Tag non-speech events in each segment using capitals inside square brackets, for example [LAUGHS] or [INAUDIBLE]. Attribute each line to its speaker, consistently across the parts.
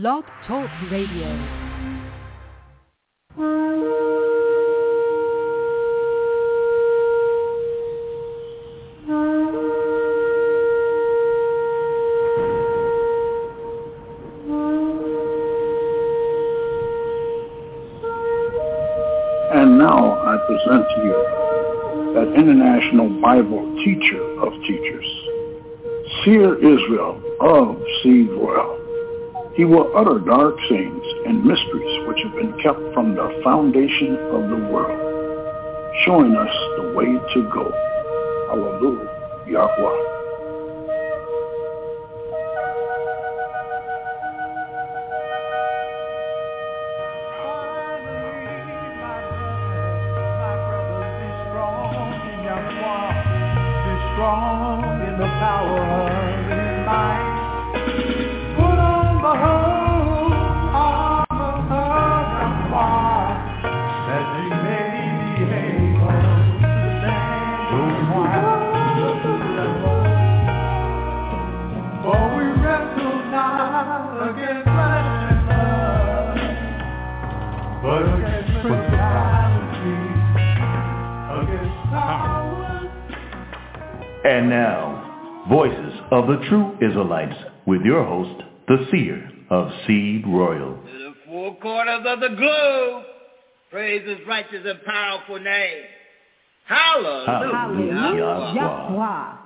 Speaker 1: Blog Talk Radio.
Speaker 2: And now I present to you that international Bible teacher of teachers, Seer Israel of Seed Royal. He will utter dark sayings and mysteries which have been kept from the foundation of the world, showing us the way to go. Hallelujah, Yahweh.
Speaker 3: Israelites with your host, the Seer of Seed Royal.
Speaker 4: to the four corners of the globe. Praise his righteous and powerful name. Hallelujah.
Speaker 3: Hallelujah.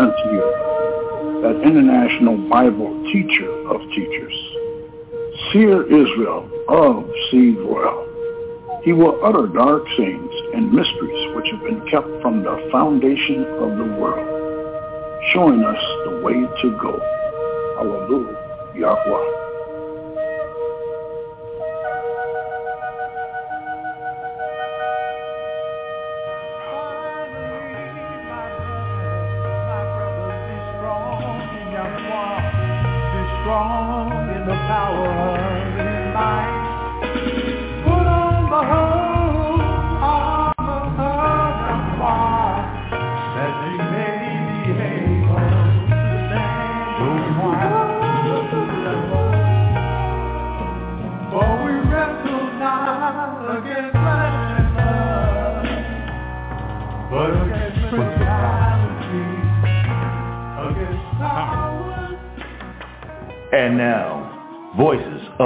Speaker 2: I present to you that international Bible teacher of teachers, Seer Israel of Seed Royal. He will utter dark sayings and mysteries which have been kept from the foundation of the world, showing us the way to go. Hallelujah, Yahweh.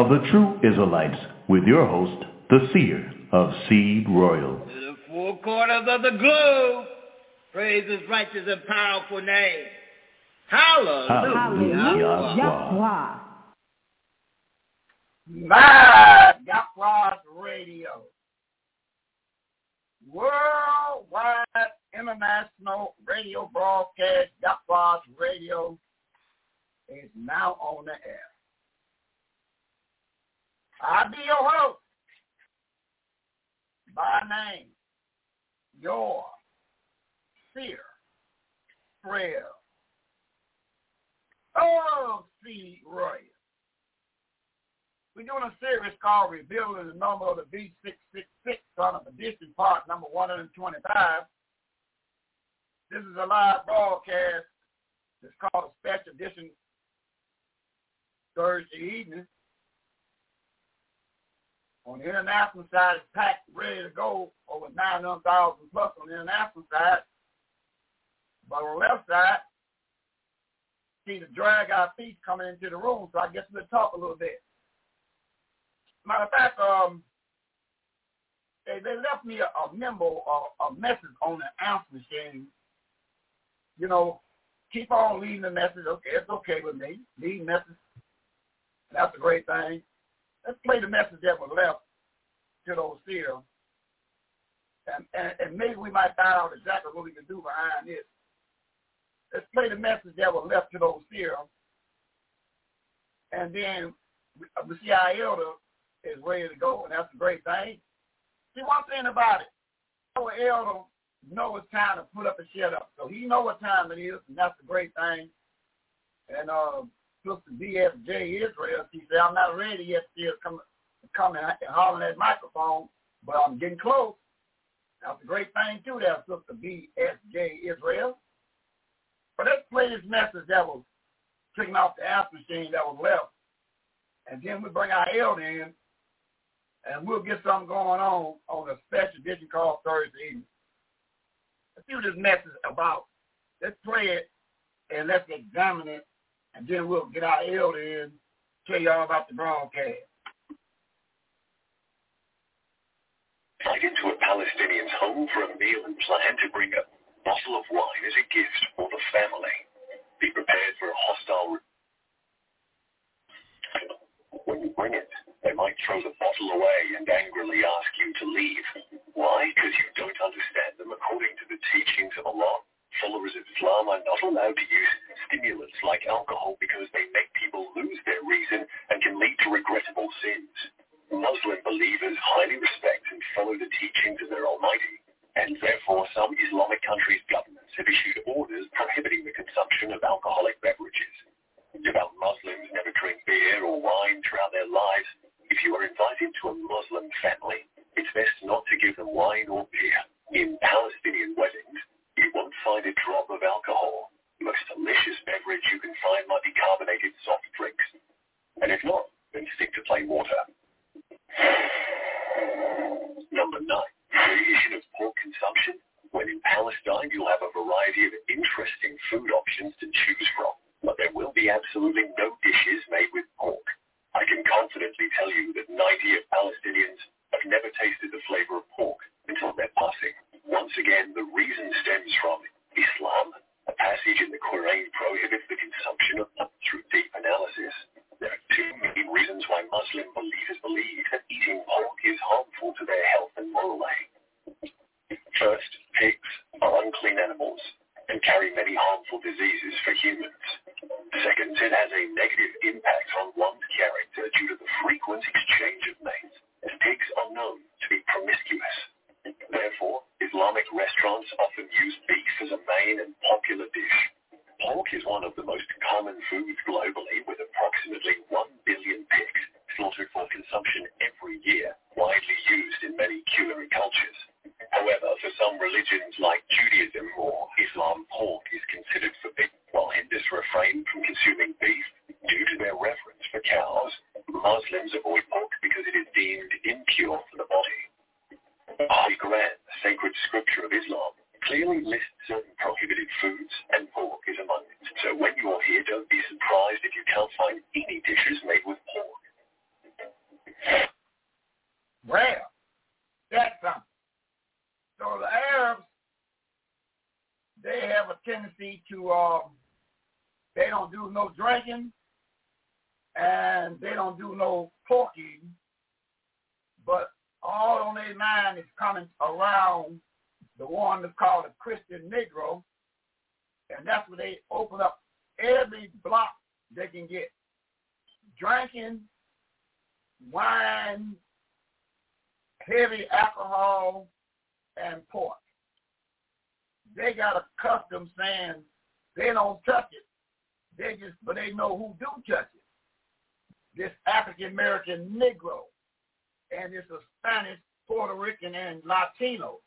Speaker 3: Voices of the True Israelites with your host, the Seer of Seed Royal.
Speaker 4: To the four corners of the globe, praise his righteous and powerful name. Hallelujah.
Speaker 3: Hallelujah.
Speaker 1: Yahweh.
Speaker 5: Live Yahweh's Radio. Worldwide international radio broadcast Yahweh's Radio is now on the air. I'll be your host by name, your seer, prayer, oh, of Seed Royal. We're doing a series called Revealing the Number of the B666 Son of Perdition part number 125. This is a live broadcast. It's called a special edition Thursday evening. On the international side, it's packed, ready to go, over 900,000 plus on the international side. But on the left side, see the drag our feet coming into the room, so I guess we'll talk a little bit. Matter of fact, um, they, they left me a, a memo, a, a message on the answer machine. You know, keep on leaving the message. Okay, it's okay with me. Leave message. That's a great thing. Let's play the message that was left to those seers. And, and, and maybe we might find out exactly what we can do behind this. Let's play the message that was left to those seers. And then we, we see our elder is ready to go, and that's a great thing. See, one thing about it, our elder know it's time to put up and shut up. So he know what time it is, and that's a great thing. And uh, Sister DSJ Israel, she said, I'm not ready yet still coming and hollering at that microphone, but I'm getting close. That's a great thing too, that Sister BSJ Israel. But let's play this message that was taken off the app machine that was left. And then we bring our elder in, and we'll get something going on on a special edition called Thursday evening. Let's see what this message is about. Let's play it, and let's examine it, and then we'll get our elder in, and tell you all about the broadcast.
Speaker 6: Slide into a Palestinian's home for a meal and plan to bring a bottle of wine as a gift for the family. Be prepared for a hostile. When you bring it, they might throw the bottle away and angrily ask you to leave. Why? Because you don't understand them according to the teachings of Allah. Followers of Islam are not allowed to use stimulants like alcohol because they make people lose their reason and can lead to regrettable sins. Muslim believers highly respect and follow the teachings of their Almighty, and therefore some Islamic countries' governments have issued orders prohibiting the consumption of alcoholic beverages. Devout Muslims never drink beer or wine throughout their lives. If you are invited to a Muslim family, it's best not to give them wine or beer. In Palestinian weddings, you won't find a drop of alcohol. The most delicious beverage you can find might be carbonated soft drinks. And if not, then stick to plain water. Number nine, variation of pork consumption. When in Palestine, you'll have a variety of interesting food options to choose from, but there will be absolutely no dishes made with pork. I can confidently tell you that 90 of Palestinians have never tasted the flavor of pork until their passing. Once again, the reason stems from Islam. A passage in the Quran prohibits the consumption of pork. through deep analysis. There are two main reasons why Muslim believers believe that eating pork is harmful to their health and morality. First, pigs are unclean animals and carry many harmful diseases for humans. Second, it has a negative impact on one's character due to the frequent exchange of mates, as pigs are known to be promiscuous. Therefore, Islamic restaurants often use beef as a main and popular dish. Pork is one of the most common foods globally, with approximately 1 billion pigs slaughtered for consumption every year, widely used in many culinary cultures. However, for some religions like Judaism or Islam, pork is considered forbidden, while Hindus refrain from consuming beef due to their reverence for cows. Muslims avoid pork because it is deemed impure for the body. The Holy Quran, the sacred scripture of Islam, clearly lists certain prohibited foods, and pork is among it. So when you're here, don't be surprised if you can't find any dishes made with pork.
Speaker 5: Well, that's something. So the Arabs, they have a tendency to, uh, they don't do no drinking, and they don't do no pork but all on their mind is coming around the one that's called a Christian Negro, and that's where they open up every block they can get. Drinking, wine, heavy alcohol, and pork. They got a custom saying they don't touch it. They just, but they know who do touch it. This African American Negro, and it's a Spanish, Puerto Rican, and Latino.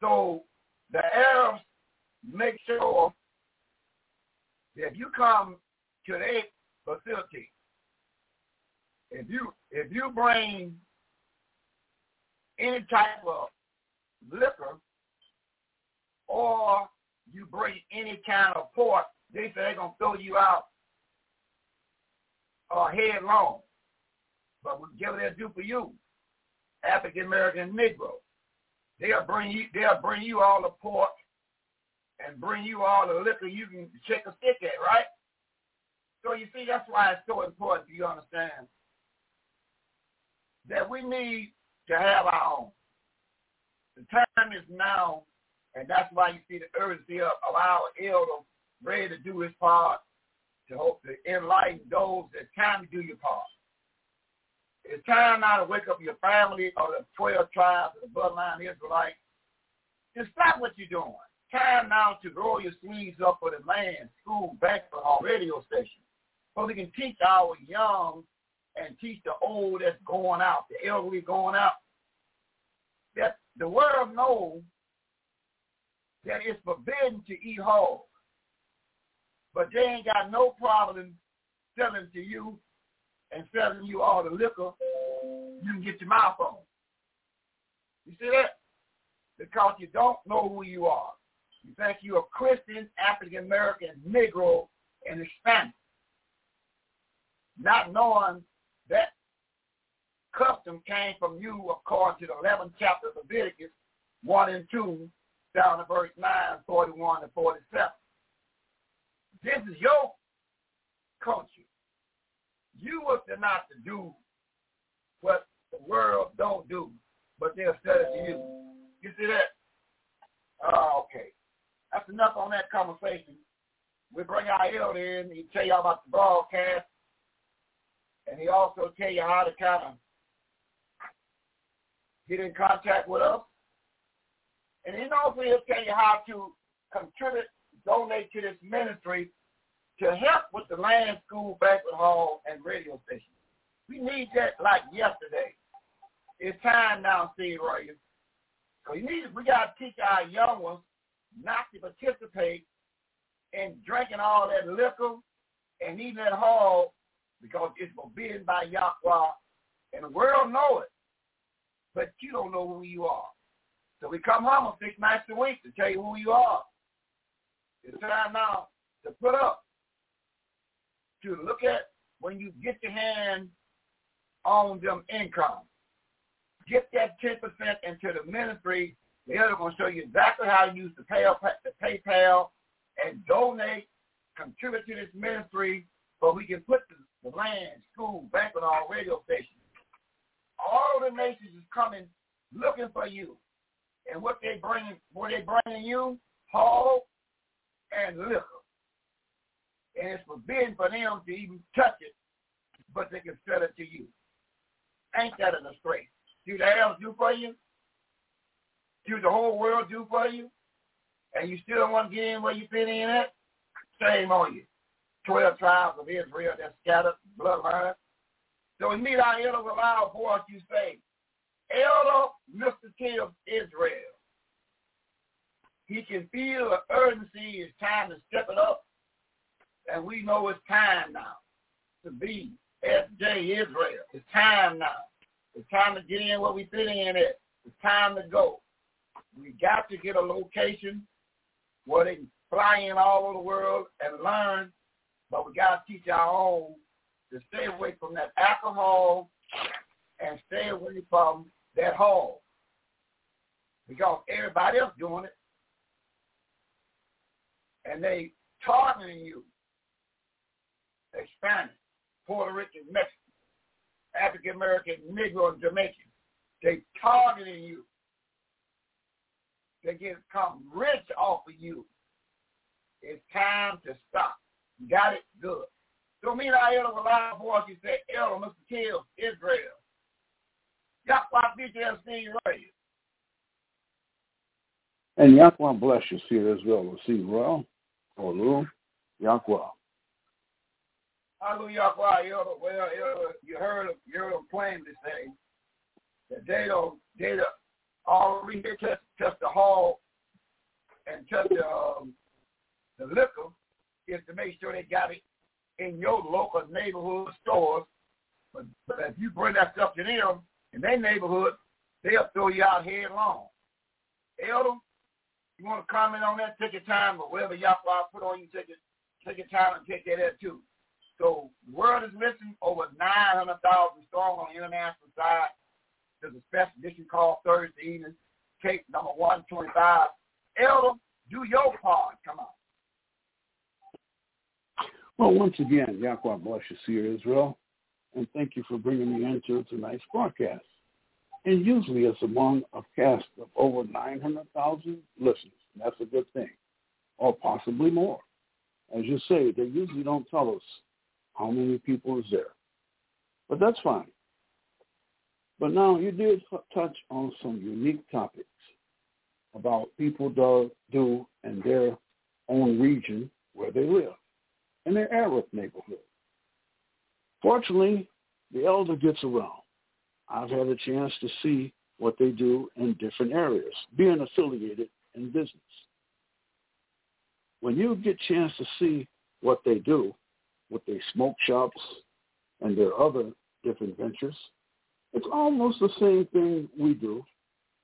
Speaker 5: So the Arabs make sure that if you come to their facility, if you if you bring any type of liquor or you bring any kind of pork, they say they're gonna throw you out uh, headlong. But whatever they'll do for you, African American Negro, they'll bring you they'll bring you all the pork and bring you all the liquor you can shake a stick at, right? So you see, that's why it's so important you understand that we need to have our own. The time is now, and that's why you see the urgency of, of our elder ready to do his part to hope to enlighten those. that time to do your part. It's time now to wake up your family or the 12 tribes of the bloodline Israelites. Just stop what you're doing. Time now to roll your sleeves up for the land, school, banquet, or radio station. So we can teach our young and teach the old that's going out, the elderly going out, that the world knows that it's forbidden to eat hog. But they ain't got no problem selling to you and selling you all the liquor you can get your mouth on. You see that? Because you don't know who you are. You think you're a Christian, African American, Negro, and Hispanic. Not knowing that custom came from you according to the 11th chapter of Leviticus 1 and 2, down to verse 9, 41 and 47. This is your culture. You were not to do what the world don't do, but they'll sell it to you. You see that? Oh, okay. That's enough on that conversation. We bring our elder in. He tell you all about the broadcast, and he also tell you how to kind of get in contact with us. And he also he'll tell you how to contribute, donate to this ministry to help with the land, school, banquet hall, and radio station. We need that like yesterday. It's time now, Steve Rogers. So you need, we got to teach our young ones not to participate in drinking all that liquor and eating that hog because it's forbidden by Yahweh, and the world know it, but you don't know who you are. So we come home on six nights a week to tell you who you are. It's time now to put up, to look at when you get your hand on them income. Get that 10% into the ministry. The other going to show you exactly how to use the PayPal, the PayPal and donate, contribute to this ministry so we can put the, the land, school, banquet, all radio stations. All the nations is coming looking for you. And what they bring, what they bringing you, hog and liquor. And it's forbidden for them to even touch it, but they can sell it to you. Ain't that a disgrace? Do the elves do for you? Do the whole world do for you? And you still don't want to get in where you fit in at? Shame on you. Twelve tribes of Israel that scattered bloodline. So we meet our elder with loud voice, you say, Elder Mr. King of Israel. He can feel the urgency. It's time to step it up. And we know it's time now to be SJ Israel. It's time now. It's time to get in what we fit in at. It's time to go. We got to get a location where they can fly in all over the world and learn, but we got to teach our own to stay away from that alcohol and stay away from that hall because everybody else doing it and they targeting you. Spanish, Puerto Rican, Mexican, African American, Negro, and Jamaican. They targeting you. They get come rich off of you. It's time to stop. Got it? Good. So me and I heard of a of voice, he said, Elder, Mr. Kill, Israel. Got my BTL seen right.
Speaker 7: And Yahweh bless you, see Israel, see or Lou, Yahweh.
Speaker 5: Hallelujah. Well, you heard, you heard them plainly say that they don't, they don't already touch, touch the hall and touch the, um, the liquor is to make sure they got it in your local neighborhood stores. But, but if you bring that stuff to them in their neighborhood, they'll throw you out headlong. Elder, you want to comment on that? Take your time, or whatever y'all put on you, take it, take your time and take that there too. So the world is missing over 900,000 strong on the international side. There's a special edition called Thursday evening, case number 125. Elder, do your part. Come on.
Speaker 7: Well, once again, Yahweh bless you, Seer Israel, and thank you for bringing me into tonight's broadcast. And usually it's among a cast of over 900,000 listeners. That's a good thing, or possibly more. As you say, they usually don't tell us how many people is there. But that's fine. But now you did touch on some unique topics about people do, do in their own region where they live in their Arab neighborhood. Fortunately, the elder gets around. I've had a chance to see what they do in different areas, being affiliated in business. When you get a chance to see what they do with their smoke shops and their other different ventures, it's almost the same thing we do,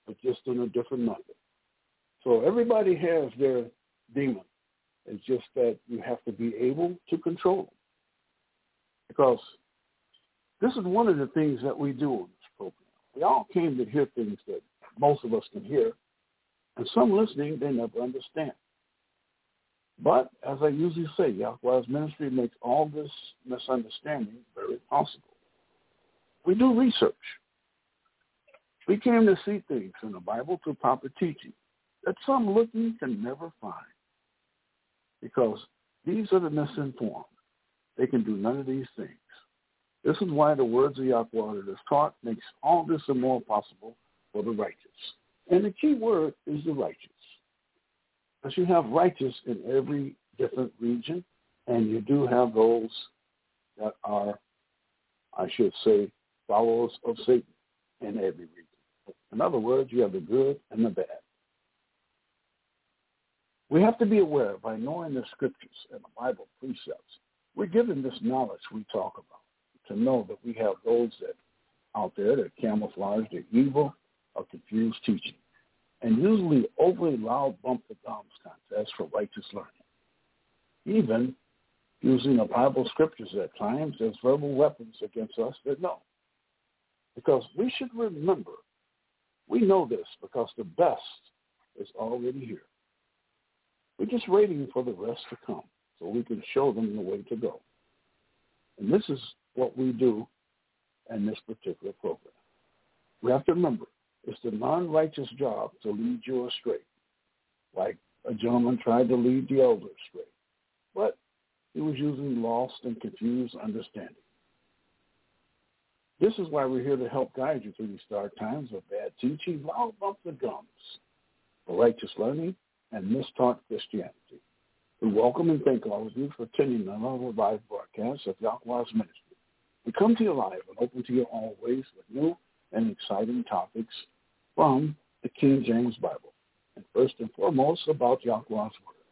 Speaker 7: but just in a different method. So everybody has their demon. It's just that you have to be able to control them. Because this is one of the things that we do on this program. We all came to hear things that most of us can hear, and some listening, they never understand. But as I usually say, Yahweh's ministry makes all this misunderstanding very possible. We do research. We came to see things in the Bible through proper teaching that some looking can never find because these are the misinformed. They can do none of these things. This is why the words of Yahweh that is taught makes all this and more possible for the righteous. And the key word is the righteous. Because you have righteous in every different region, and you do have those that are, I should say, followers of Satan in every region. In other words, you have the good and the bad. We have to be aware by knowing the scriptures and the Bible precepts. We're given this knowledge we talk about to know that we have those that out there that camouflage their evil or confused teaching and usually overly loud bump the gums contest for righteous learning. Even using the Bible scriptures at times as verbal weapons against us that know. Because we should remember, we know this because the best is already here. We're just waiting for the rest to come so we can show them the way to go. And this is what we do in this particular program. We have to remember, It's the non-righteous job to lead you astray, like a gentleman tried to lead the elder astray. But he was using lost and confused understanding. This is why we're here to help guide you through these dark times of bad teaching, loud bump the gums, for righteous learning, and mistaught Christianity. We welcome and thank all of you for attending another live broadcast of Yahweh's Ministry. We come to you live and open to you always with new and exciting topics from the King James Bible, and first and foremost about Yahweh's Word,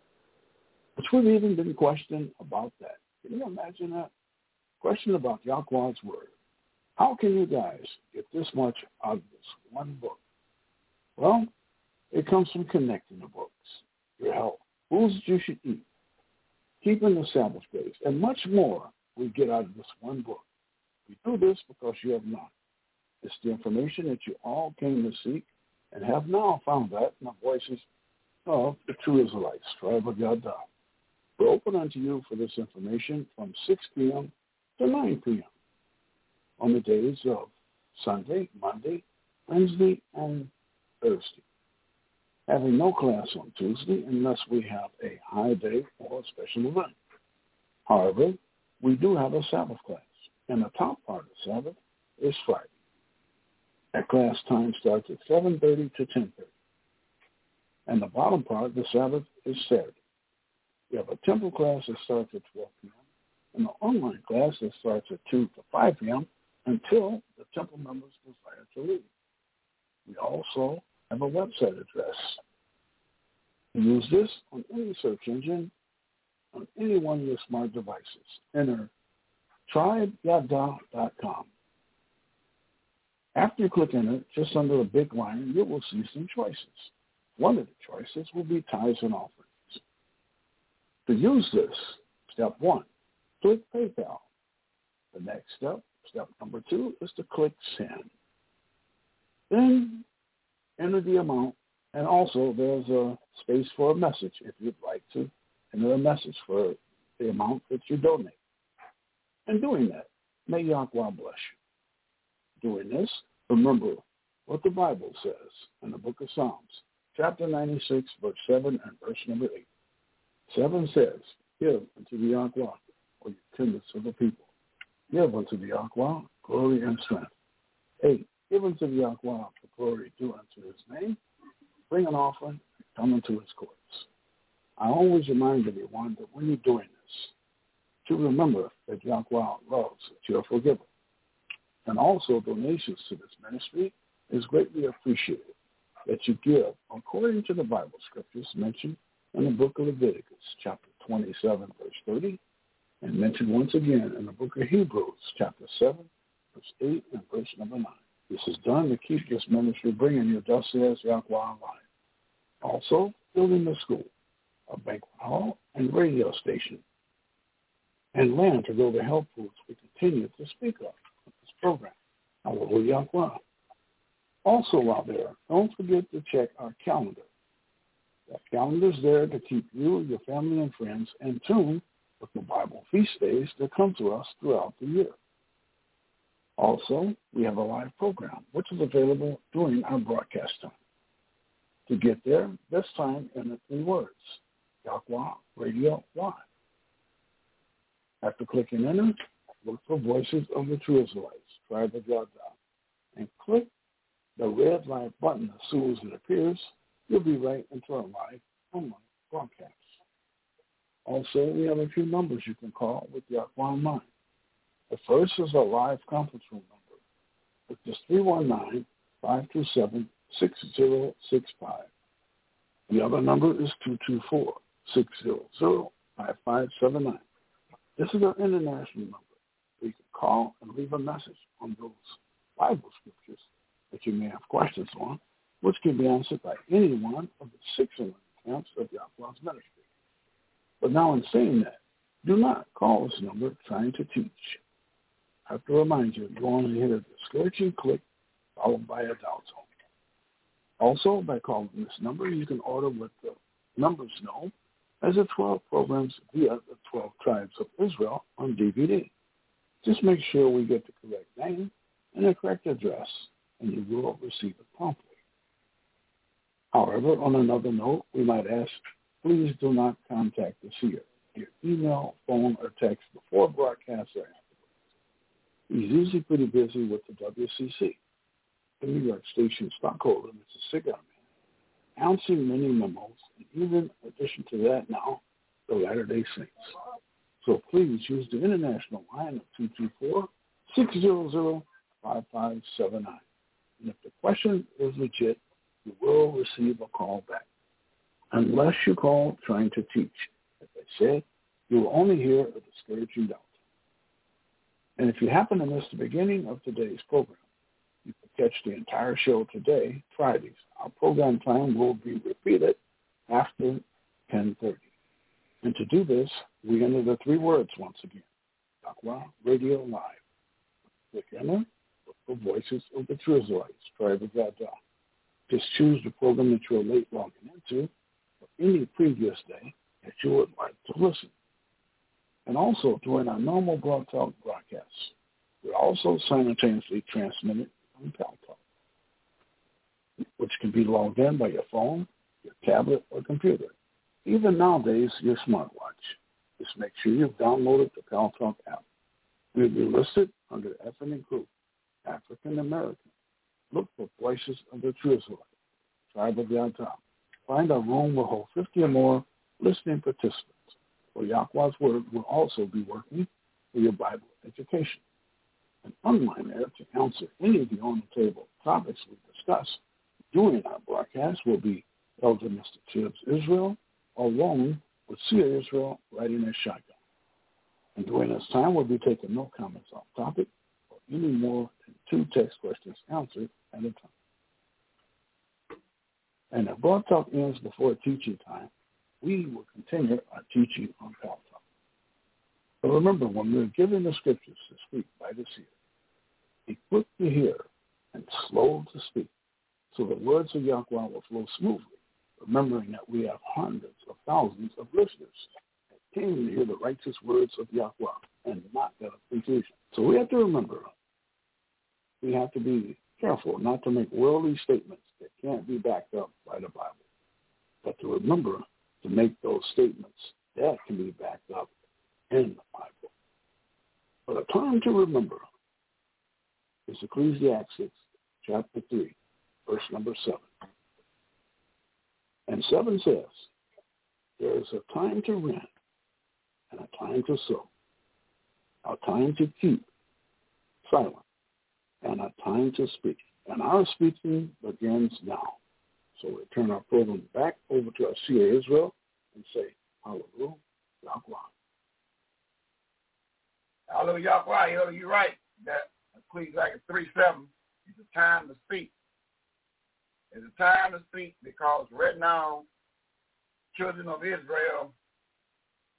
Speaker 7: which we've even been questioned about that. Can you imagine that? Question about Yahweh's Word. How can you guys get this much out of this one book? Well, it comes from connecting the books, your health, foods you should eat, keeping the Sabbath days, and much more we get out of this one book. We do this because you have not. It's the information that you all came to seek and have now found that in the voices of the true Israelites, tribe of Yada. We're open unto you for this information from 6 p.m. to 9 p.m. on the days of Sunday, Monday, Wednesday, and Thursday. Having no class on Tuesday unless we have a high day or a special event. However, we do have a Sabbath class, and the top part of Sabbath is Friday. That class time starts at 7.30 to 10.30. And the bottom part the Sabbath is Saturday. We have a temple class that starts at 12 p.m. and an online class that starts at 2 to 5 p.m. until the temple members desire to leave. We also have a website address. Use this on any search engine on any one of your smart devices. Enter tribeyada.com. After you click enter, just under the big line, you will see some choices. One of the choices will be tithes and offerings. To use this, step one, click PayPal. The next step, step number two, is to click send. Then enter the amount, and also there's a space for a message if you'd like to enter a message for the amount that you donate. And doing that, may Yahweh bless you doing this, remember what the Bible says in the book of Psalms, chapter 96, verse 7 and verse number 8. 7 says, Give unto the Yahweh, or you tenders of the people. Give unto the Yahweh glory and strength. 8. Give unto the Yahweh the glory due unto his name. Bring an offering, come into his courts. I always remind everyone that when you're doing this, to remember that Yahweh loves that you're forgiven and also donations to this ministry is greatly appreciated that you give according to the Bible scriptures mentioned in the book of Leviticus, chapter 27, verse 30, and mentioned once again in the book of Hebrews, chapter 7, verse 8, and verse number 9. This is done to keep this ministry bringing you thus says Yahweh online. Also, building the school, a banquet hall, and radio station, and land to grow the health foods we continue to speak of program. Also while there, don't forget to check our calendar. That calendar is there to keep you, your family, and friends in tune with the Bible feast days that come to us throughout the year. Also, we have a live program, which is available during our broadcast time. To get there, this time in the three words, Yahweh Radio Live. After clicking enter, look for Voices of the True Israelites tribe of Yada, and click the red light button as soon as it appears. You'll be right into our live online broadcast. Also, we have a few numbers you can call with the Aquan Mind. The first is a live conference room number, which is 319-527-6065. The other number is 224-600-5579. This is our international number you can call and leave a message on those Bible scriptures that you may have questions on, which can be answered by any one of the six camps of Yahweh's ministry. But now in saying that, do not call this number trying to teach. I have to remind you, go on and hit a discouraging click followed by a doubt zone. Also, by calling this number, you can order what the numbers know as the 12 programs via the 12 tribes of Israel on DVD. Just make sure we get the correct name and the correct address and you will receive it promptly. However, on another note, we might ask, please do not contact the seer via email, phone, or text before broadcast or afterwards. He's usually pretty busy with the WCC, the New York Station stockholder, Mr. Cigar Man, announcing many memos, and even in addition to that now, the Latter-day Saints. So please use the international line of 224-600-5579. And if the question is legit, you will receive a call back. Unless you call trying to teach. As I said, you will only hear a discouraging doubt. And if you happen to miss the beginning of today's program, you can catch the entire show today, Fridays. Our program time will be repeated after 10.30. And to do this, we enter the three words once again. Aqua Radio Live. Enter, look for Voices of the Israelites, Tribe of God. Just choose the program that you're late logging into or any previous day that you would like to listen. And also during our normal Blog Talk broadcasts, we're also simultaneously transmitted on Pal Talk, which can be logged in by your phone, your tablet, or computer. Even nowadays, your smartwatch. Just make sure you've downloaded the Paltalk app. We'll be listed under ethnic group, African American. Look for Voices of the Israelite, Tribe of Yada. Find a room will hold 50 or more listening participants, where Yahweh's Word will also be working for your Bible education. And online there to answer any of the on-the-table topics we discuss during our broadcast will be Elder Mr. Tibbs Israel, along with Seer Israel writing as shotgun. And during this time, we'll be taking no comments off topic or any more than two text questions answered at a time. And if Blog Talk ends before teaching time, we will continue our teaching on Pal Talk. But remember, when we're given the scriptures to speak by the seer, be quick to hear and slow to speak, so the words of Yahweh will flow smoothly remembering that we have hundreds of thousands of listeners that came to hear the righteous words of Yahweh and not of confusion. So we have to remember, we have to be careful not to make worldly statements that can't be backed up by the Bible, but to remember to make those statements that can be backed up in the Bible. But a time to remember is Ecclesiastes chapter 3, verse number 7. And 7 says, there is a time to rent and a time to sow, a time to keep silent, and a time to speak. And our speaking begins now. So we turn our program back over to our seer Israel and say, Hallelujah, Yahweh.
Speaker 5: Hallelujah, Yahweh. You're right. That Ecclesiastes 3 7 is a time to speak. It's a time to speak because right now, children of Israel,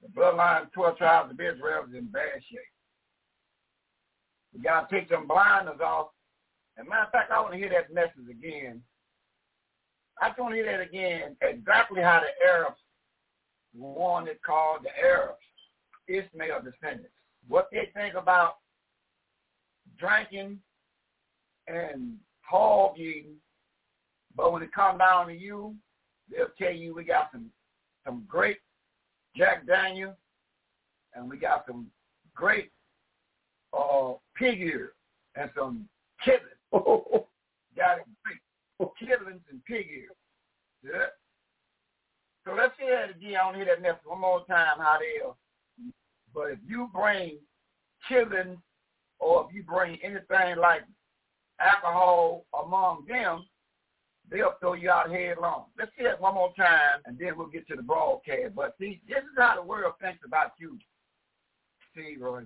Speaker 5: the bloodline 12 tribes of Israel is in bad shape. We got to take them blinders off. And matter of fact, I want to hear that message again. I just want to hear that again, exactly how the Arabs wanted called the Arabs, Ishmael descendants. What they think about drinking and hog eating but when it comes down to you, they'll tell you we got some some great Jack Daniel, and we got some great uh, pig ear and some chitlins. [LAUGHS] got it great and pig ear. Yeah. So let's hear that again. I want to hear that message one more time how they are. But if you bring chitlins or if you bring anything like alcohol among them, they'll throw you out headlong. Let's see it one more time, and then we'll get to the broadcast. But see, this is how the world thinks about you, see, Roy.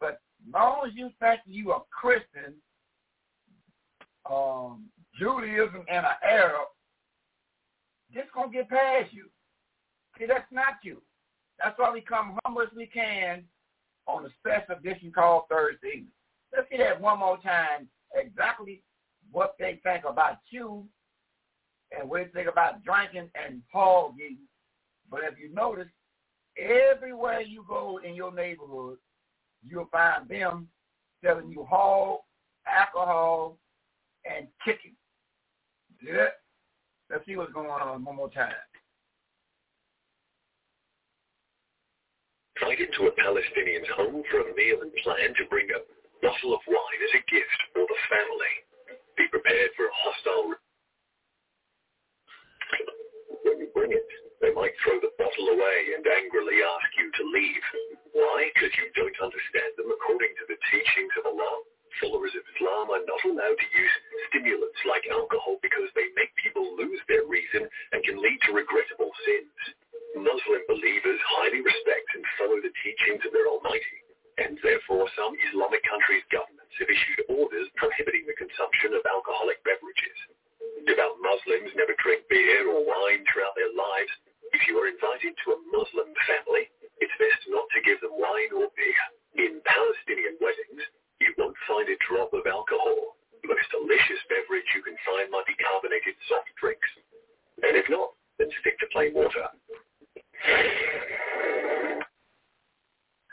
Speaker 5: But as long as you think you are Christian, um, Judaism, and an Arab, this gonna get past you. See, that's not you. That's why we come humble as we can on a special edition called Thursday. Let's see that one more time. Exactly what they think about you and what they think about drinking and hog eating. But if you notice, everywhere you go in your neighborhood, you'll find them selling you hog, alcohol, and kicking. Yeah. Let's see what's going on one more time.
Speaker 6: Flight into a Palestinian's home for a meal and plan to bring a bottle of wine as a gift for the family. Be prepared for a hostile... When you bring it, they might throw the bottle away and angrily ask you to leave. Why? Because you don't understand them according to the teachings of Allah. Followers of Islam are not allowed to use stimulants like alcohol because they make people lose their reason and can lead to regrettable sins. Muslim believers highly respect and follow the teachings of their Almighty, and therefore some Islamic countries' governments have issued orders prohibiting the consumption of alcoholic beverages. Devout Muslims never drink beer or wine throughout their lives. If you are invited to a Muslim family, it's best not to give them wine or beer. In Palestinian weddings, you won't find a drop of alcohol. The most delicious beverage you can find might be carbonated soft drinks. And if not, then stick to plain water.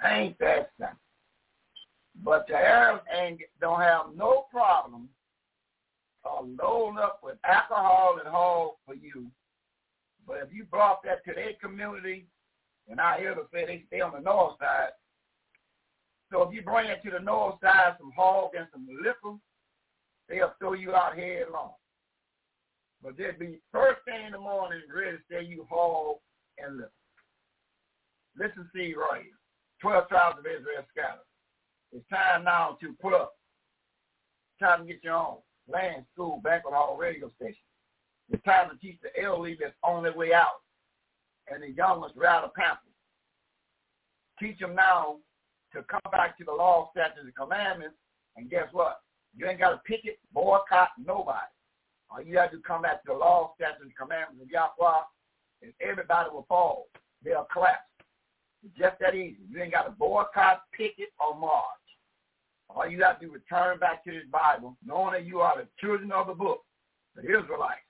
Speaker 5: Ain't that something? But the Arabs ain't don't have no problem uh, loading up with alcohol and hog for you. But if you brought that to their community, and I hear them say they stay on the north side, so if you bring it to the north side, some hog and some liquor, they'll throw you out headlong. But they'll be first thing in the morning ready to say you hog and liquor. Listen, see right here. Twelve tribes of Israel scattered. It's time now to put up. Time to get your own land, school, banquet hall, radio station. It's time to teach the elderly that's on their way out and the young ones rather pampered. Teach them now to come back to the law, statutes, and commandments, and guess what? You ain't got to picket, boycott nobody. All you have to come back to the law, statutes, and commandments of Yahweh, and everybody will fall. They'll collapse. Just that easy. You ain't got to boycott, picket, or march. All you have to do is turn back to this Bible, knowing that you are the children of the book, the Israelites.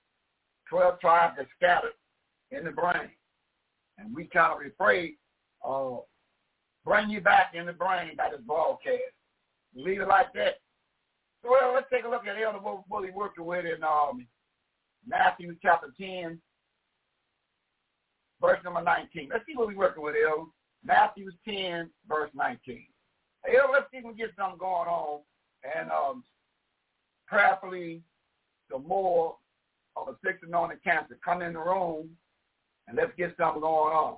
Speaker 5: Twelve tribes are scattered in the brain. And we kind of afraid uh, bring you back in the brain by this broadcast. Leave it like that. So well, let's take a look at Elder he working with in um, Matthew chapter 10, verse number 19. Let's see what we're working with, Elder. Matthew 10, verse 19. Elder, let's see if we get something going on. And um, prayerfully, the more of a sick anointed cancer come in the room and let's get something going on.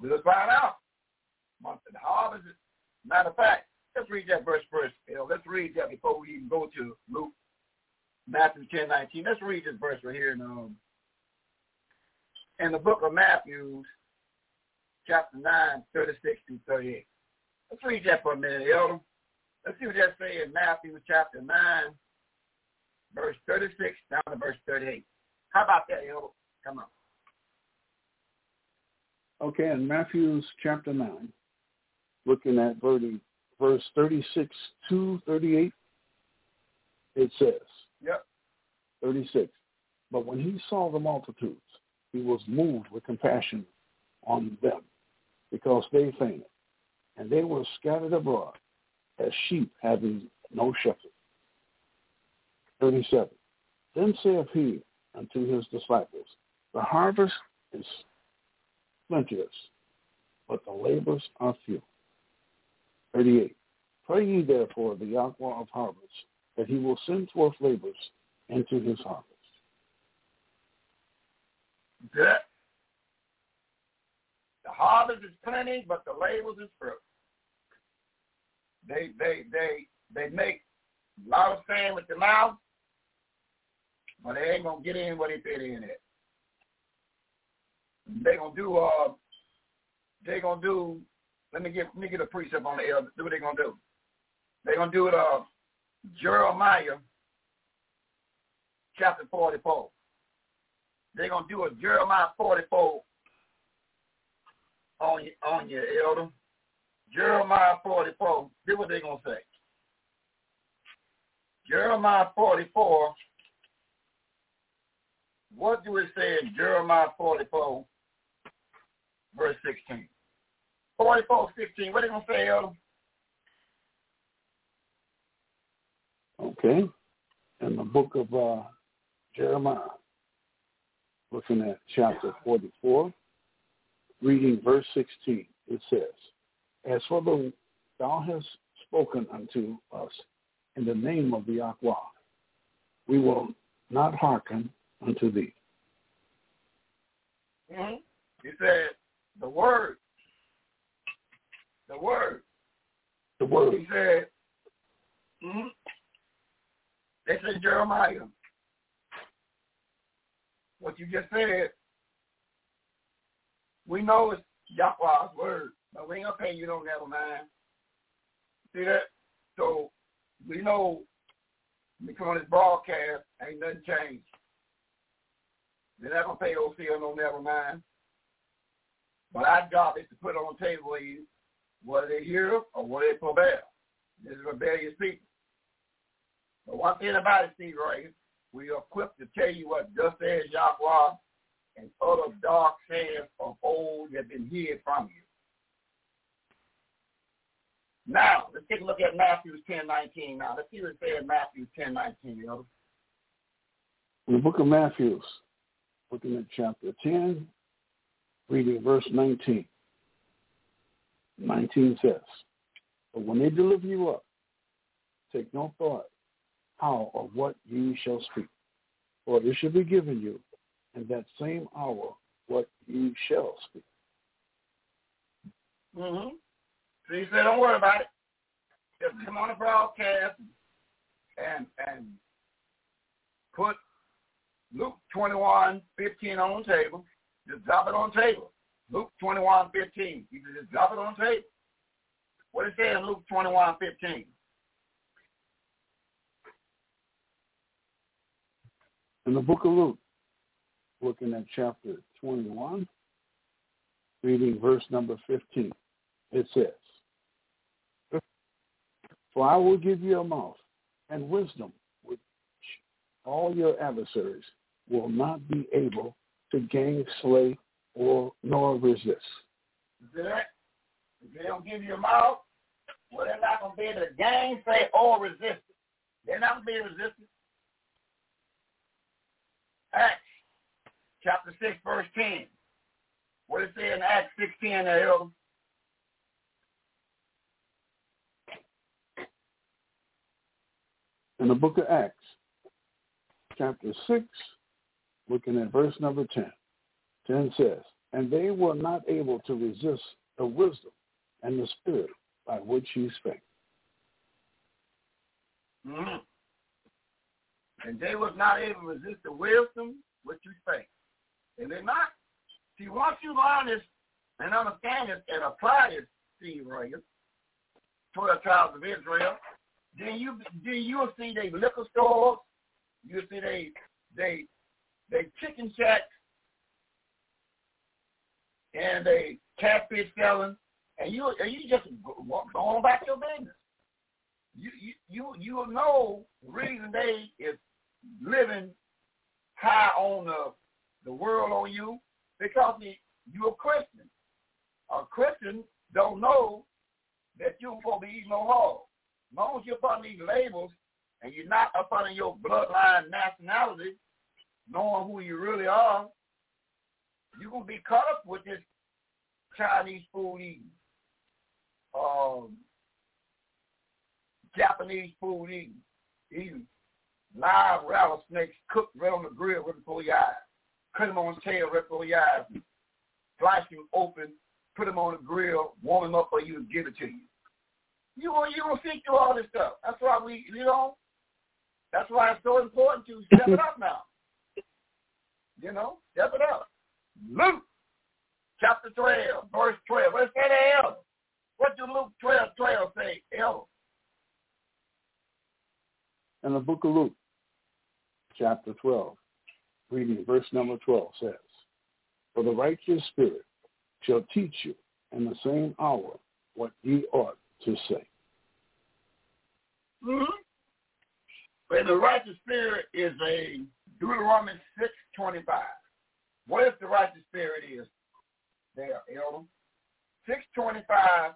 Speaker 5: We'll find out. Month of the harvest. Matter of fact, let's read that verse first. Know, let's read that before we even go to Luke, Matthew 10, 19. Let's read this verse right here in, um, in the book of Matthew, chapter 9, 36 through 38. Let's read that for a minute, Elder. Let's see what that say in Matthew chapter 9, verse 36 down to verse 38. How about that, Elder? Come on.
Speaker 2: Okay, in Matthew's chapter 9, looking at verse 36 to 38, it says,
Speaker 5: Yep.
Speaker 2: 36, But when he saw the multitudes, he was moved with compassion on them, because they fainted, and they were scattered abroad as sheep having no shepherd. 37. Then saith he unto his disciples, The harvest is plenteous, but the labors are few. 38. Pray ye therefore the Yahweh of harvest, that he will send forth labors into his harvest.
Speaker 5: Harvest is plenty, but the labels is few. They they they they make a lot of sand with their mouth, but they ain't gonna get in what they fit in it. They gonna do uh they gonna do let me get let me get a precept on the elder. Do what they gonna do. They gonna do it uh Jeremiah chapter forty four. They're gonna do a Jeremiah forty four on you on your elder. Jeremiah 44, do what they're going to say. Jeremiah 44, what do it say in Jeremiah 44, verse 16? 44, 16, what are they going to say, Elder?
Speaker 2: Okay.
Speaker 7: in the book of uh, Jeremiah, looking at chapter 44, reading verse 16, it says, As for the thou hast spoken unto us in the name of the Yahweh, we will not hearken unto thee.
Speaker 5: Mm-hmm. He said, the word, the word.
Speaker 7: The word.
Speaker 5: He said, mm-hmm. they said Jeremiah, what you just said, we know it's Yahweh's word, but we ain't gonna pay you no never mind. See that? So we know because on this broadcast ain't nothing changed. They're not gonna pay OCL no never mind. But our job is to put on the table you whether they hear or whether they forbear. This is rebellious people. But one thing about it, Seed Royal, we are equipped to tell you what thus says Yahweh and other dark sayings of old have been hid from you. Now, let's take a look at Matthew 10, 19 now. Let's see what it says in Matthew 10, 19. You know?
Speaker 7: The book of Matthew, looking at chapter 10, reading verse 19. 19 says, But when they deliver you up, take no thought how or what you shall speak, for it shall be given you in that same hour what you shall speak.
Speaker 5: Mm-hmm. So he said, don't worry about it. Just come on the broadcast and and put Luke 21, 15 on the table. Just drop it on the table. Luke 21, 15. You just drop it on the table. What it says in Luke 21, 15.
Speaker 7: In the book of Luke, looking at chapter 21, reading verse number 15, it says, For I will give you a mouth and wisdom which all your adversaries will not be able to gain, slay, or nor resist.
Speaker 5: If they don't give you a mouth, well, they're not going to be able to gainsay or resist. They're not going to be able to resist it. Acts chapter 6, verse 10. What it say in Acts 16 there, Elder?
Speaker 7: In the book of Acts, chapter 6, looking at verse number 10. 10 says, And they were not able to resist the wisdom and the spirit by which he spake.
Speaker 5: Mm-hmm. And they was not able to resist the wisdom which you spake. And they're not. See, once you learn this and understand this and apply this, see, Royal, 12 tribes of Israel, then you then you'll see they liquor stores, you'll see they they they chicken shacks, and they catfish selling, and you and you just go, on about your business. You you you you will know the reason they is living high on the the world on you because you're a Christian. A Christian don't know that you're supposed to be eating no hog. As long as you're putting these labels and you're not up under your bloodline nationality, knowing who you really are, you're going to be caught up with this Chinese food eating, um, Japanese food eating, eating live rattlesnakes cooked right on the grill right before your eyes. Cut them on the tail right before your eyes. Slice them open, put them on the grill, warm them up for you to give it to you. You will you will see through all this stuff. That's why we you know that's why it's so important to step it up [LAUGHS] now. You know, step it up. Luke chapter twelve, verse twelve. What's that L? What do Luke twelve twelve say, L?
Speaker 7: In the book of Luke, chapter 12, reading verse number 12 says, For the righteous spirit shall teach you in the same hour what ye ought to say.
Speaker 5: Mm-hmm. The righteous spirit is a Deuteronomy six twenty five. What if the righteous spirit is there, Elder? Six twenty five,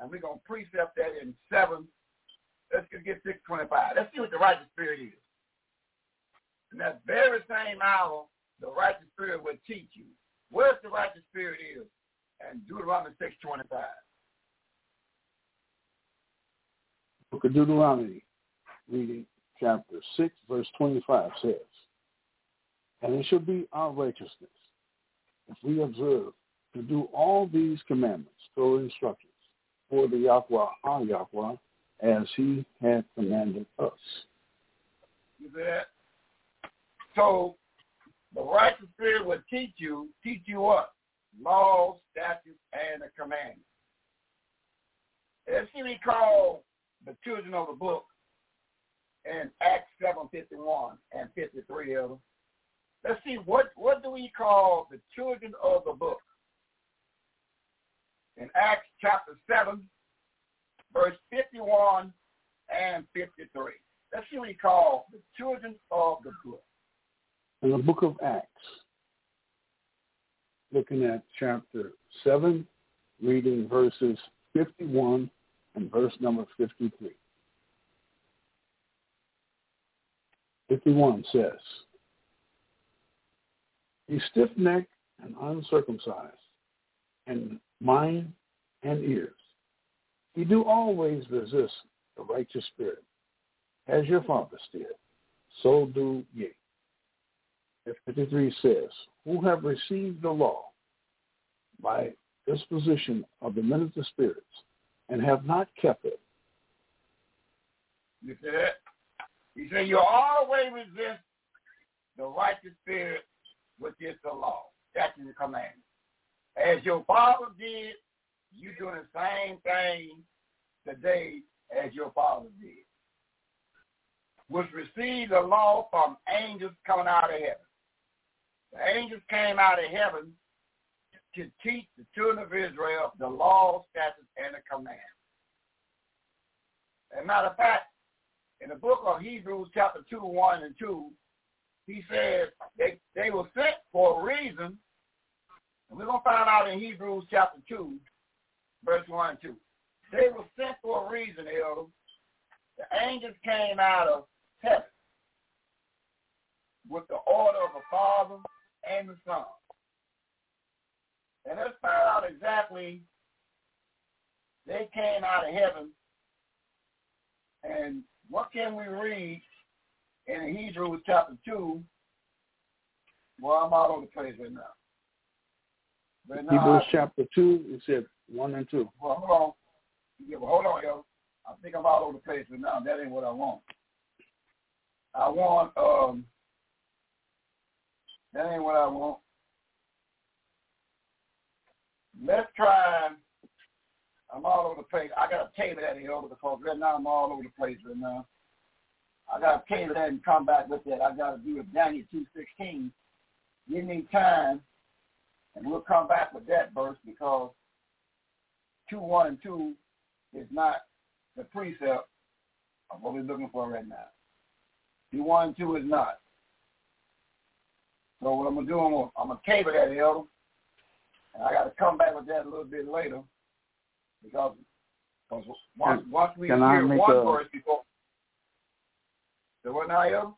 Speaker 5: and we're gonna precept that in seven. Let's get six twenty five. Let's see what the righteous spirit is. In that very same hour, the righteous spirit will teach you. Where's the righteous spirit is? And Deuteronomy 6.25.
Speaker 7: Book of Deuteronomy, reading chapter 6, verse 25 says, And it shall be our righteousness if we observe to do all these commandments, or instructions, for the Yahweh, our Yahweh, as he had commanded us.
Speaker 5: You see that? So the righteous spirit will teach you, teach you what? Laws, statutes, and the commandments. See we call the children of the book in Acts 7, 51 and 53 of them. Let's see, what, what do we call the children of the book? In Acts chapter 7, verse 51 and 53. Let's see what we call the children of the book.
Speaker 7: In the book of Acts, looking at chapter 7, reading verses 51 and verse number 53. 51 says, Be stiff-necked and uncircumcised, and mind and ears. Ye do always resist the righteous spirit, as your fathers did. So do ye. 53 says, Who have received the law by disposition of the minister spirits, and have not kept it.
Speaker 5: You see that? He said, you always resist the righteous spirit, which is the law. That's the commandment. As your father did, you're doing the same thing today as your father did. Was received the law from angels coming out of heaven. The angels came out of heaven to teach the children of Israel the law, statutes, and the commandments. As a matter of fact, in the book of Hebrews chapter 2, 1 and 2, he says they, they were sent for a reason. And we're going to find out in Hebrews chapter 2, verse 1 and 2. They were sent for a reason, Elder. The angels came out of heaven with the order of a Father and the Son. And let's find out exactly they came out of heaven and what can we read in Hebrews chapter 2? Well, I'm all over the place right now.
Speaker 7: But Hebrews I, chapter 2, it said 1 and 2.
Speaker 5: Well, hold on. Yeah, well, hold on, yo. I think I'm all over the place right now. That ain't what I want. I want, um, that ain't what I want. Let's try I'm all over the place. I got to table that here over the because right now I'm all over the place right now. I got to table that and come back with that. I got to do with Daniel 2.16. Give me time, and we'll come back with that verse because 2, 1, and 2 is not the precept of what we're looking for right now. 2, 1, and 2 is not. So what I'm going to do, I'm going I'm to table that, Elder. And I got to come back with that a little bit later because, because once, once we
Speaker 7: Can
Speaker 5: hear one
Speaker 7: a,
Speaker 5: verse before. So what now, yo?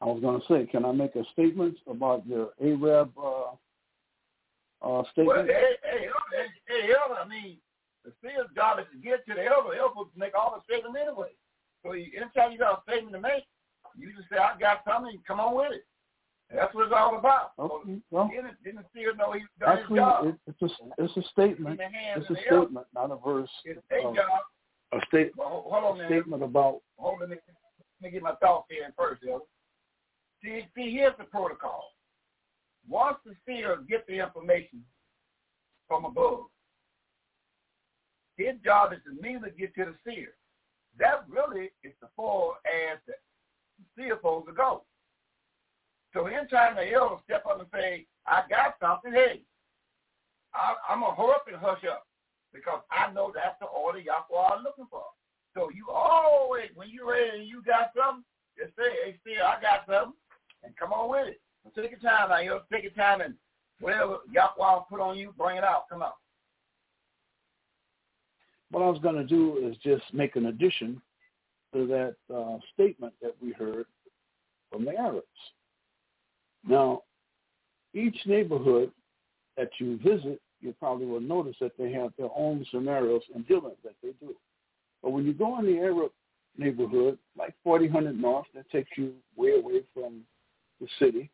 Speaker 7: I was going to say, can I make a statement about your Arab uh, uh, statement?
Speaker 5: Well, hey, hey, hey, hey, elder, I mean, the seer's job is to get to the elder. Elder to make all the statements anyway. So you, anytime you got a statement to make, you just say, I got something, come on with it. That's what it's all about.
Speaker 7: Okay. Well,
Speaker 5: didn't, didn't seer know he's done
Speaker 7: actually,
Speaker 5: his job.
Speaker 7: It, it's a it's a statement. It's a statement, not a verse.
Speaker 5: It's a
Speaker 7: of, uh,
Speaker 5: job.
Speaker 7: A state.
Speaker 5: Well, hold on,
Speaker 7: a statement about.
Speaker 5: Hold on, let me, let me get my thoughts here first, elder. See, see, here's the protocol. Once the seer get the information from above, his job is to immediately get to the seer. That really is the full as the seer supposed to go. So anytime the elder step up and say, I got something, hey, I, I'm going to hurry up and hush up because I know that's the order Yahweh is looking for. So you always, when you're ready and you got something, just say, hey, still, I got something, and come on with it. Take your time now. You take your time and whatever Yahweh put on you, bring it out. Come on.
Speaker 7: What I was going to do is just make an addition to that uh, statement that we heard from the Arabs. Now, each neighborhood that you visit, you probably will notice that they have their own scenarios and dealings that they do. But when you go in the Arab neighborhood, like 4000 North, that takes you way away from the city,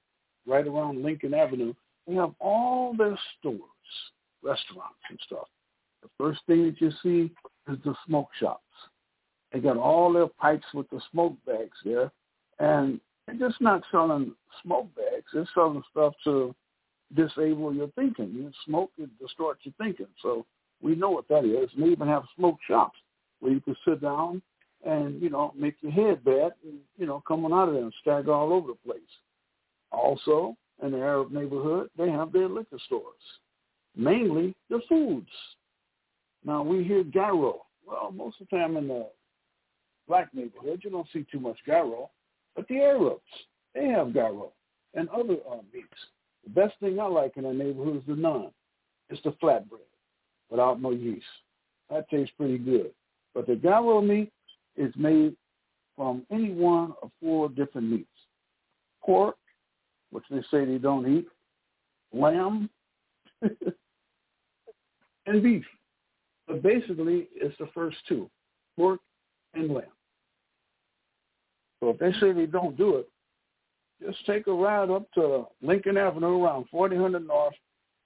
Speaker 7: right around Lincoln Avenue, they have all their stores, restaurants and stuff. The first thing that you see is the smoke shops. They got all their pipes with the smoke bags there, and they're just not selling smoke bags. They're selling stuff to disable your thinking. You smoke, it distorts your thinking. So we know what that is. And they even have smoke shops where you can sit down and, you know, make your head bad and, you know, coming out of there and stagger all over the place. Also, in the Arab neighborhood, they have their liquor stores, mainly the foods. Now, we hear gyro. Well, most of the time in the black neighborhood, you don't see too much gyro. But the Arabs, they have gyro and other uh, meats. The best thing I like in our neighborhood is the naan. It's the flatbread without no yeast. That tastes pretty good. But the gyro meat is made from any one of four different meats. Pork, which they say they don't eat, lamb, [LAUGHS] and beef. But basically, it's the first two, pork and lamb. So if they say they don't do it, just take a ride up to Lincoln Avenue around 4000 North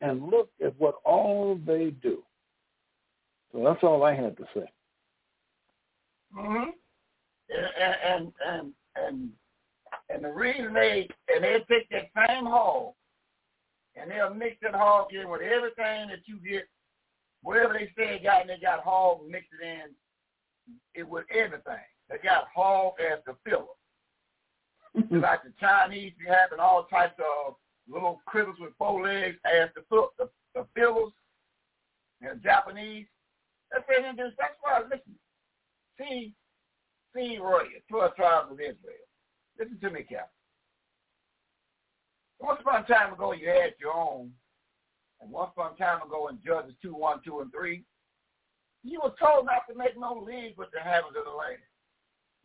Speaker 7: and look at what all they do. So that's all I had to say.
Speaker 5: Mm-hmm. And and and and the reason they and they take that same hog and they'll mix that hog in with everything that you get, wherever they say they got, and they got hog mixed it in it with everything. They got hog as the filler. like the Chinese, you having all types of little critters with four legs as the foot, the, the fillers. And Japanese, that's what do. That's why, listen, see, see, Roy, 12 tribes of Israel. Listen to me, Captain. Once upon a time ago, you had your own. And once upon a time ago in Judges 2, 1, 2, and 3, you were told not to make no league with the inhabitants of the land.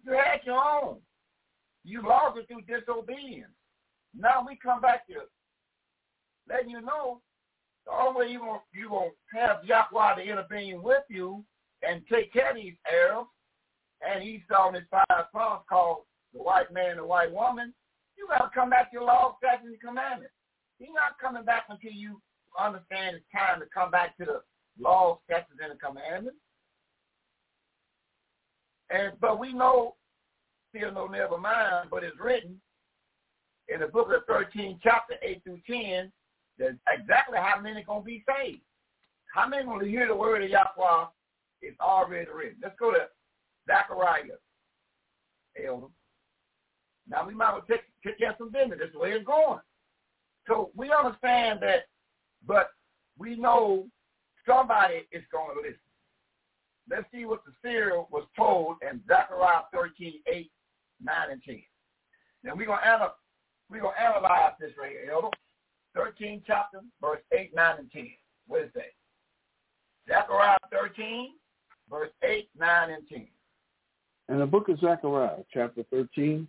Speaker 5: You had your own. You lost it through disobedience. Now we come back to letting you know the only way you won't you won't have Yahweh to intervene with you and take care of these Arabs and he's on his five sons called the white man and the white woman, you gotta come back to your law, statutes, and commandments. He's not coming back until you understand it's time to come back to the law, statutes, and the commandments. And but we know still no never mind, but it's written in the book of 13, chapter 8 through 10, that exactly how many to be saved. How many gonna hear the word of Yahweh is already written. Let's go to Zechariah, elder. Now we might well take, take care of some business. That's the way it's going. So we understand that, but we know somebody is going to listen. Let's see what the seer was told in Zechariah 13, 8 9 and 10. Now we're gonna analyze we're gonna analyze this right here, Elder. 13 chapter, verse 8, 9, and 10. What is that? Zechariah 13, verse 8, 9, and 10.
Speaker 7: In the book of Zechariah, chapter 13,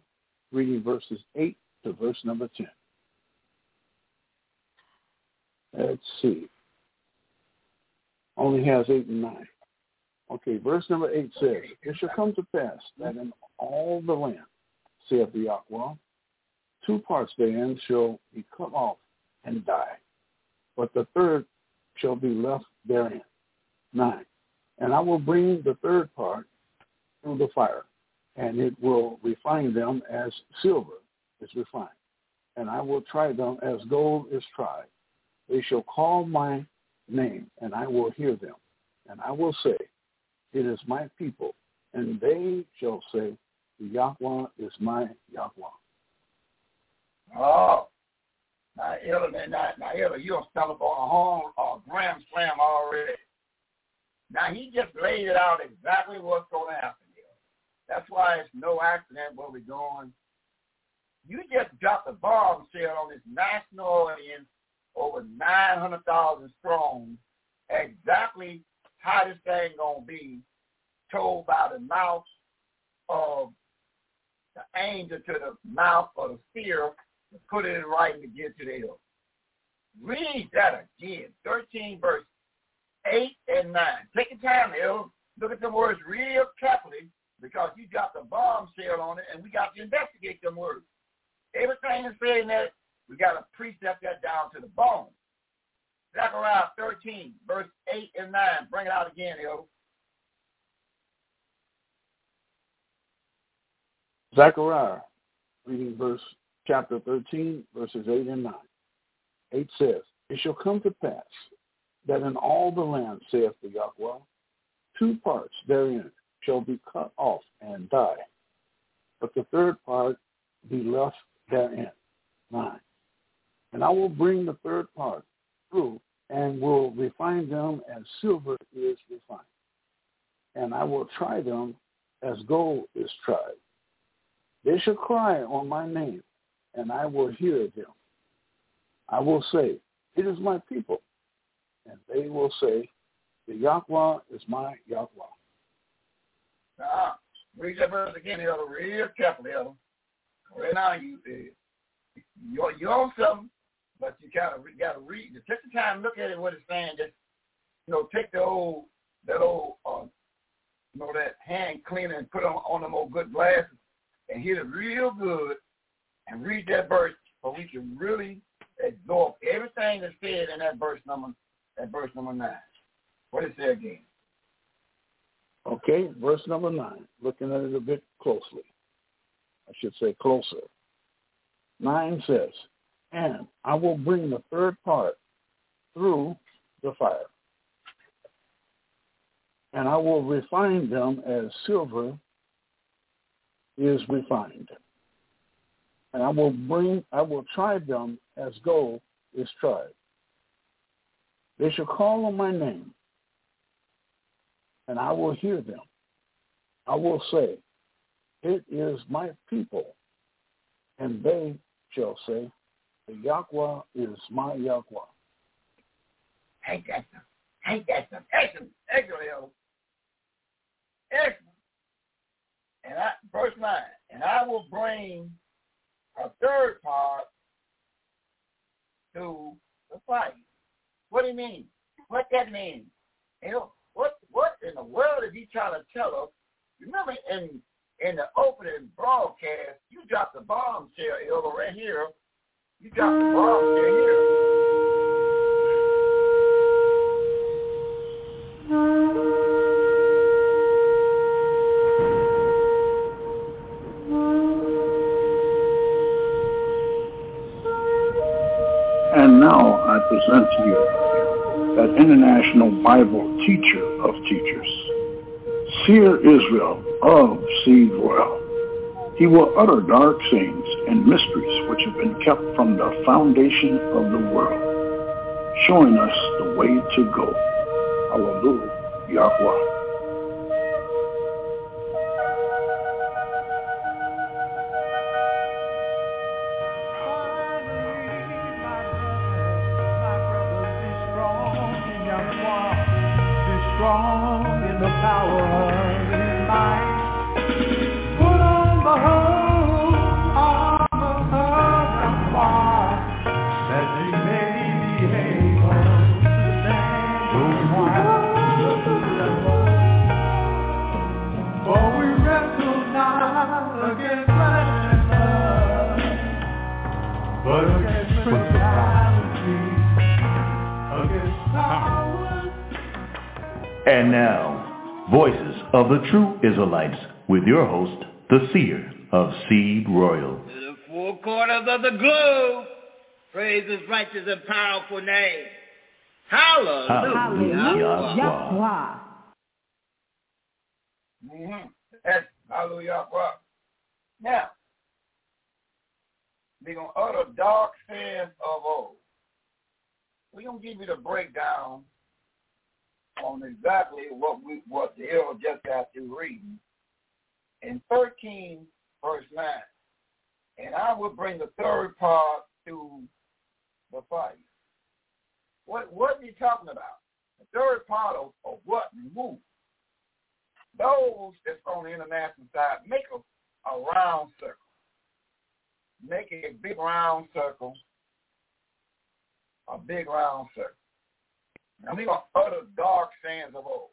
Speaker 7: reading verses 8 to verse number 10. Let's see. Only has 8 and 9. Okay, verse number 8 says, It shall come to pass that in all the land, saith the Yahweh, two parts therein shall be cut off and die, but the third shall be left therein. Nine. And I will bring the third part through the fire, and it will refine them as silver is refined. And I will try them as gold is tried. They shall call my name, and I will hear them. And I will say, It is my people. And they shall say, Yahweh is my Yahweh.
Speaker 5: Oh, now, Ella, now, now, Ella, you're stuck up on a home or a grand slam already. Now, he just laid it out exactly what's going to happen here. That's why it's no accident where we're going. You just dropped a bombshell on this national audience over 900,000 strong, exactly how this thing to be told by the mouth of the angel to the mouth of the seer to put it in writing to give to the elder. Read that again. 13 verse 8 and 9. Take your time, elder. Look at the words real carefully because you got the bombshell on it and we got to investigate them words. Everything is saying that we got to precept that down to the bone. Zechariah 13, verse 8 and 9. Bring it out again, yo.
Speaker 7: Zechariah, reading verse chapter 13, verses 8 and 9. 8 says, It shall come to pass that in all the land, saith the Yahweh, two parts therein shall be cut off and die, but the third part be left therein. 9. And I will bring the third part through and will refine them as silver is refined. And I will try them as gold is tried. They shall cry on my name, and I will hear them. I will say, It is my people. And they will say, The Yahweh is my Yahweh.
Speaker 5: Now, read that verse again, Elder, real carefully, Elder. Right now, you, uh, you're something, but you gotta, gotta read. Take the time, look at it, what it's saying. Just, you know, take the old, that old, uh, you know, that hand cleaner and put on, on them old good glasses and hit it real good and read that verse so we can really absorb everything that's said in that verse number, that verse number nine. What is there again?
Speaker 7: Okay, verse number nine. Looking at it a bit closely. I should say closer. Nine says, and I will bring the third part through the fire. And I will refine them as silver is refined. And I will bring I will try them as gold is tried. They shall call on my name, and I will hear them. I will say, It is my people, and they shall say, Yahweh is my Yahweh.
Speaker 5: Ain't that some, ain't that some excellent, excellent, excellent. And I, verse 9, and I will bring a third part to the fight. What do you mean? What that mean? You know, what what in the world is he trying to tell us? Remember in in the opening broadcast, you dropped the bombshell over right here. You got the bombshell here.
Speaker 2: And now I present to you that international Bible teacher of teachers, Seer Israel of Seed Royal. He will utter dark sayings and mysteries which have been kept from the foundation of the world, showing us the way to go. Hallelujah, Yahweh.
Speaker 8: The
Speaker 3: True Israelites with your host, the Seer of Seed Royal.
Speaker 4: To the four corners of the globe, praise his righteous and powerful name. Hallelujah.
Speaker 3: Hallelujah.
Speaker 1: Yahweh.
Speaker 5: Mm-hmm. That's hallelujah. Now, we're going to utter dark sins of old. We're going to give you the breakdown on exactly what we what the elder just got through reading. In 13, verse 9, and I will bring the third part to the fire. What what are you talking about? The third part of, of what? Remove. Those that's on the international side make a a round circle. Make a big round circle. A big round circle. Now going to utter dark sands of old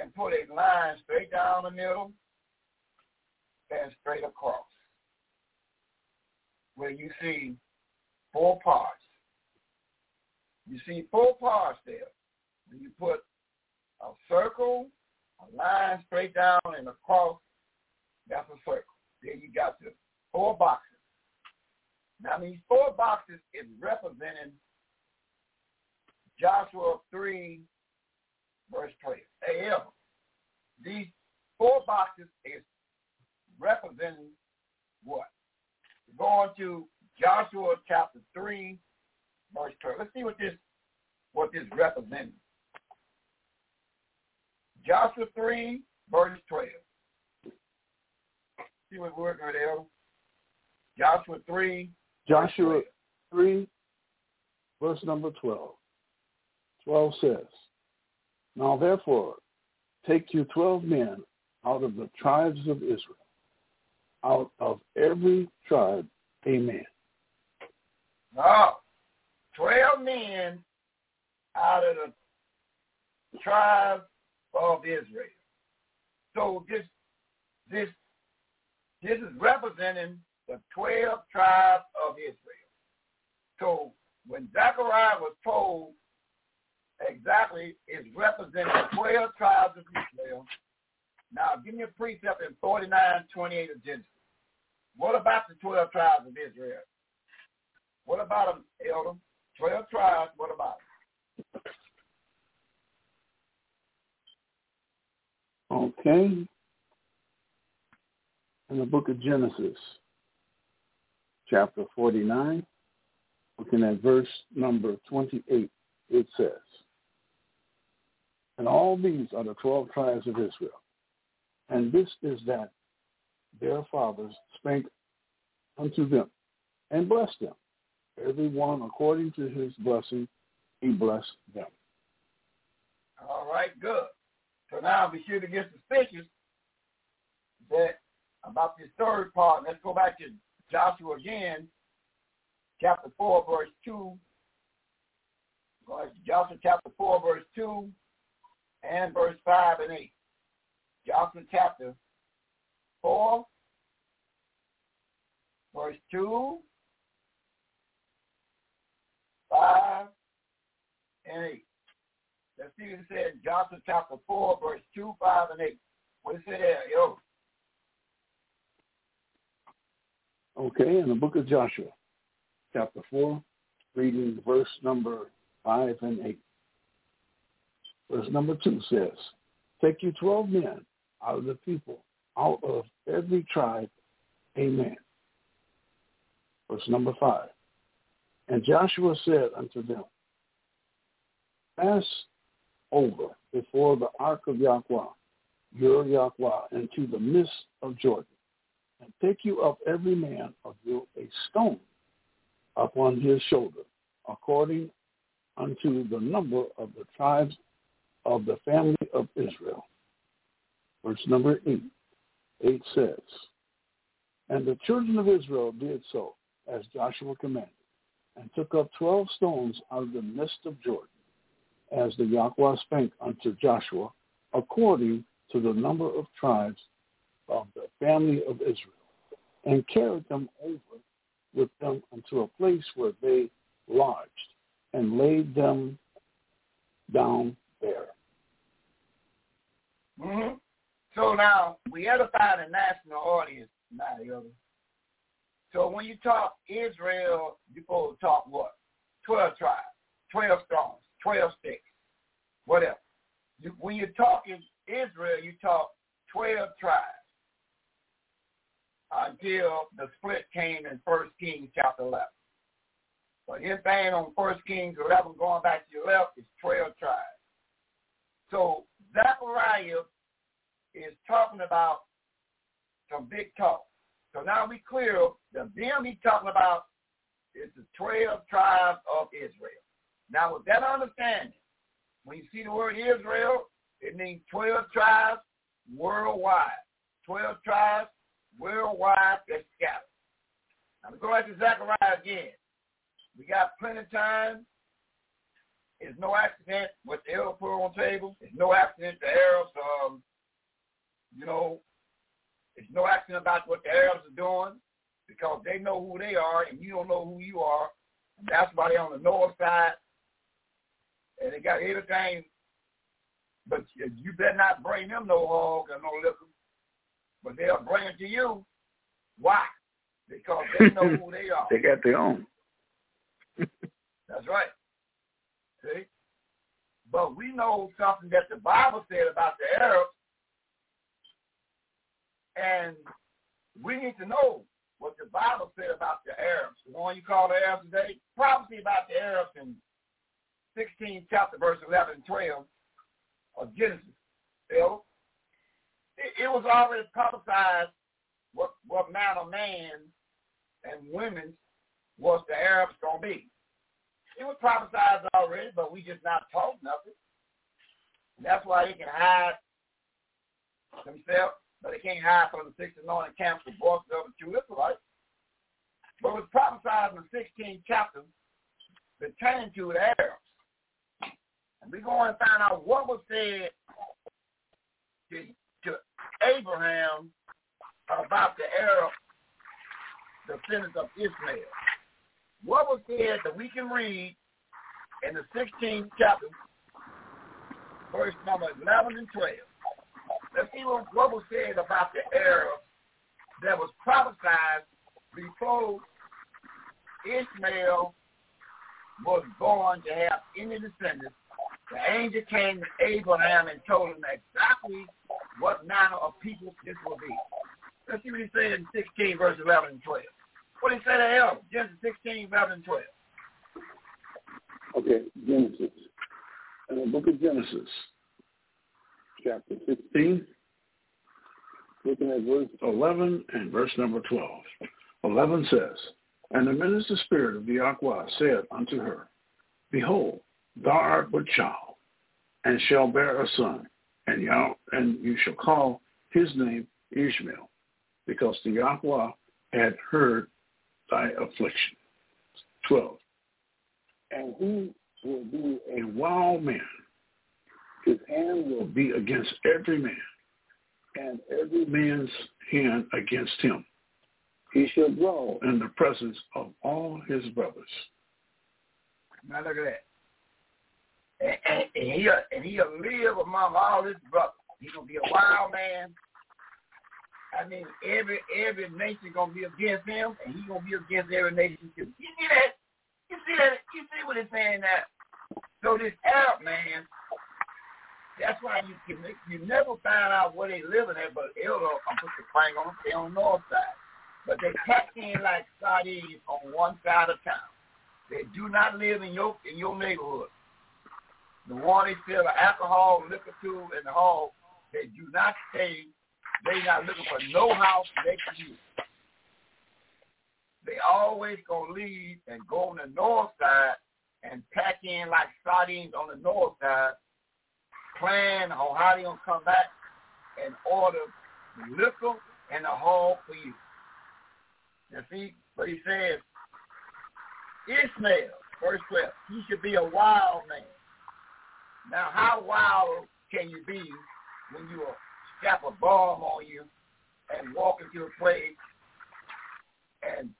Speaker 5: and put a line straight down the middle and straight across where you see four parts. You see four parts there. When you put a circle, a line straight down and across, that's a circle. There you got the four boxes. Now these four boxes is representing Joshua 3, verse 12. However, these four boxes is representing what? We're Going to Joshua chapter 3, verse 12. Let's see what this what this represents. Joshua 3, verse 12. See what's working right there. Joshua 3.
Speaker 7: Joshua 3, verse number 12. 12 says, Now therefore, take you 12 men out of the tribes of Israel, out of every tribe, amen.
Speaker 5: Now, 12 men out of the tribe of Israel. So this this this is representing the 12 tribes of Israel. So when Zechariah was told exactly is representing 12 tribes of Israel, now give me a precept in 49, 28 of Genesis. What about the 12 tribes of Israel? What about them, Elder? 12 tribes, what about them?
Speaker 7: Okay. In the book of Genesis, chapter 49, looking at verse number 28, it says, And all these are the 12 tribes of Israel. And this is that their fathers spake unto them and blessed them. Every one according to his blessing, he blessed them.
Speaker 5: All right, good. So now be sure to get suspicious that about this third part. Let's go back to Joshua again, chapter 4, verse 2. Joshua chapter 4, verse 2 and verse 5 and 8. Joshua chapter 4, verse 2, 5, and 8. Let's see what it said Joshua chapter 4, verse 2, 5, and 8. What it say there, yo?
Speaker 7: Okay, in the book of Joshua, chapter 4, reading verse number 5 and 8. Verse number 2 says, Take you 12 men out of the people, out of every tribe, amen. Verse number 5. And Joshua said unto them, Pass over before the ark of Yahweh, your Yahweh, into the midst of Jordan, and take you up every man of you a stone upon his shoulder, according unto the number of the tribes of the family of Israel. Verse number 8. 8 says, And the children of Israel did so, as Joshua commanded, and took up twelve stones out of the midst of Jordan, as the Yahweh spake unto Joshua, according to the number of tribes of the family of Israel, and carried them over with them unto a place where they lodged, and laid them down there.
Speaker 5: Mm-hmm. So now we edify the national audience now, yo. So when you talk Israel, supposed to talk what? Twelve tribes, twelve stones, twelve sticks, whatever. You, when you're talking Israel, you talk twelve tribes until the split came in First Kings chapter eleven. But anything on First Kings eleven going back to your left is twelve tribes. So Zechariah is talking about some big talk. So now we clear the them he's talking about is the 12 tribes of Israel. Now with that understanding, when you see the word Israel, it means 12 tribes worldwide. 12 tribes worldwide that's scattered. I'm going to Zechariah again. We got plenty of time. It's no accident what the Arabs put on the table. It's no accident the Arabs, um, you know, it's no accident about what the Arabs are doing because they know who they are and you don't know who you are. And that's why they're on the north side. And they got everything. But you better not bring them no hog or no liquor. But they'll bring it to you. Why? Because they know [LAUGHS] who they are.
Speaker 2: they got their own.
Speaker 5: That's right. See? But we know something that the Bible said about the Arabs, and we need to know what the Bible said about the Arabs. The one you call the Arabs today, prophecy about the Arabs in 16 chapter, verse 11 and 12 of Genesis. You it, it was already prophesied what, what man of man and women was the Arabs going to be. It was prophesied already, but we just not told nothing. And that's why they can hide themselves, but they can't hide from the six anointed camps of voices of the true Israelites. But it was prophesied in the 16th chapter pertaining to the Arabs. And we're going to find out what was said to, to Abraham about the Arab descendants of Ishmael what was said that we can read in the 16th chapter, verse number 11 and 12. Let's see what, what was said about the Arabs that was prophesied before Ishmael was born to have any descendants. The angel came to Abraham and told him exactly what manner of people this will be. Let's see what he said in 16, verse 11 and 12. What did he say to him? Genesis 16, 11, and 12.
Speaker 2: Okay, Genesis. In the book of Genesis, chapter 16, looking at verse 11 and verse number 12. 11 says, And the minister spirit of the Aqua said unto her, Behold, thou art but child, and shall bear a son, and, you and you shall call his name Ishmael, because the Yahweh had heard thy affliction. 12. And he will be a wild man. His hand will be against every man, and every man's hand against him. He shall dwell in the presence of all his brothers.
Speaker 5: Now look at that. And, and, and he'll and he'll live among all his brothers. He's gonna be a wild man I mean, every every nation gonna be against him, and he's gonna be against every nation too. You see that? You see that? You see what he's saying now? So this Arab man, that's why you can you never find out where they living at, but Elder, I'm put the thing on they on the north side. But they pack in like sardines on one side of town. They do not live in your in your neighborhood. The one they sell alcohol, liquor to, and hall, they do not stay they not looking for no house next you. They always gonna leave and go on the north side and pack in like sardines on the north side, plan on how they gonna come back and order liquor and the hog for you. You see, but he says, Ishmael, verse 12, he should be a wild man. Now, how wild can you be when you are strap a bomb on you and walk into a place and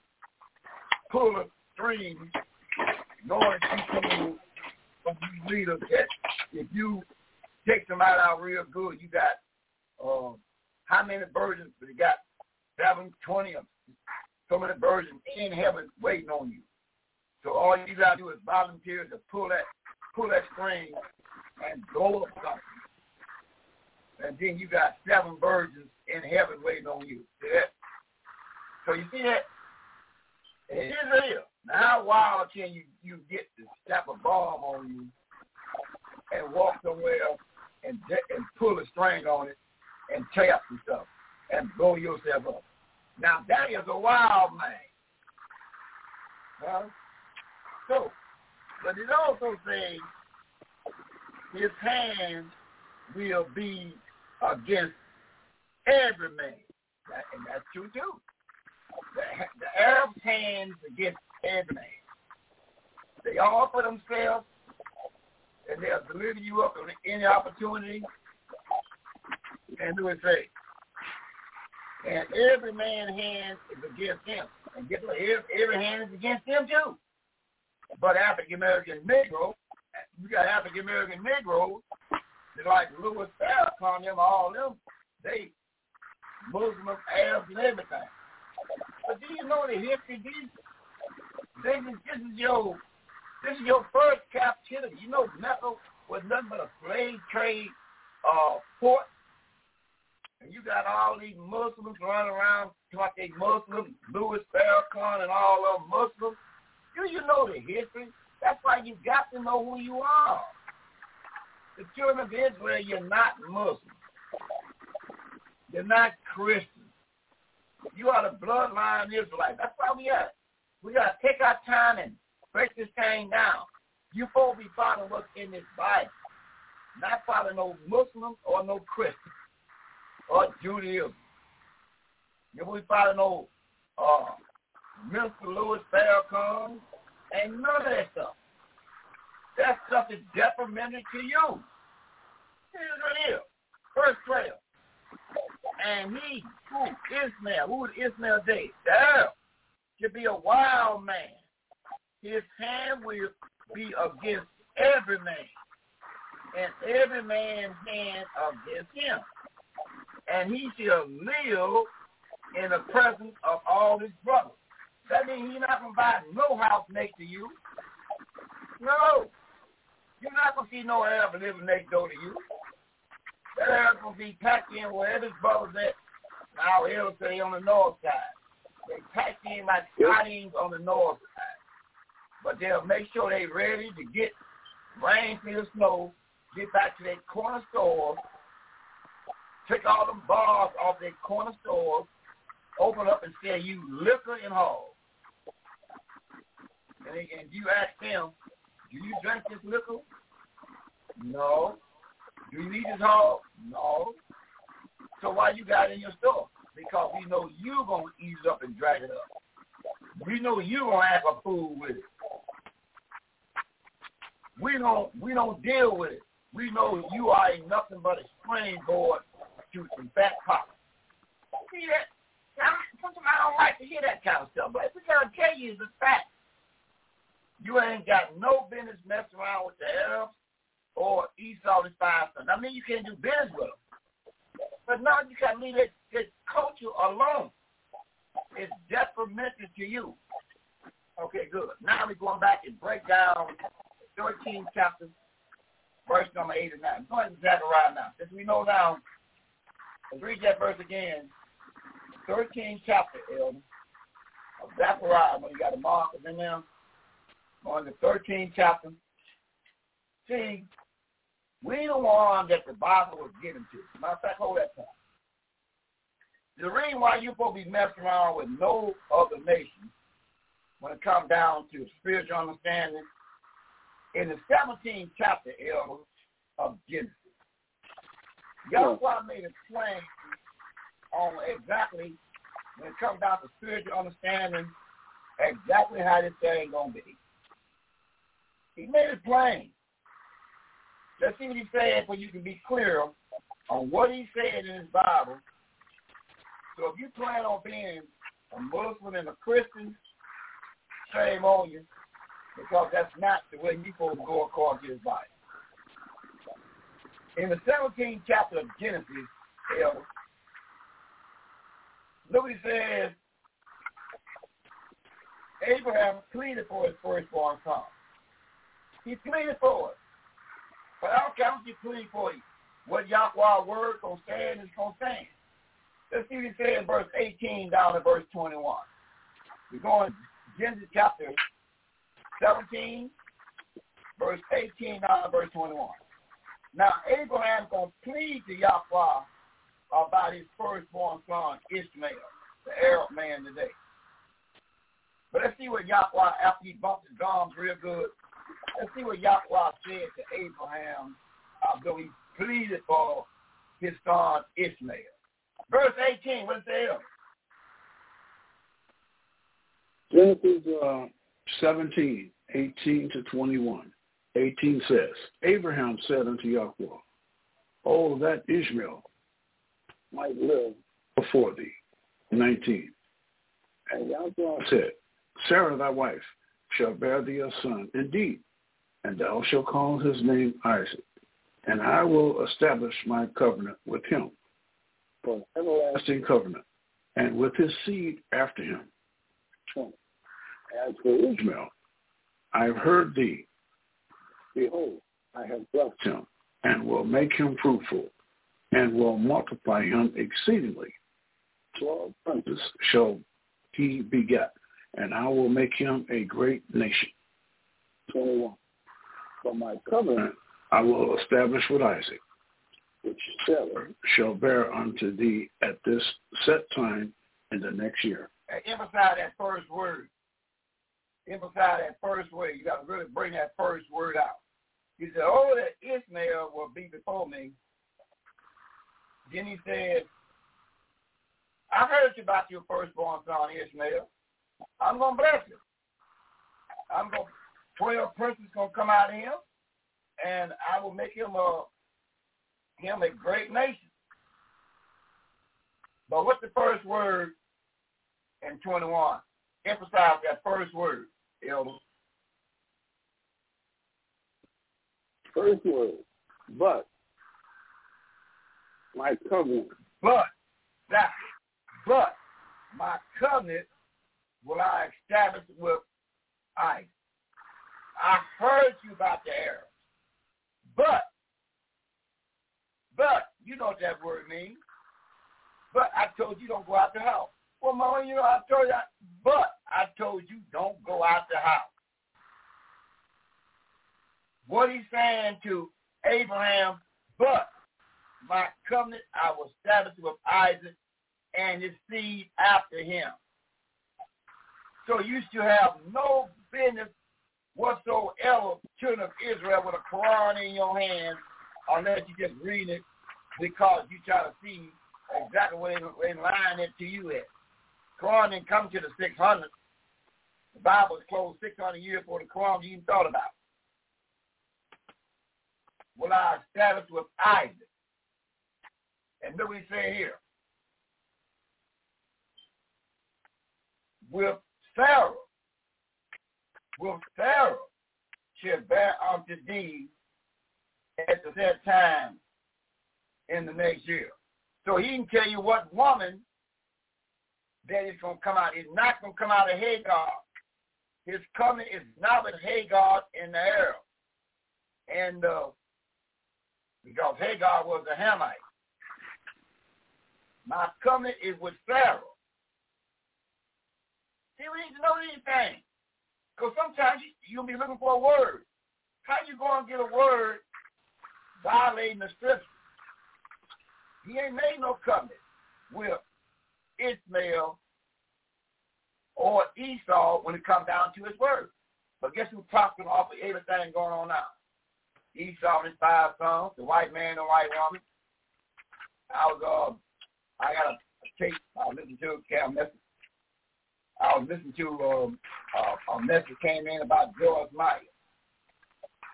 Speaker 5: pull a string knowing people from these leaders that if you take somebody out real good, you got uh, how many virgins? You got seven, twenty of so many virgins in heaven waiting on you. So all you gotta do is volunteer to pull that pull that string and blow up something and then you got seven virgins in heaven waiting on you. See that? So you see that? It is real. Now how wild can you, you get to strap a bomb on you and walk somewhere and and pull a string on it and tap and stuff and blow yourself up? Now that is a wild man. Huh? So, but it also says his hand will be against every man. And that's true too. The, the Arabs' hands against every man. They offer themselves and they'll deliver you up on any opportunity and do it say. And every man's hand is against him. And guess what? Every, every hand is against him too. But African American Negro, you got African American Negroes, like Louis Farrakhan, them, all them, they Muslim, Arabs, and everything. But do you know the history? These, this is, this is your this is your first captivity. You know, Mecca was nothing but a slave trade uh, port. And you got all these Muslims running around like they Muslims, Louis Farrakhan and all of them Muslims. Do you know the history? That's why you got to know who you are. The children of Israel, you're not Muslim. You're not Christian. You are the bloodline Israelite. That's why we are. We got to take our time and break this thing down. You to be following what's in this Bible, not following no Muslim or no Christian or Judaism. You be following no uh, Mr. Louis Farrakhan and none of that stuff. That stuff is detrimental to you. Here's what it is. Verse 12. And he, who, Ishmael, who is Ishmael Day? There should be a wild man his hand will be against every man, and every man's hand against him. And he shall live in the presence of all his brothers. That means he's not going to buy no house next to you. No. You're not to see no Arab living next door to you. That Arab going to be packed in wherever his brother's at. Now, he'll say on the north side. They packed in like sardines on the north side but they'll make sure they're ready to get rain through the snow, get back to their corner store, take all them bars off their corner store, open up and sell you liquor and. And, and you ask them, do you drink this liquor? No. Do you eat this hog? No. So why you got it in your store? Because we know you're going to it up and drag it up. We know you're going to have a fool with it. We don't we don't deal with it. We know you are nothing but a springboard to some fat pockets. See that? Sometimes I don't like to hear that kind of stuff, but we gotta tell you the fact. You ain't got no business messing around with the Arabs or Esau the five sons. I mean, you can't do business with them. But now you gotta leave that, culture alone. It's detrimental to you. Okay, good. Now we're going back and break down 13th chapter, verse number 8 and 9. Go ahead and Zechariah now. Since we know now, let's read that verse again. 13th chapter, Elder, of when you got the markers in there. On the 13th chapter. See, we the one that the Bible was given to. Matter of fact, hold that thought. The reason why you're supposed to be messing around with no other nation when it comes down to spiritual understanding in the 17th chapter of Genesis. Yahweh made a plain on exactly, when it comes down to spiritual understanding, exactly how this thing to be. He made it plain. Let's see what he said so you can be clear on what he said in his Bible. So if you plan on being a Muslim and a Christian, shame on you because that's not the way you're supposed to go according to his Bible. In the 17th chapter of Genesis, look what he says, Abraham pleaded for his firstborn son. He pleaded for it. But come you plead for you? What Yahweh word gonna stand is gonna stand. Let's see what he said in verse 18 down to verse 21. We're going Genesis chapter 17, verse 18 down to verse 21. Now, Abraham to plead to Yahweh about his firstborn son, Ishmael, the Arab man today. But let's see what Yahweh, after he bumped his gums real good, let's see what Yahweh said to Abraham after he pleaded for his son Ishmael. Verse 18, what's it say?
Speaker 7: Genesis uh, 17, 18 to 21. 18 says, Abraham said unto Yahweh, Oh, that Ishmael might live before thee. 19. And Yahweh said, Sarah thy wife shall bear thee a son indeed, and thou shalt call his name Isaac, and I will establish my covenant with him for an everlasting covenant, and with his seed after him. As for Ishmael, I have heard thee. Behold, I have blessed him, and will make him fruitful, and will multiply him exceedingly. Twelve princes shall he beget, and I will make him a great nation. 21. For my covenant I will establish with Isaac, which Sarah shall bear unto thee at this set time in the next year.
Speaker 5: Emphasize that first word. Emphasize that first word. You got to really bring that first word out. He said, oh, that Ishmael will be before me. Then he said, I heard about your firstborn son, Ishmael. I'm going to bless him. I'm going to, 12 princes going to come out of him, and I will make him a, him a great nation. But what's the first word in 21? Emphasize that first word, Elder.
Speaker 7: First word, but my covenant.
Speaker 5: But, that, but my covenant will I establish with Isaac. I heard you about the Arabs. But, but, you know what that word means. But I told you don't go out the house. Well, Mama, you know, I told you, but I told you don't go out the house. What he's saying to Abraham, but my covenant I will establish with Isaac and his seed after him. So you should have no business whatsoever, children of Israel, with a Quran in your hand, unless you just read it because you try to see exactly where they, in line it to you at. Quran didn't come to the 600. The Bible was closed 600 years before the Quran you even thought about. Well, I establish with Isaac? And look what he said here. With Sarah, with Sarah shall bear unto thee at the set time in the next year. So he can tell you what woman that is going to come out. It's not going to come out of Hagar. His coming is not with Hagar in the air. And uh, because Hagar was a Hamite. My covenant is with Pharaoh. See, we need to know anything. Because sometimes you, you'll be looking for a word. How you going to get a word violating the scripture? He ain't made no covenant with Ishmael or Esau when it comes down to his word. But guess who's profiting off of everything going on now? Esau and his five sons, the white man and the white woman. I was uh I got a, tape I was listening to Cam message. I was listening to um, uh, a message came in about Joyce Meyer.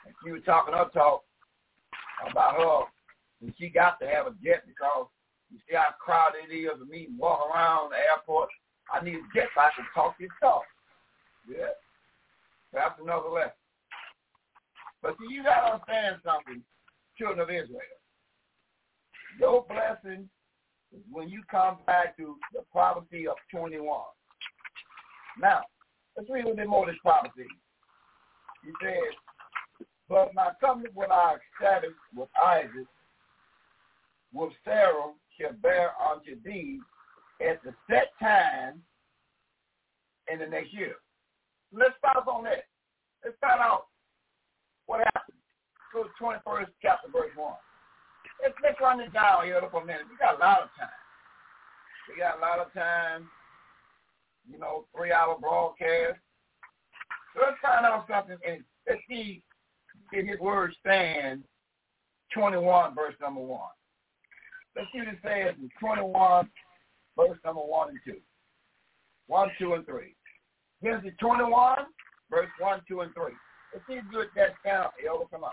Speaker 5: And she was talking her talk about her and she got to have a jet because you see how crowded it is of me walk around the airport. I need a jet so I can talk this talk. Yeah. That's another lesson. But see, you got to understand something, children of Israel. Your blessing is when you come back to the prophecy of 21. Now, let's read a little bit more of this prophecy. He says, But my covenant will I establish with Isaac, with Sarah shall bear unto thee at the set time in the next year. Let's stop on that. Let's find out what happened? Go to 21st chapter, verse 1. Let's, let's run this down here for a minute. We got a lot of time. We got a lot of time, you know, three-hour broadcast. So let's find out something, and let's see if his word stands 21, verse number 1. Let's see what it says in 21, verse number 1 and 2. 1, 2, and 3. Genesis 21, verse 1, 2, and 3. Let's see if you get that down. Elder, come on.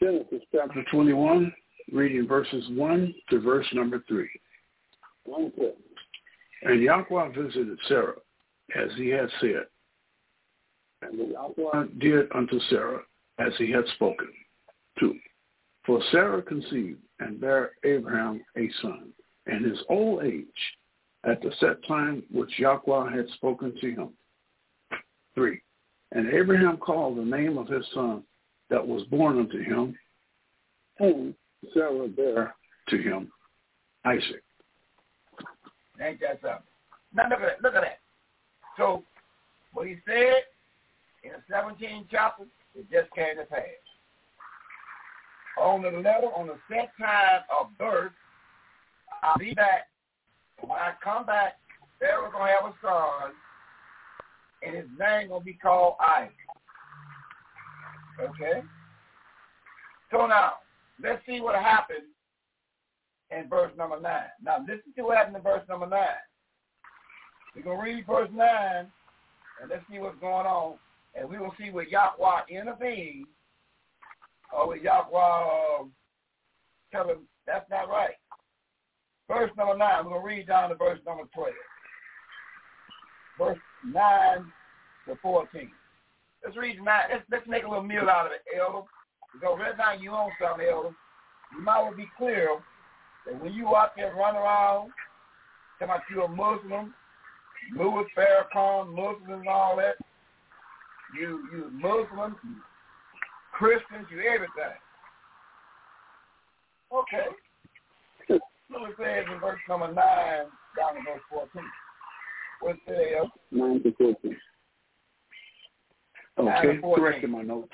Speaker 7: Genesis chapter 21, reading verses 1 to verse number 3. 1 says, And Yahweh visited Sarah, as he had said. And Yahweh did unto Sarah as he had spoken. 2. For Sarah conceived and bare Abraham a son, in his old age, at the set time which Yahweh had spoken to him. 3. And Abraham called the name of his son that was born unto him, whom Sarah bare to him, Isaac.
Speaker 5: Ain't that something? Now look at that. Look at that. So what he said in the 17th chapter, it just came to pass. On the letter, on the set time of birth, I'll be back. When I come back, Sarah's gonna have a son, and his name gonna be called Isaac. Okay. So now, let's see what happened in verse number nine. Now listen to what happened in verse number nine. We're gonna read verse nine, and let's see what's going on, and we will see where Yahweh intervened, or where Yahweh um, tell him that's not right. Verse number nine. We're gonna read down to verse number twelve. Verse nine to fourteen. Let's read nine. Let's let's make a little meal out of it, Elder. Because right now you own something, Elder. You might well be clear that when you out there run around, talking about you're a Muslim, Louis Farrakhan, Muslims and all that, you you Muslims, you Christians, you everything. Okay. What it says in verse number 9 down to verse 14. What it says?
Speaker 7: 9 to 14. Okay, correcting my notes.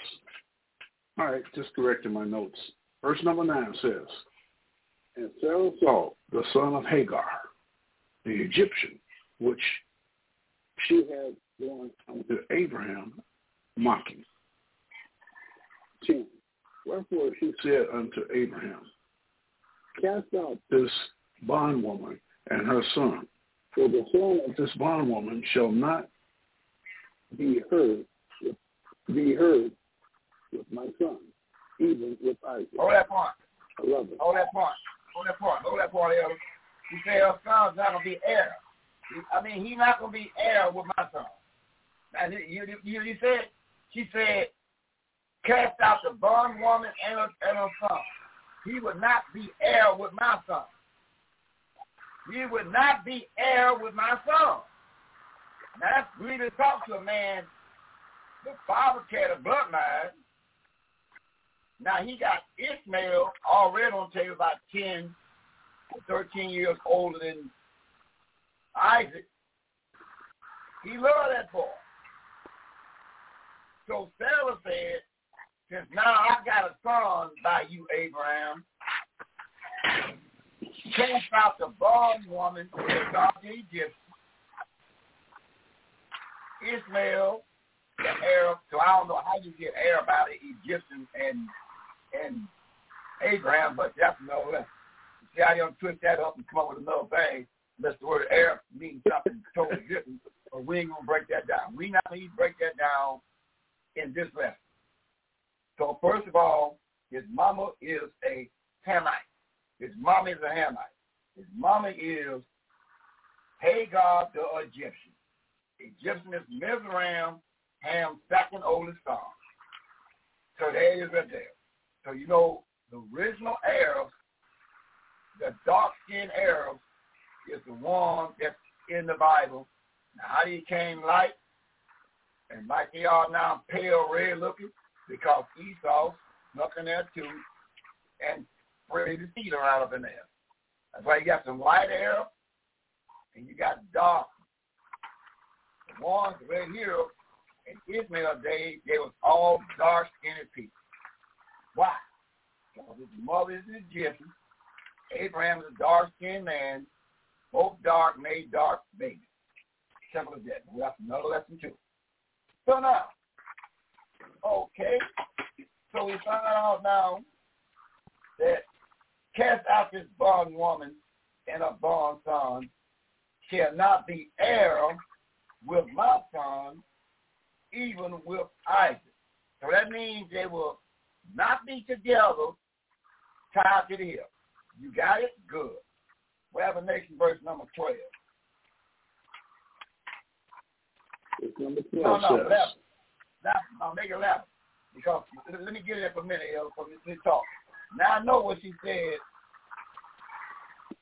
Speaker 7: All right, just correcting my notes. Verse number 9 says, And Sarah saw the son of Hagar, the Egyptian, which she had born unto Abraham, mocking. 10. Wherefore she said unto Abraham, Cast out this bondwoman and her son, for the son of this bondwoman shall not be heard with, be heard with my son, even with Isaac.
Speaker 5: Hold that part.
Speaker 7: 11.
Speaker 5: Hold that part. Hold that part. Hold that part, Elder. You say her son's not to be heir. I mean, he's not to be heir with my son. Now, you, you, you said, she said, cast out the bondwoman and her, and her son. He would not be heir with my son. He would not be heir with my son. Now that's really talk to a man. The father carried a bloodline. Now he got Ishmael already on table about 10 13 years older than Isaac. He loved that boy. So Sarah said, since now I've got a son by you, Abraham, cast out the bondwoman of the Egypt, Ishmael, the Arab. So I don't know how you get Arab out of Egyptian and and Abraham, but that's no less. See how you don't twist that up and come up with another thing. Unless the word Arab means something totally different, but we ain't gonna break that down. We not need to break that down in this lesson. So first of all, his mama is a Hamite. His mama is a Hamite. His mama is Hagar the Egyptian. Egyptian is Mizraim, Ham's second oldest son. So there is right there. So you know the original Arabs, the dark-skinned Arabs, is the one that's in the Bible. Now how he came light, and like they are now pale red looking, because Esau snuck in there too and spread his feet around up in there. That's why you got some light hair and you got dark. The ones right here in Ishmael days, they was all dark-skinned people. Why? Because his mother is an Egyptian. Abraham is a dark-skinned man. Both dark made dark babies. Simple as that. That's another lesson too. So now, Okay. So we find out now that cast out this bond woman and a bond son shall not be heir with my son, even with Isaac. So that means they will not be together tied to the hip. You got it? Good. Revelation verse number 12.
Speaker 2: It's number 12
Speaker 5: no,
Speaker 2: says,
Speaker 5: 11. Now, I'll make it 11. Because, let me get it for a minute, here for to talk. Now I know what she said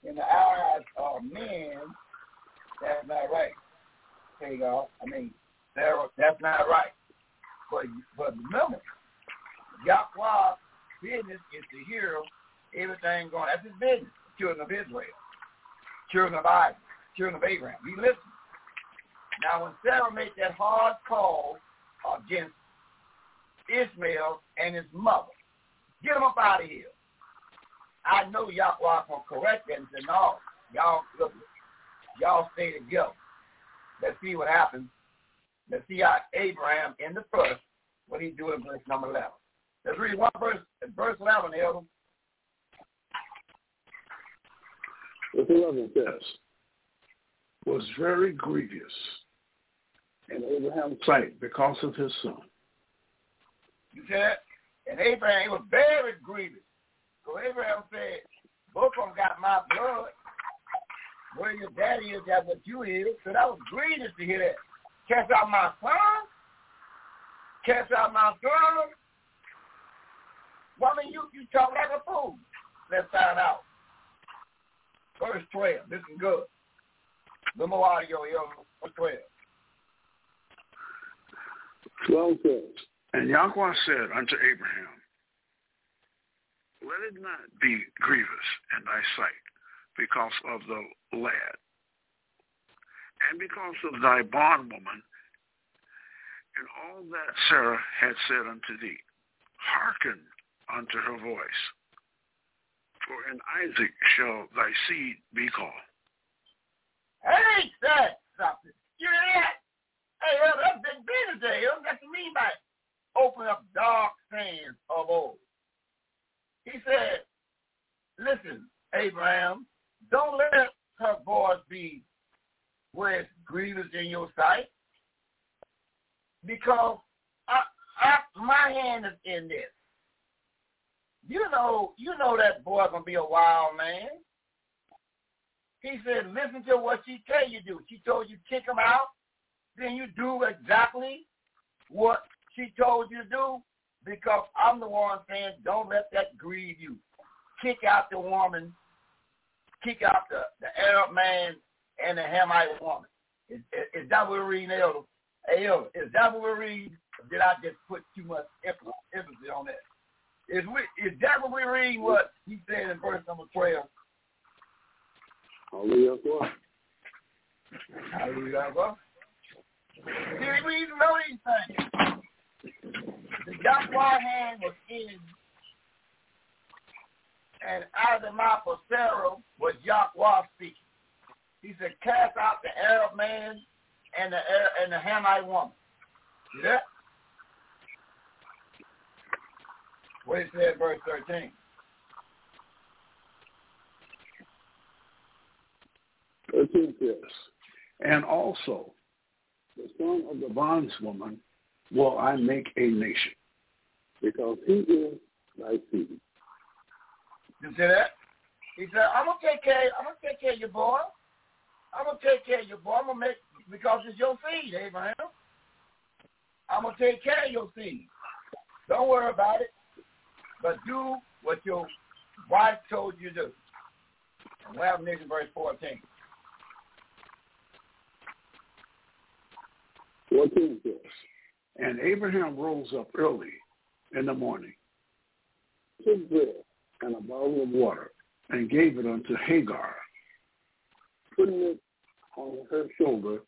Speaker 5: in the eyes of men, that's not right. There you go. I mean, that's not right. But but remember, Yahweh's business is to hear everything going. That's his business. Children of Israel, children of Isaac, children of Abraham. He listens. Now, when Sarah made that hard call against Ishmael and his mother, get him up out of here. I know Yahweh will correct that and say, no, y'all, look, y'all stay together. Let's see what happens. Let's see how Abraham in the first, what he do in verse number 11. Let's read one verse, verse 11, Elder.
Speaker 2: verse 11 says,
Speaker 7: Was very grievous
Speaker 2: and Abraham's
Speaker 7: sight because of his son.
Speaker 5: You see that? And Abraham he was very grievous. So Abraham said, both of them got my blood. Where your daddy is, that's what you is. So that was grievous to hear that. Cast out my son? Cast out my son? Woman, you, you talk like a fool. Let's find out. Verse 12. This is good. No more audio, yo. Verse 12.
Speaker 2: 12 says,
Speaker 7: And Yahweh said unto Abraham, Let it not be grievous in thy sight because of the lad, and because of thy bondwoman, and all that Sarah had said unto thee. Hearken unto her voice. For in Isaac shall thy seed be called.
Speaker 5: Hey, that something. You hear that? Hey, that's big business there. You what I mean by open up dark sands of old. He said, listen, Abraham, don't let her voice be where it's grievous in your sight because I, I, my hand is in this. You know, you know that boy gonna be a wild man. He said, listen to what she tell you do. She told you kick him out. Then you do exactly what she told you to do because I'm the one saying don't let that grieve you. Kick out the woman. Kick out the, the Arab man and the Hamite woman. Is, is, is that what we're reading, Elder? Hey, Elder, is that what we're reading? Did I just put too much emphasis on that? Is, we, is that what we're reading what he said in verse number 12?
Speaker 2: Hallelujah.
Speaker 5: Hallelujah. See, we even know these things. The Yahweh hand was in, and out of the mouth of Sarah was Yahweh speaking. He said, cast out the Arab man and the and the Hamite woman. See that? What did it said, verse 13.
Speaker 2: Thirteen says,
Speaker 7: And also
Speaker 2: the son of the
Speaker 7: bondswoman will I make a nation.
Speaker 2: because he is thy seed.
Speaker 5: You see that? He said, I'm gonna take care I'm gonna take care of your boy. I'm gonna take care of your boy. I'm gonna make because it's your seed, Abraham. I'm gonna take care of your seed. Don't worry about it. But do what your wife told you to do. Next verse 14.
Speaker 2: 14 says,
Speaker 7: And Abraham rose up early in the morning,
Speaker 2: took bread and a bottle of water,
Speaker 7: and gave it unto Hagar,
Speaker 2: putting it on her shoulder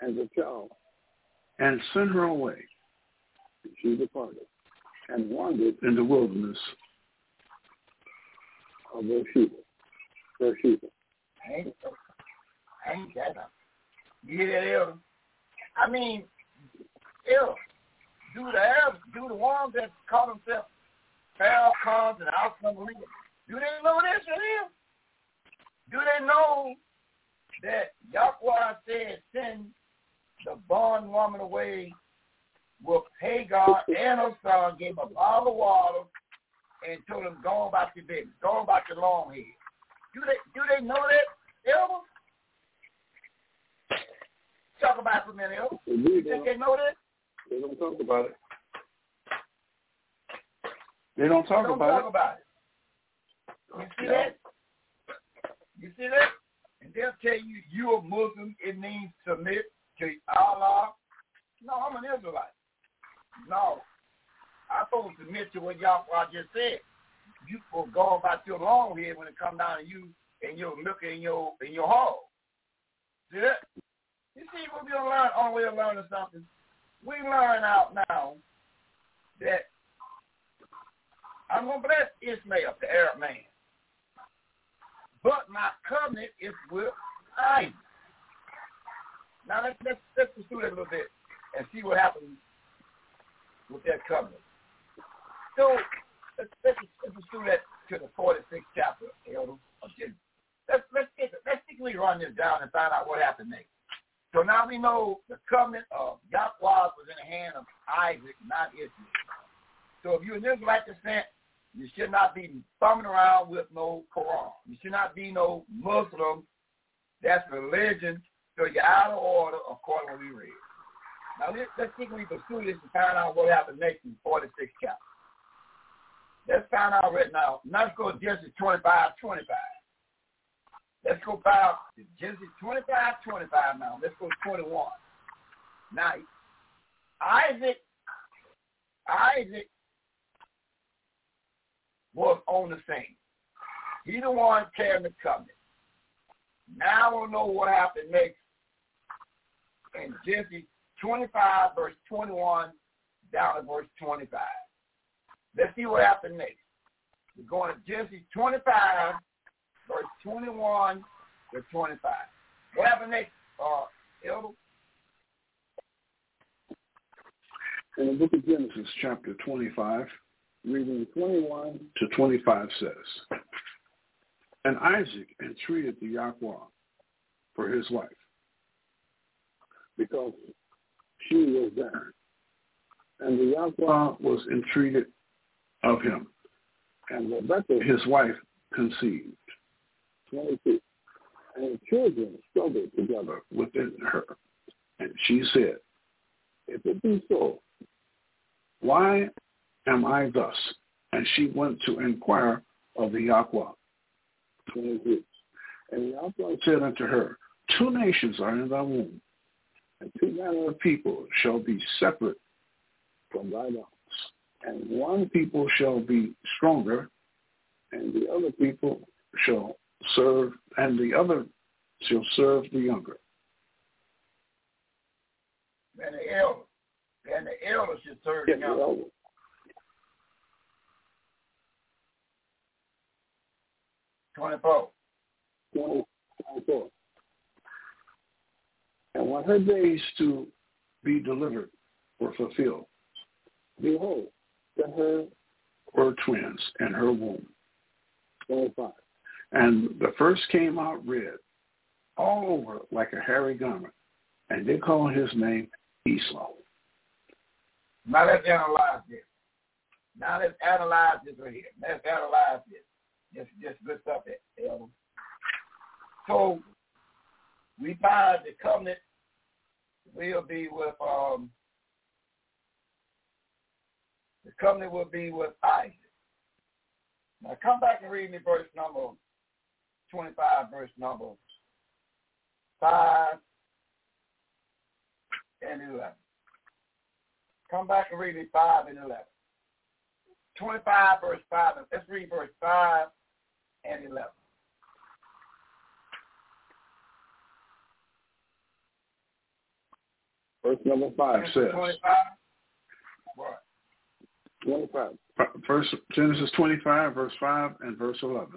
Speaker 2: as a child,
Speaker 7: and sent her away
Speaker 2: and she departed and wandered
Speaker 7: in the wilderness.
Speaker 2: of Beersheba. Beersheba.
Speaker 5: Ain't, ain't that a, you hear that, Elder? I mean, Elder, do the Arabs, do the ones that call themselves Farrakhan's and Al do they know this or him? Do they know that Yahweh said, send the born woman away with Hagar and her son, gave up all the water, and told them, go about your business, go about your long hair. Do they do they know that, Elder? Talk about it for a minute, Elder. You think they know that?
Speaker 7: They don't talk about it. They don't talk,
Speaker 5: they don't
Speaker 7: about,
Speaker 5: talk
Speaker 7: it.
Speaker 5: about it. You see that? You see that? And they'll tell you you're a Muslim, it means submit to Allah. No, I'm an Israelite. No. I'm supposed to submit to what y'all I just said. You will go about your long head when it come down to you and your look in your in your hall. See that? You see, we're gonna learn on way of learning something. We learn out now that I'm gonna bless Ishmael, the Arab man. But my covenant is with Isaac. Now let's let's let's pursue that a little bit and see what happens with that covenant. So let's let's, let's pursue that to the 46th chapter, of Genesis. Let's let's get let's quickly run this down and find out what happened next. So now we know the covenant of Yahweh was in the hand of Isaac, not Israel. So if you're an Israelite descent, you should not be thumbing around with no Quran. You should not be no Muslim. That's religion. So you're out of order according to what we read. Now let's, let's see if we pursue this and find out what happened next in 46 chapter. Let's find out right now. Now let's go to Genesis 25, 25. Let's go back to Genesis 25, 25 now. Let's go to 21. Now, Isaac, Isaac was on the scene. He the one carrying the covenant. Now we'll know what happened next in Genesis 25, verse 21 down to verse 25. Let's see what happened next. We're going to Genesis 25, verse 21 to 25. What happened next, uh, Elder?
Speaker 7: In the book of Genesis, chapter 25, reading 21 to 25 says, And Isaac entreated the Yahweh for his wife, because she was there. And the Yahweh was entreated of him. And Rebekah, his wife, conceived. 22. And children struggled together within her. And she said, If it be so, why am I thus? And she went to inquire of the Yahweh. 26. And Yahweh said unto her, Two nations are in thy womb, and two manner of people shall be separate from thy loins. And one people shall be stronger, and the other people shall serve, and the other shall serve the younger.
Speaker 5: And the elder, and the elder should serve the
Speaker 7: Yeah,
Speaker 5: younger.
Speaker 7: well,
Speaker 5: 24.
Speaker 7: 20, 24. And when her days to be delivered were fulfilled, behold, that her were twins in her womb. 25. And the first came out red, all over like a hairy garment, and they called his name Esau.
Speaker 5: Now let's analyze this. Now let's analyze this right here. Let's analyze this. Just just good stuff there, Elder. So we find the covenant will be with um the covenant will be with Isaac. Now come back and read me verse number twenty five, verse number five and eleven. Come back and read me five and eleven. Twenty-five verse five. Let's read verse five and eleven.
Speaker 7: Verse number 5 says,
Speaker 5: Twenty-five. What?
Speaker 7: 25. Verse, Genesis 25, verse 5 and verse 11.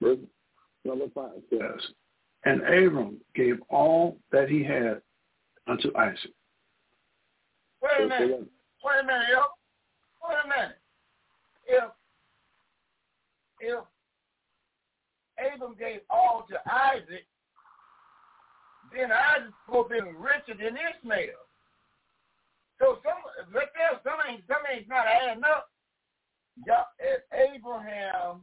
Speaker 7: Verse number 5 says, And Abram gave all that he had unto Isaac.
Speaker 5: Wait a a minute. Wait a minute, yo. Wait a minute. If if Abram gave all to Isaac, then supposed to be richer than Ishmael. So some right there, some ain't some ain't not adding up. Yeah, Abraham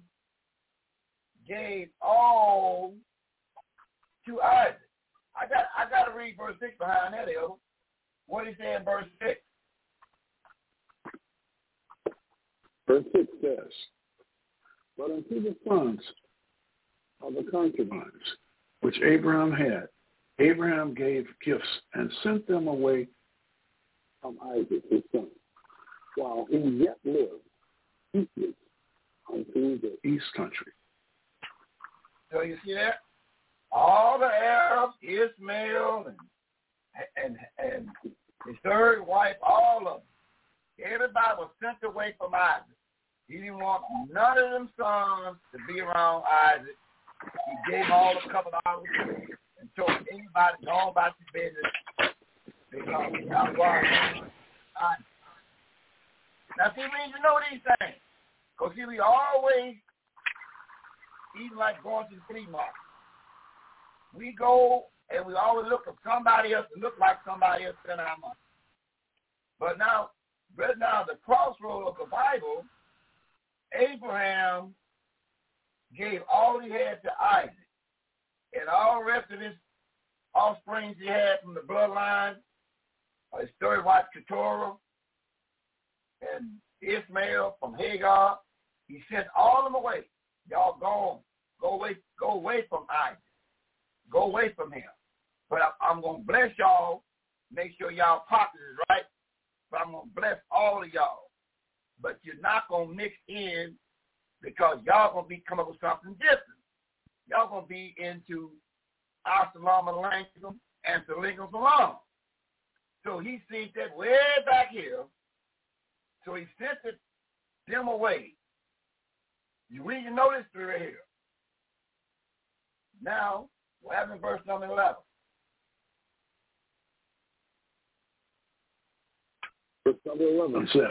Speaker 5: gave all to Isaac. I got I got to read verse six behind that, Elder. What he say in verse six?
Speaker 7: Verse six says, "But unto the sons of the concubines which Abraham had, Abraham gave gifts and sent them away from Isaac his son, while he yet lived eastward unto the east country."
Speaker 5: So you see that? All the Arabs, Ishmael, and and and his third wife, all of them, everybody was sent away from Isaac. He didn't want none of them sons to be around Isaac. He gave all the couple and told anybody to go about your business because that's why Isaac. Now see, we need to know these things. Because see, we always, even like going to the flea market, we go and we always look for somebody else to look like somebody else spend our money. But now, right now, the crossroad of the Bible, Abraham gave all he had to Isaac, and all the rest of his offspring he had from the bloodline, uh, his third wife Keturah, and Ishmael from Hagar. He sent all of them away. Y'all go, go away, go away from Isaac. Go away from him. But I'm going to bless y'all. Make sure y'all pocket is right. But I'm to bless all of y'all. But you're not going to mix in because y'all to be coming up with something different. Y'all to be into Assalamu alaikum and Salinkum salam. So he seen that way back here. So he sent them away. You read your notice through right here. Now, what happened in verse number 11?
Speaker 7: Verse number 11 says,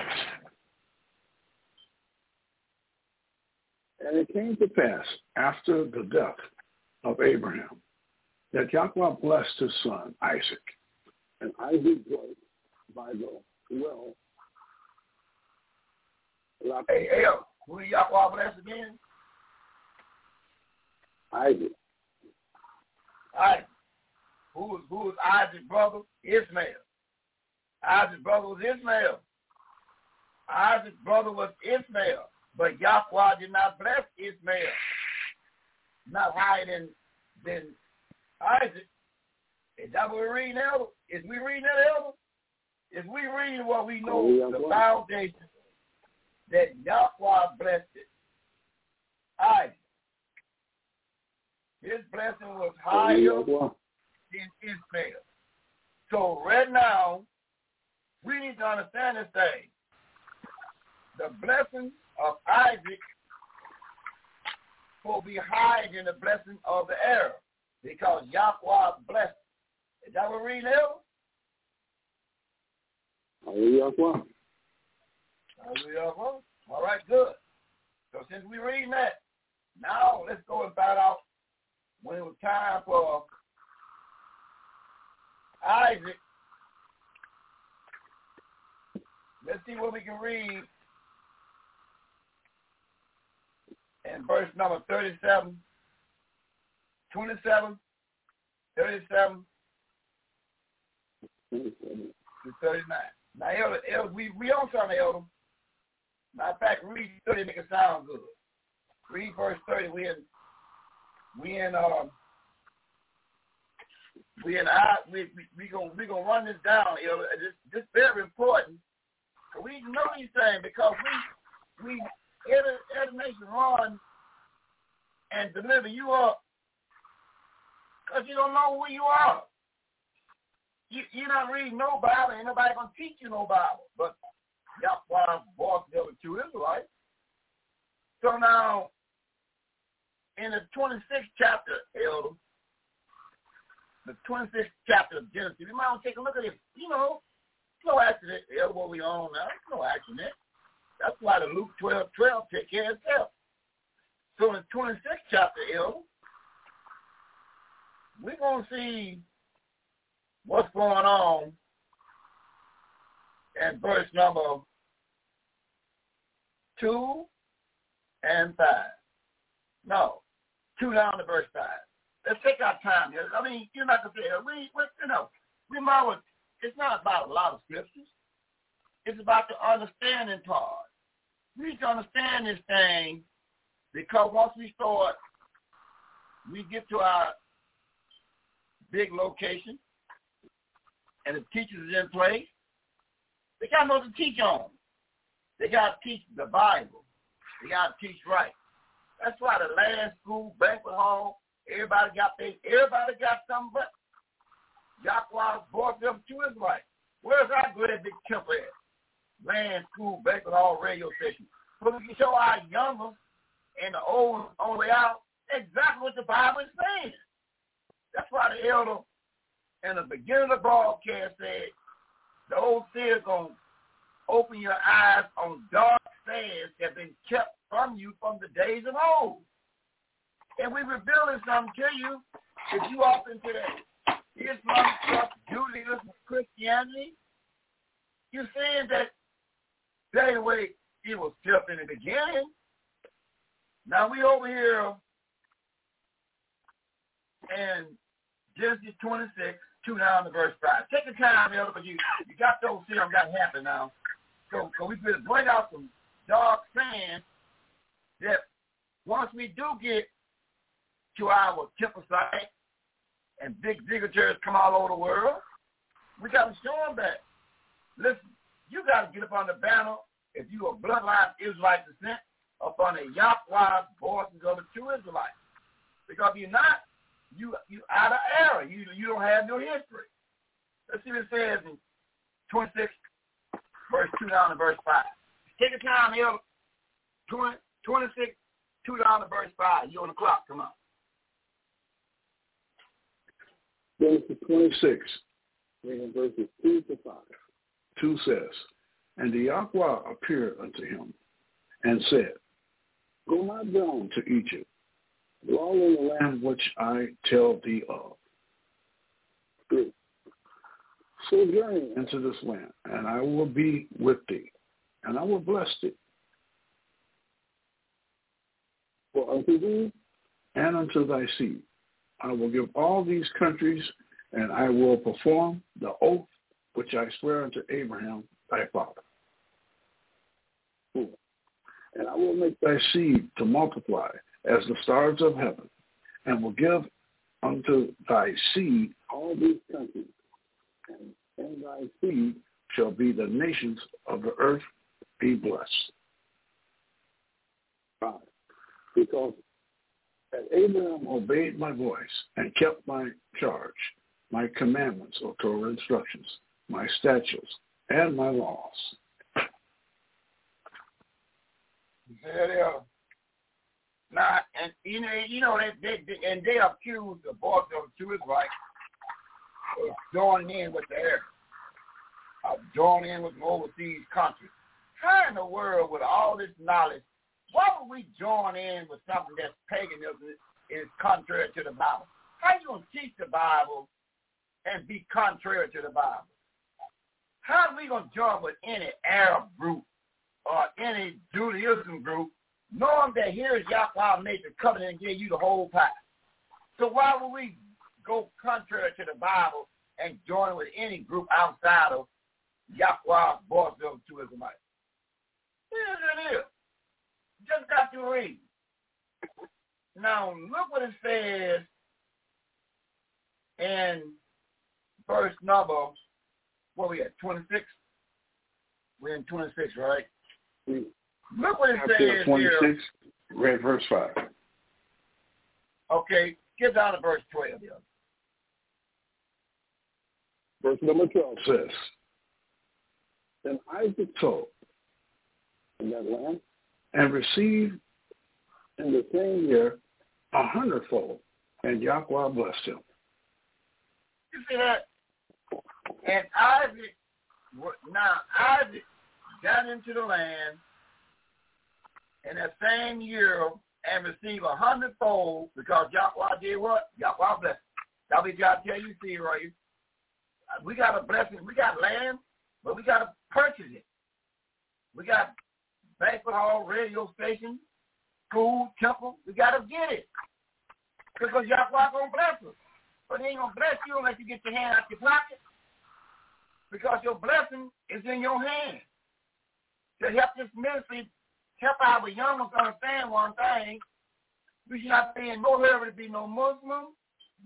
Speaker 7: And it came to pass after the death of Abraham that Yahweh blessed his son Isaac. And Isaac dwelt by the well.
Speaker 5: Hey, hey, who did Yahweh bless again?
Speaker 7: Isaac.
Speaker 5: Isaac. Who was who was Isaac's brother? Ishmael. Isaac's brother was Ishmael. Isaac's brother was Ishmael. But Yahweh did not bless Ishmael. Not higher than than Isaac. Is that what we're reading, Elder? Is we reading that, Elder? Is we reading what we know,
Speaker 7: Oh,
Speaker 5: the foundation that Yahweh blessed it? Isaac. His blessing was higher than Ishmael. So right now, we need to understand this thing. The blessing of Isaac will be higher than the blessing of the Arab because Yahweh blessed. Is that what we read now?
Speaker 7: Hallelujah.
Speaker 5: Hallelujah. All right, good. So since we're reading that, now let's go and find out when it was time for Isaac. Let's see what we can read in verse number 37, 27, 37 to 39. Now, Elder, Elder, we, we on something, Elder. Matter of fact, read 30 make it sound good. Read verse 30. We in, we in, um, we in, I, we, we, we gonna, we gonna run this down, Elder. This, this very important. We know these things because we, we, every, every nation run and deliver you up because you don't know who you are. You, you're not reading no Bible. Ain't nobody going to teach you no Bible. But Yahweh bought the other two Israelites. So now, in the 26th chapter, Elder, the 26th chapter of Genesis, you might want to take a look at it. You know, No accident. Yeah, what we on now. No accident. That's why the Luke 12, 12 take care of itself. So in the 26th chapter, Elder, we're going to see what's going on in verse number 2 and 5. No, 2 down to verse 5. Let's take our time here. I mean, you're not going to say, we, we, you know, we might it's not about a lot of scriptures. It's about the understanding part. We need to understand this thing because once we start, we get to our big location and the teachers is in place, they got know to teach on. They got to teach the Bible. They got to teach right. That's why the last school, banquet hall, everybody got they, everybody got something but Yahweh brought them to his right. Where's our great big temple at? Land school, banquet hall, radio station. So we can show our youngers and the old on the way out exactly what the Bible is saying. That's why the elder in the beginning of the broadcast said the old seer going to open your eyes on dark sayings that have been kept from you from the days of old. And we're revealing something to you. If you off into that Islam stuff, Judaism, Christianity, you're saying that that way it was kept in the beginning. Now we over here and Genesis 26, 2 down to verse 5. Take the time, Elder, but you, you got those serum got happen now. So, so we could bring out some dark sand that once we do get to our temple site and big dignitaries come all over the world, we got to show them that. Listen, you got to get up on the banner if you are bloodline Israelite descent up on the Yahweh voices of the true Israelites. Because if you're not, you you out of error. You you don't have no history. Let's see what it says in 26, verse 2 down to verse 5. Take a time here. 20, 26, 2 down to verse 5. You on the clock. Come on.
Speaker 7: Genesis 26, reading verses 2 to 5. 2 says, And the Yahweh appeared unto him and said, Go not down to Egypt, dwell in the land which I tell thee of. Three. Sojourn into this land, and I will be with thee, and I will bless thee. For unto thee and unto thy seed I will give all these countries, and I will perform the oath which I swear unto Abraham thy father. And I will make thy seed to multiply as the stars of heaven, and will give unto thy seed all these countries, and in thy seed shall be the nations of the earth be blessed. Five. Because that Abraham obeyed my voice and kept my charge, my commandments or Torah instructions, my statutes, and my laws.
Speaker 5: There they are. Now, and you know, you know, they, they, and they accuse the boss of the right of joining in with the Arabs, of joining in with overseas countries. How in the world, with all this knowledge, why would we join in with something that's paganism is contrary to the Bible? How you gonna teach the Bible and be contrary to the Bible? How are we gonna join with any Arab group or any Judaism group, knowing that here is Yahweh made the covenant and gave you the whole pie? So why would we go contrary to the Bible and join with any group outside of Yahweh, boss them to Israelites? Here's it is. Just got to read. Now look what it says in verse number, what we at, 26? We're in 26, right? Look what it says
Speaker 7: 26,
Speaker 5: here.
Speaker 7: read verse 5.
Speaker 5: Okay, get down to verse 12. Yeah.
Speaker 7: Verse number 12 says, Then Isaac told in that land and received in the same year a hundredfold, and Yahweh blessed him.
Speaker 5: You see that? And Isaac now Isaac got into the land in that same year and received a hundredfold because Yahweh did what? Yahweh blessed. That'll be God tell you, see, right? We got a blessing. We got land, but we got to purchase it. We got banquet hall, radio station, school, temple. We got to get it. Because Yahweh going to bless us. But he ain't going to bless you unless you get your hand out your pocket. Because your blessing is in your hand. To help this ministry, help our young ones understand one thing. We should not be in no hurry to be no Muslim,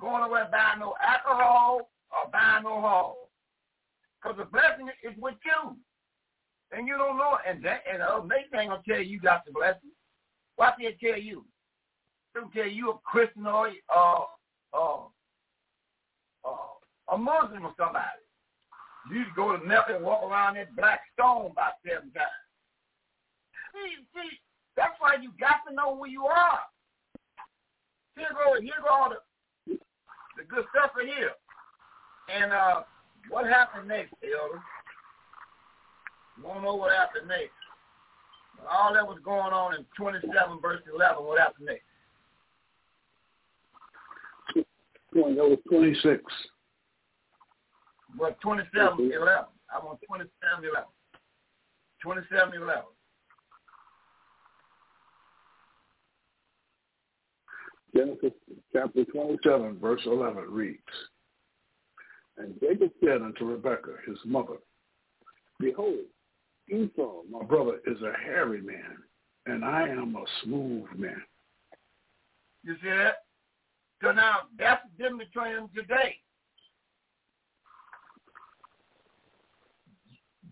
Speaker 5: going away buying no alcohol or buying no hall. Because the blessing is with you. And you don't know And that, and ain't going to tell you you got the blessing. Why they tell you? They'll tell you a Christian or uh, uh, uh, a Muslim or somebody. You go to Mecca and walk around that black stone about seven times. See, see, that's why you got to know who you are. Here go, here go all the, the good stuff right here. And uh, what happened next, Elder? To know what happened next? All that was going on in 27 verse 11, what happened next?
Speaker 7: That was 26.
Speaker 5: What, 27, 11. I'm on 27, 11. 27, 11.
Speaker 7: Genesis chapter 27, verse 11 reads, And Jacob said unto Rebekah, his mother, Behold, Esau, my brother, is a hairy man, and I am a smooth man.
Speaker 5: You see that? So now, that's the difference between them today.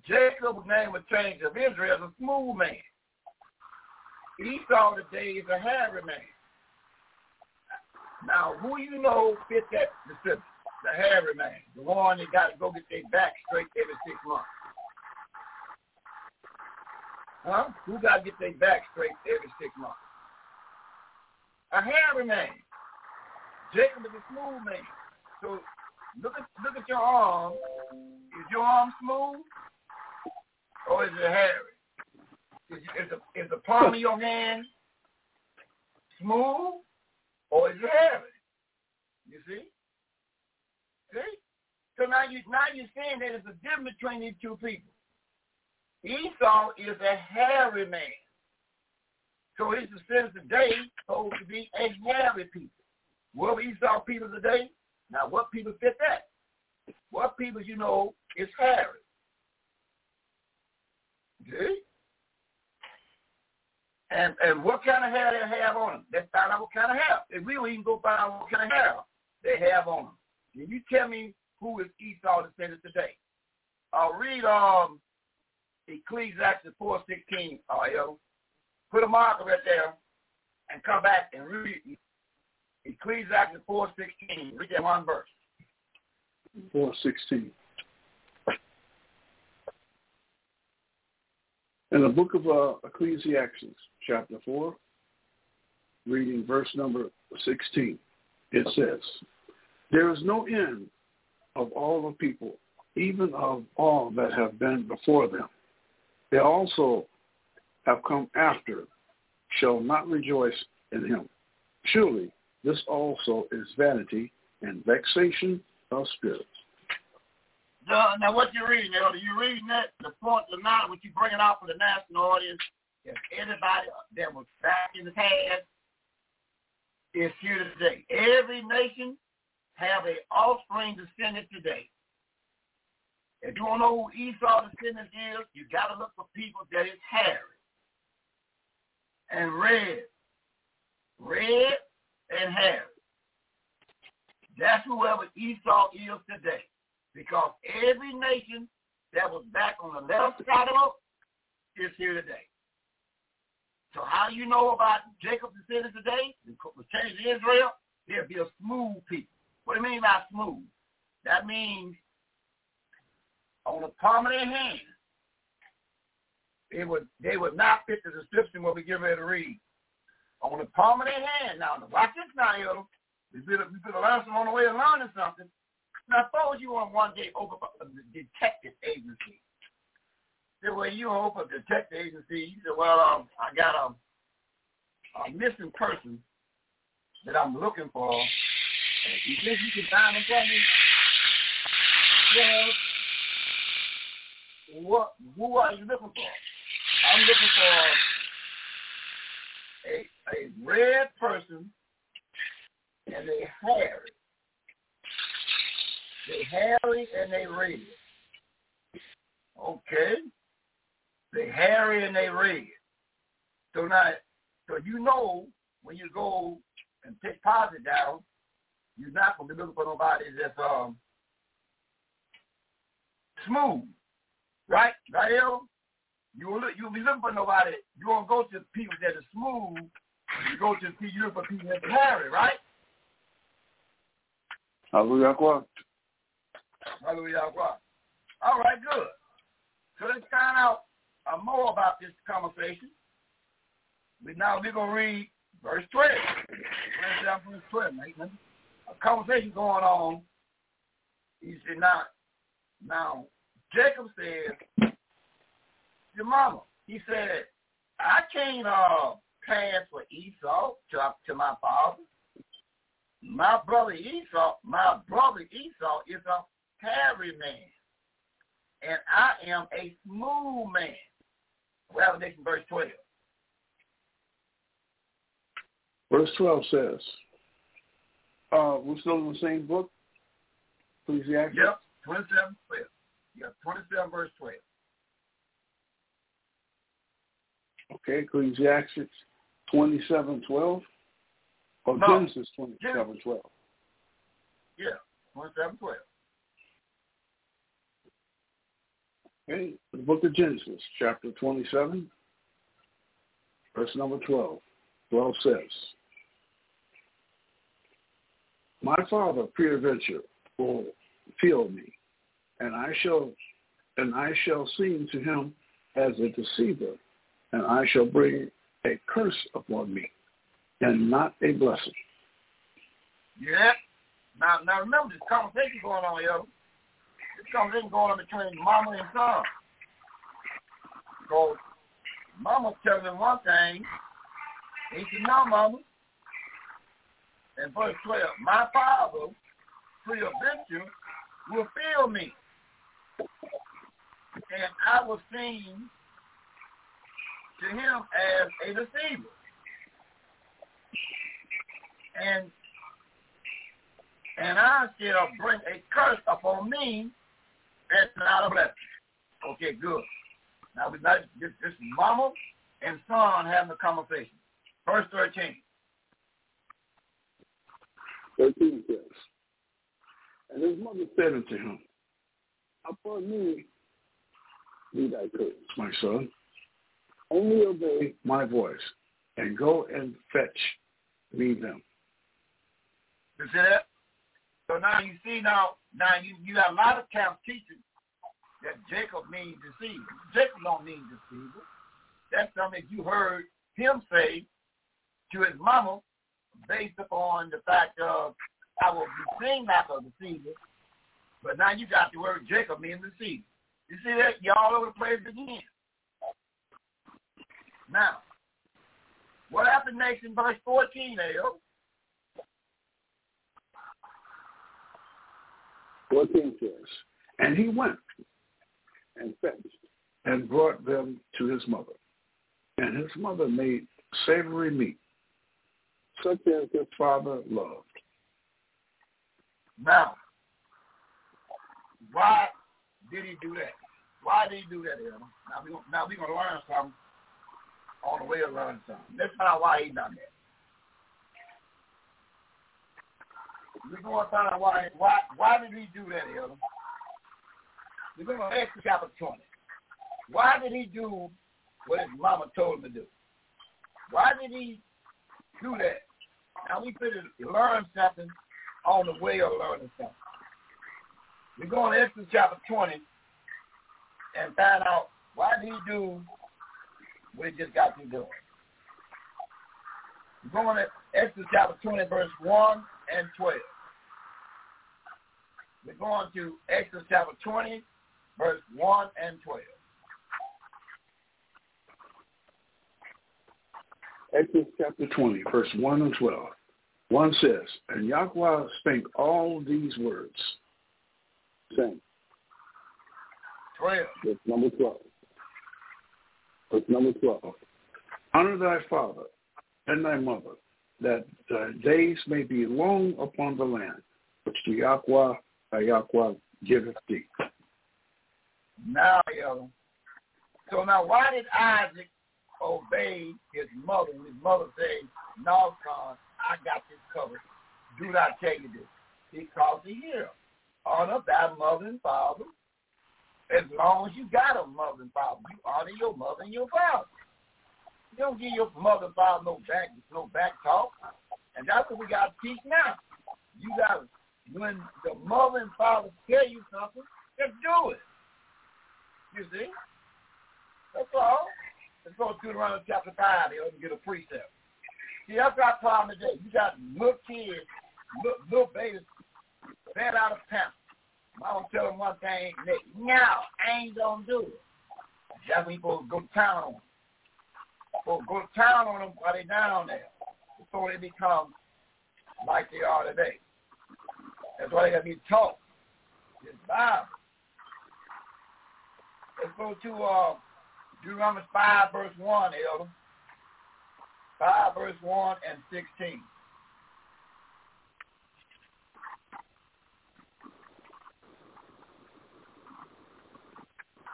Speaker 5: Jacob's name was changed of Israel as a smooth man. Esau today is a hairy man. Now, who you know fit that description? The hairy man, the one that got to go get their back straight every six months. Huh? Who got to get their back straight every six months? A hairy man. Jacob is a smooth man. So look at look at your arm. Is your arm smooth or is it hairy? Is, is, the, is the palm of your hand smooth or is it hairy? You see? See? So now you now you're saying that there's a difference between these two people. Esau is a hairy man. So his descendants today supposed to be a hairy people. What Esau people today? Now what people fit that? What people you know is hairy? See? And and what kind of hair they have on them? Let's find out what kind of hair. If we don't even go find out what kind of hair they have on them. Can you tell me who is Esau descendant today? I'll read um Ecclesiastes 4.16, uh, yo. Put a marker right there and come back and read Ecclesiastes 4.16. Read that one verse.
Speaker 7: 4.16. In the book of uh, Ecclesiastes, chapter 4, reading verse number 16, it says, There is no end of all the people, even of all that have been before them. They also have come after, shall not rejoice in him. Surely this also is vanity and vexation of spirits.
Speaker 5: Uh, now, what you reading, Elder? You reading that? The point of not what you bringing out for the national audience is everybody that was back in the past is here today. Every nation have a offspring descendant today. If you want to know who Esau descendant is, you got to look for people that is hairy and red. Red and hairy. That's whoever Esau is today. Because every nation that was back on the left side of it is here today. So how do you know about Jacob's descendants today? The change to Israel, there'll be a smooth people. What do you mean by smooth? That means on the palm of their hand, it would they would not fit the description what we get ready to read. On the palm of their hand. Now watch this now, yo. We put a, we put a lesson on the way of learning something. Now suppose you on one day over the detective agency said, well, you hope a detective agency. He said, well, um, I got a, a missing person that I'm looking for. You think you can find him for me? Well, what, who are you looking for? I'm looking for a, a red person and they hairy. They hairy and they red. Okay. They hairy and they red. So now, so you know when you go and take deposit down, you're not going to be looking for nobody that's um smooth, right? Right, El? You will look, you'll be looking for nobody. You won't go to people that are smooth. You go to people, you look for people that are hairy, right?
Speaker 7: Hallelujah.
Speaker 5: Hallelujah. All right, good. So let's find out uh, more about this conversation. We now we're gonna read verse twelve. Verse twelve, man. A conversation going on. He said, "Now, now Jacob said, your mama." He said, "I can't uh, pass for Esau to to my father. My brother Esau, my brother Esau is a hairy man, and I am a smooth man." Revelation verse 12.
Speaker 7: Verse 12 says, uh, we're still in the same book, Ecclesiastes?
Speaker 5: Yep, 27, 12. Yep, 27 verse 12.
Speaker 7: Okay, Ecclesiastes 27, 12? Or
Speaker 5: No.
Speaker 7: Genesis 27, 12?
Speaker 5: Yeah, 27, 12.
Speaker 7: Okay, the book of Genesis, chapter 27, verse number 12. 12 says, My father peradventure will feel me, and I shall and I shall seem to him as a deceiver, and I shall bring a curse upon me, and not a blessing.
Speaker 5: Yeah. Now, now remember this conversation going on, yo. Conversation going on between mama and son. So, mama's telling him one thing. He said, no, mama. In verse 12, my father, peradventure, will feel me. And I will seem to him as a deceiver. And and I shall bring a curse upon me and not a blessing. Okay, good. Now we got this, this mama and son having a conversation. Verse 13.
Speaker 7: 13 says, And his mother said unto him, Upon me be thy curse, my son. Only obey my voice, and go and fetch me them.
Speaker 5: You see that? So now you see now, now you, you have a lot of camp teaching that Jacob means deceiver. Jacob don't mean deceiver. That's something you heard him say to his mama based upon the fact of I will be seen like a deceiver. But now you got the word Jacob means deceiver. You see that? You're all over the place again. Now, what happened next in verse 14, Al?
Speaker 7: 14 says, And he went and fetched and brought them to his mother. And his mother made savory meat, such as his father loved.
Speaker 5: Now, why did he do that? Why did he do that, Adam? Now we're gonna, gonna learn something on the way of learning something. Let's find out why he done that. We're gonna find out why why why did he do that, Adam? We're Exodus chapter twenty. Why did he do what his mama told him to do? Why did he do that? Now we could learn something on the way of learning something. We're going to Exodus chapter 20 and find out why did he do what he just got to do. We're going to Exodus chapter 20, verse 1 and 12. We're going to Exodus chapter 20, verse 1 and 12.
Speaker 7: Exodus chapter 20, verse 1 and 12. 1 says, And Yahweh spake all these words, saying,
Speaker 5: 12.
Speaker 7: Verse number 12. Verse number 12. Honor thy father and thy mother, that thy days may be long upon the land, which the Yahweh Yahweh giveth thee.
Speaker 5: Now, yo. So now, why did Isaac obey his mother? His mother said, No, son, I got this covered. Do not tell you this. Because he here. Honor thy mother and father. As long as you got a mother and father, you honor your mother and your father. You don't give your mother and father no back, no back talk. And that's what we got to teach now. You got to, when the mother and father tell you something, just do it. You see? That's all. Let's go to Deuteronomy chapter 5 here and get a precept. See, that's our problem today. You got little kids, little, babies, fed out of town. Mama tell them one thing, they, no, I ain't gonna do it. That's when you supposed to go to town on them. Go to town on them while they down there before they become like they are today. That's why they got to be taught. It's Bible. Let's go to uh, Deuteronomy 5, verse 1, Elder. 5, verse 1 and 16.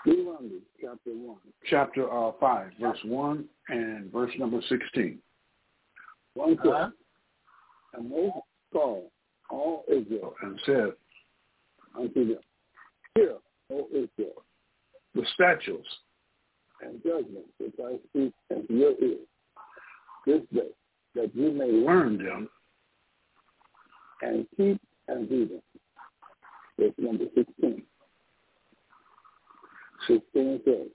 Speaker 7: Deuteronomy chapter 1. Chapter uh, 5, verse 1 and verse number 16. One
Speaker 5: Uh-huh.
Speaker 7: And Moses called all Israel and said unto them, Hear, O Israel, the statutes and judgments which I speak unto your ears this day, that you may learn them and keep and do them. Verse number 16. 16 says,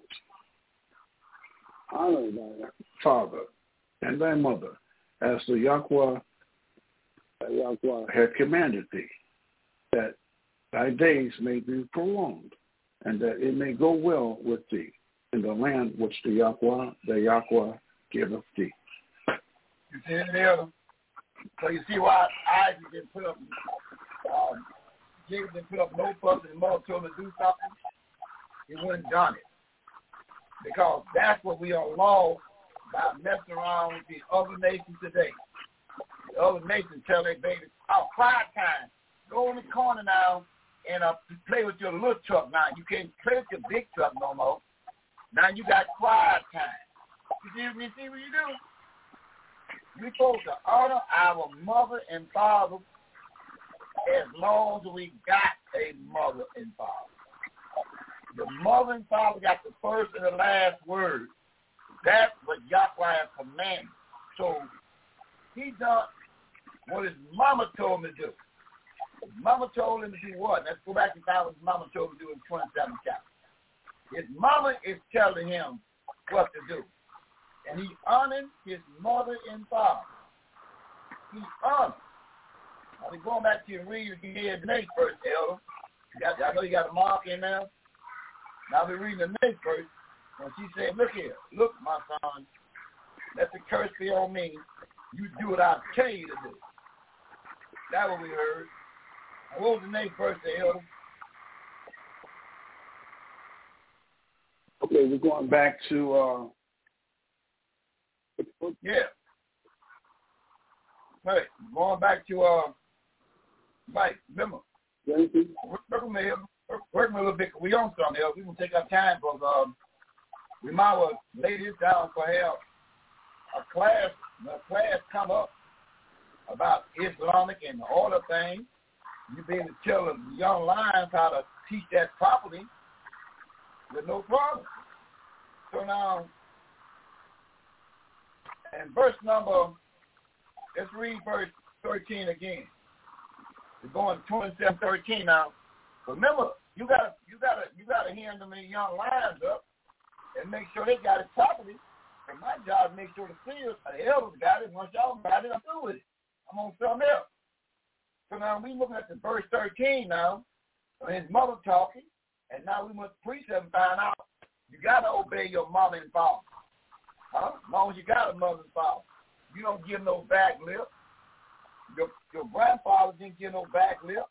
Speaker 7: Honor thy father and thy mother, as the Yahweh, thy Yahweh had commanded thee, that thy days may be prolonged, and that it may go well with thee in the land which the Yahweh, the Yahweh giveth thee.
Speaker 5: You see it there? So you see why Isaac didn't put up, um, Jacob didn't put up no fuss and mother told him to do something. He wouldn't done it. Because that's what we are lost by messing around with the other nations today. The other nations tell their babies, oh, quiet time. Go in the corner now and uh, play with your little truck now. You can't play with your big truck no more. Now you got quiet time. You see, you see what you do? We're supposed to honor our mother and father as long as we got a mother and father. The mother and father got the first and the last word. That's what Yahweh commanded. So he done what his mama told him to do. Mama told him to do what? Let's go back and find what his mama told him to do in 27 chapter. His mama is telling him what to do. And he honored his mother and father. He honored. I'll be going back to your read again the next verse, Elder. Got, I know you got a mark in there. Now I'll be reading the next verse. When she said, look here, look, my son, let the curse be on me. You do what I tell you to do. That's what we heard. And what was the next verse, Elder?
Speaker 7: Okay, we're going back to uh,
Speaker 5: Yeah. Right. Going back to uh Mike, remember. Work me. Work me a little bit. We on something else. We can take our time because um we might well lay this down for help. A class a class come up about Islamic and all the things. You be able to tell the young lions how to teach that properly with no problem. So now and verse number, let's read verse 13 again. We're going 27, 13 now. Remember, you gotta, you gotta, you gotta hand them in young lions up and make sure they got it properly. And my job is make sure the seers, the elders got it. Once y'all got it, I'm through with it. I'm on something else. So now we looking at the verse 13 now. His mother talking, and now we must precept and find out you gotta obey your mother and father. Huh? As long as you got a mother and father. You don't give no back lip. Your, your grandfather didn't give no back lip.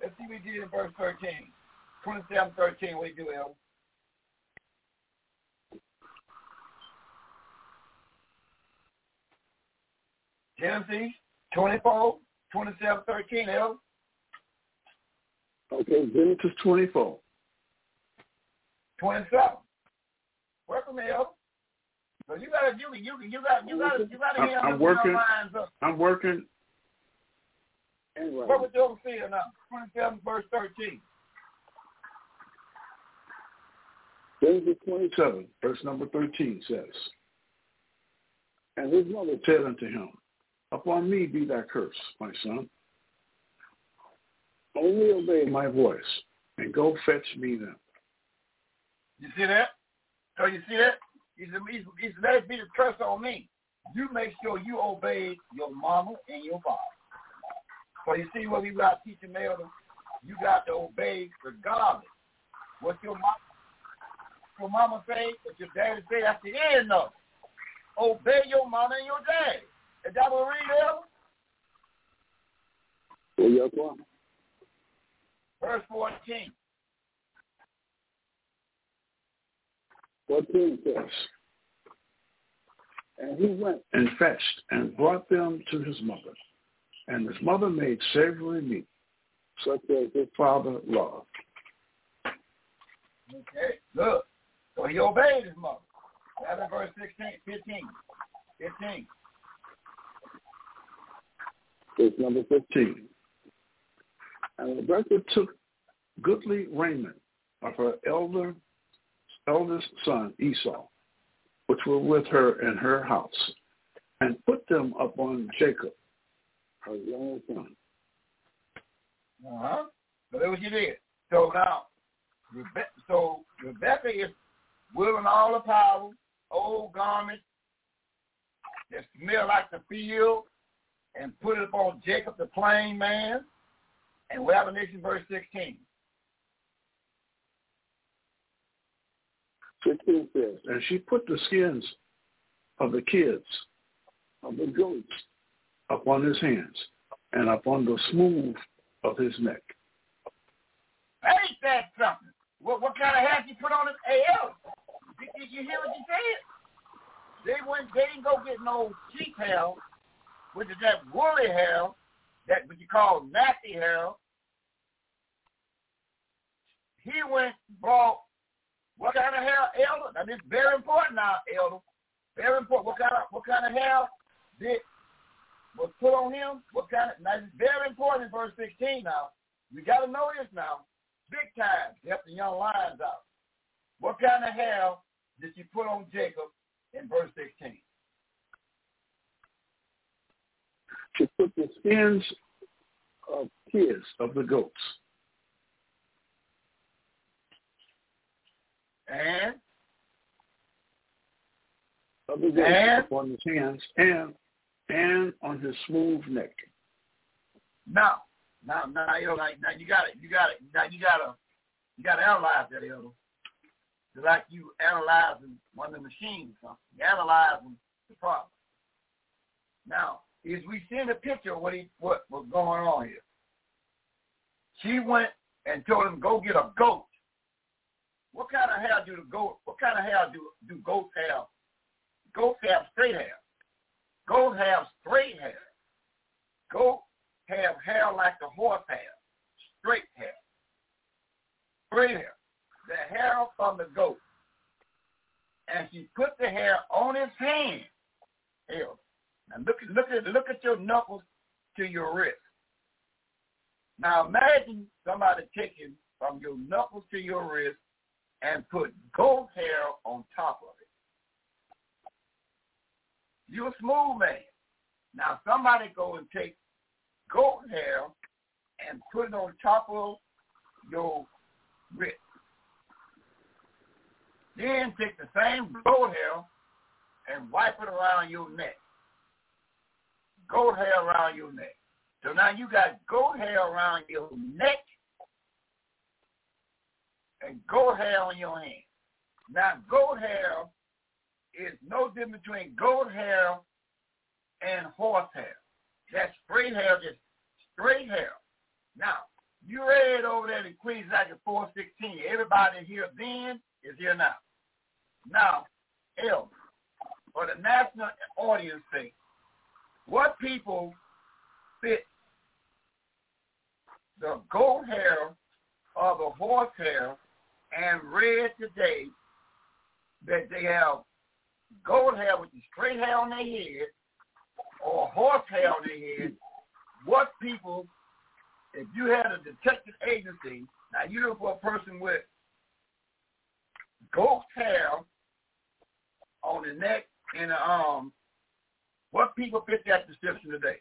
Speaker 5: Let's see what he did in verse 13. 27, 13, what he do, Elder? Genesis 24, 27, 13, Elder.
Speaker 7: Okay, Genesis 24.
Speaker 5: 27. Welcome, Elder. So you gotta, you, you, you got, you got, you got to hear
Speaker 7: I'm working.
Speaker 5: lines up.
Speaker 7: I'm working. Anyway,
Speaker 5: What was the overseer now? 27 verse 13.
Speaker 7: Genesis 27, verse number 13 says, And his mother said unto him, Upon me be thy curse, my son. Only obey my voice, and go fetch me them.
Speaker 5: You see that? So you see that? He said, he said, let it be the curse on me. You make sure you obey your mama and your father. So you see what we got teaching Elder? You got to obey regardless. What your mama, your mama say, what your daddy say, that's the end of it. Obey your mama and your daddy. Is that what read, Elder?
Speaker 7: Well, yes, one.
Speaker 5: Verse 14.
Speaker 7: 14 says, And he went and fetched and brought them to his mother. And his mother made savory meat, such as his father loved.
Speaker 5: Okay, look. So he obeyed his mother. That's in verse 16, 15. 15.
Speaker 7: Verse number 15. And Rebekah took goodly raiment of her elder, eldest son Esau, which were with her in her house, and put them upon Jacob, her young son.
Speaker 5: Uh-huh. So that's what you did. So now, Rebe- so Rebecca is wielding all the power, old garments that smell like the field, and put it upon Jacob, the plain man. And we have a Revelation verse 16.
Speaker 7: 15 says, And she put the skins of the kids, of the goats, upon his hands, and upon the smooth of his neck.
Speaker 5: Ain't that something? What, what kind of hat you put on his AL? Did, did you hear what you said? They went. They didn't go get no sheep hair, which is that woolly hair, that what you call nappy hair. He went bought what kind of hair, elder? Now this is very important now, elder. Very important. What kind of what kind of hair did was put on him? What kind of now this is very important in verse sixteen now. You gotta know this now. Big time. Help the young lions out. What kind of hair did she put on Jacob in verse sixteen?
Speaker 7: She put the skins of kids, of the goats,
Speaker 5: And
Speaker 7: of the goats
Speaker 5: And?
Speaker 7: upon his hands, and and on his smooth neck.
Speaker 5: now, now, now, you know, like, now you got it, you got it, now you got to, you got to analyze that, elder. It's like you analyzing one of the machines something. You analyzing the problem. Now, is we see a picture what he what was going on here. She went and told him go get a goat. What kind of hair do the goat? What kind of hair do do goats have? Goats have straight hair. Goats have straight hair. Goats have hair like the horse hair, straight hair, straight hair. The hair from the goat, and she put the hair on his hand. Hell, now look at look at look at your knuckles to your wrist. Now imagine somebody taking from your knuckles to your wrist and put goat hair on top of it. You're a smooth man. Now somebody go and take goat hair and put it on top of your wrist. Then take the same goat hair and wipe it around your neck. Goat hair around your neck. So now you got goat hair around your neck and goat hair on your hand. Now goat hair is no different between goat hair and horse hair. That straight hair is straight hair. Now, you read over there in Queens Ecclesiastes 4.16. Everybody here then is here now. Now, L, for the national audience sake, what people fit the goat hair or the horse hair and read today that they have goat hair with the straight hair on their head or horse hair on their head, what people, if you had a detective agency, now you look for a person with goat hair on the neck and the arm, what people fit that description today?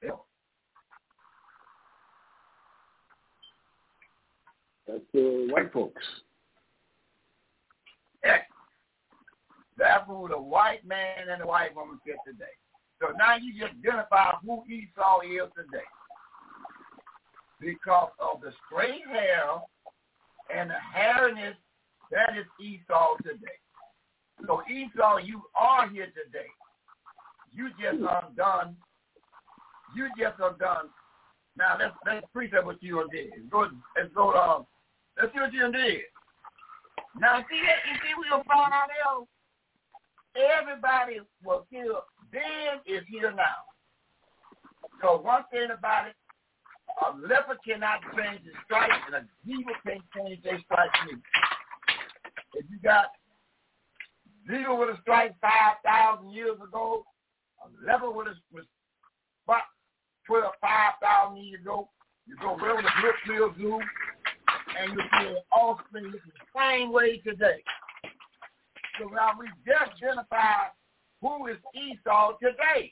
Speaker 5: Yeah.
Speaker 7: That's the white folks.
Speaker 5: Excellent. That's who the white man and the white woman fit today. So now you just identify who Esau is today. Because of the straight hair and the hairiness, that is Esau today. So Esau, you are here today. You just undone. You just undone. Now let's let's precept what you did. Go. Let's go. Uh, let's see what you did. Now see that you see we gonna find out else. Everybody was here then is here now. So one thing about it, a leper cannot change his stripes and a devil can't change their stripes. If you got Zero with a strike 5,000 years ago. A leper would have was about 12, 5,000 years ago. You go wherever the Brookfield Zoo, and you see an offspring looking the same way today. So now we just identified who is Esau today.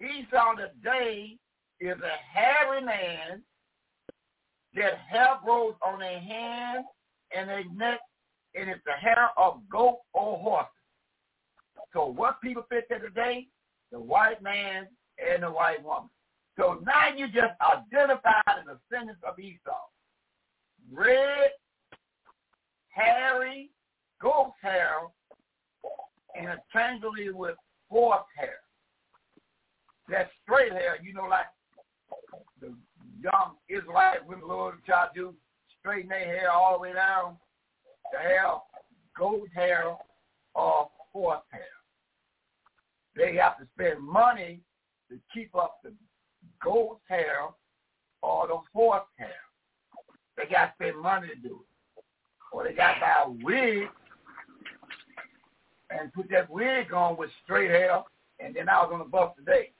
Speaker 5: Esau today is a hairy man that hair grows on their hands and their neck and it's the hair of goat or horse. So what people fit there today? The white man and the white woman. So now you just identified the descendants of Esau. Red, hairy, goat hair, and a triangulated with horse hair. That straight hair, you know, like the young Israelite women, Lord, try to do straighten their hair all the way down to have goat hair or horse hair. They have to spend money to keep up the goat hair or the horse hair. They got to spend money to do it. Or they got to buy a wig and put that wig on with straight hair. And then I was on the bus today.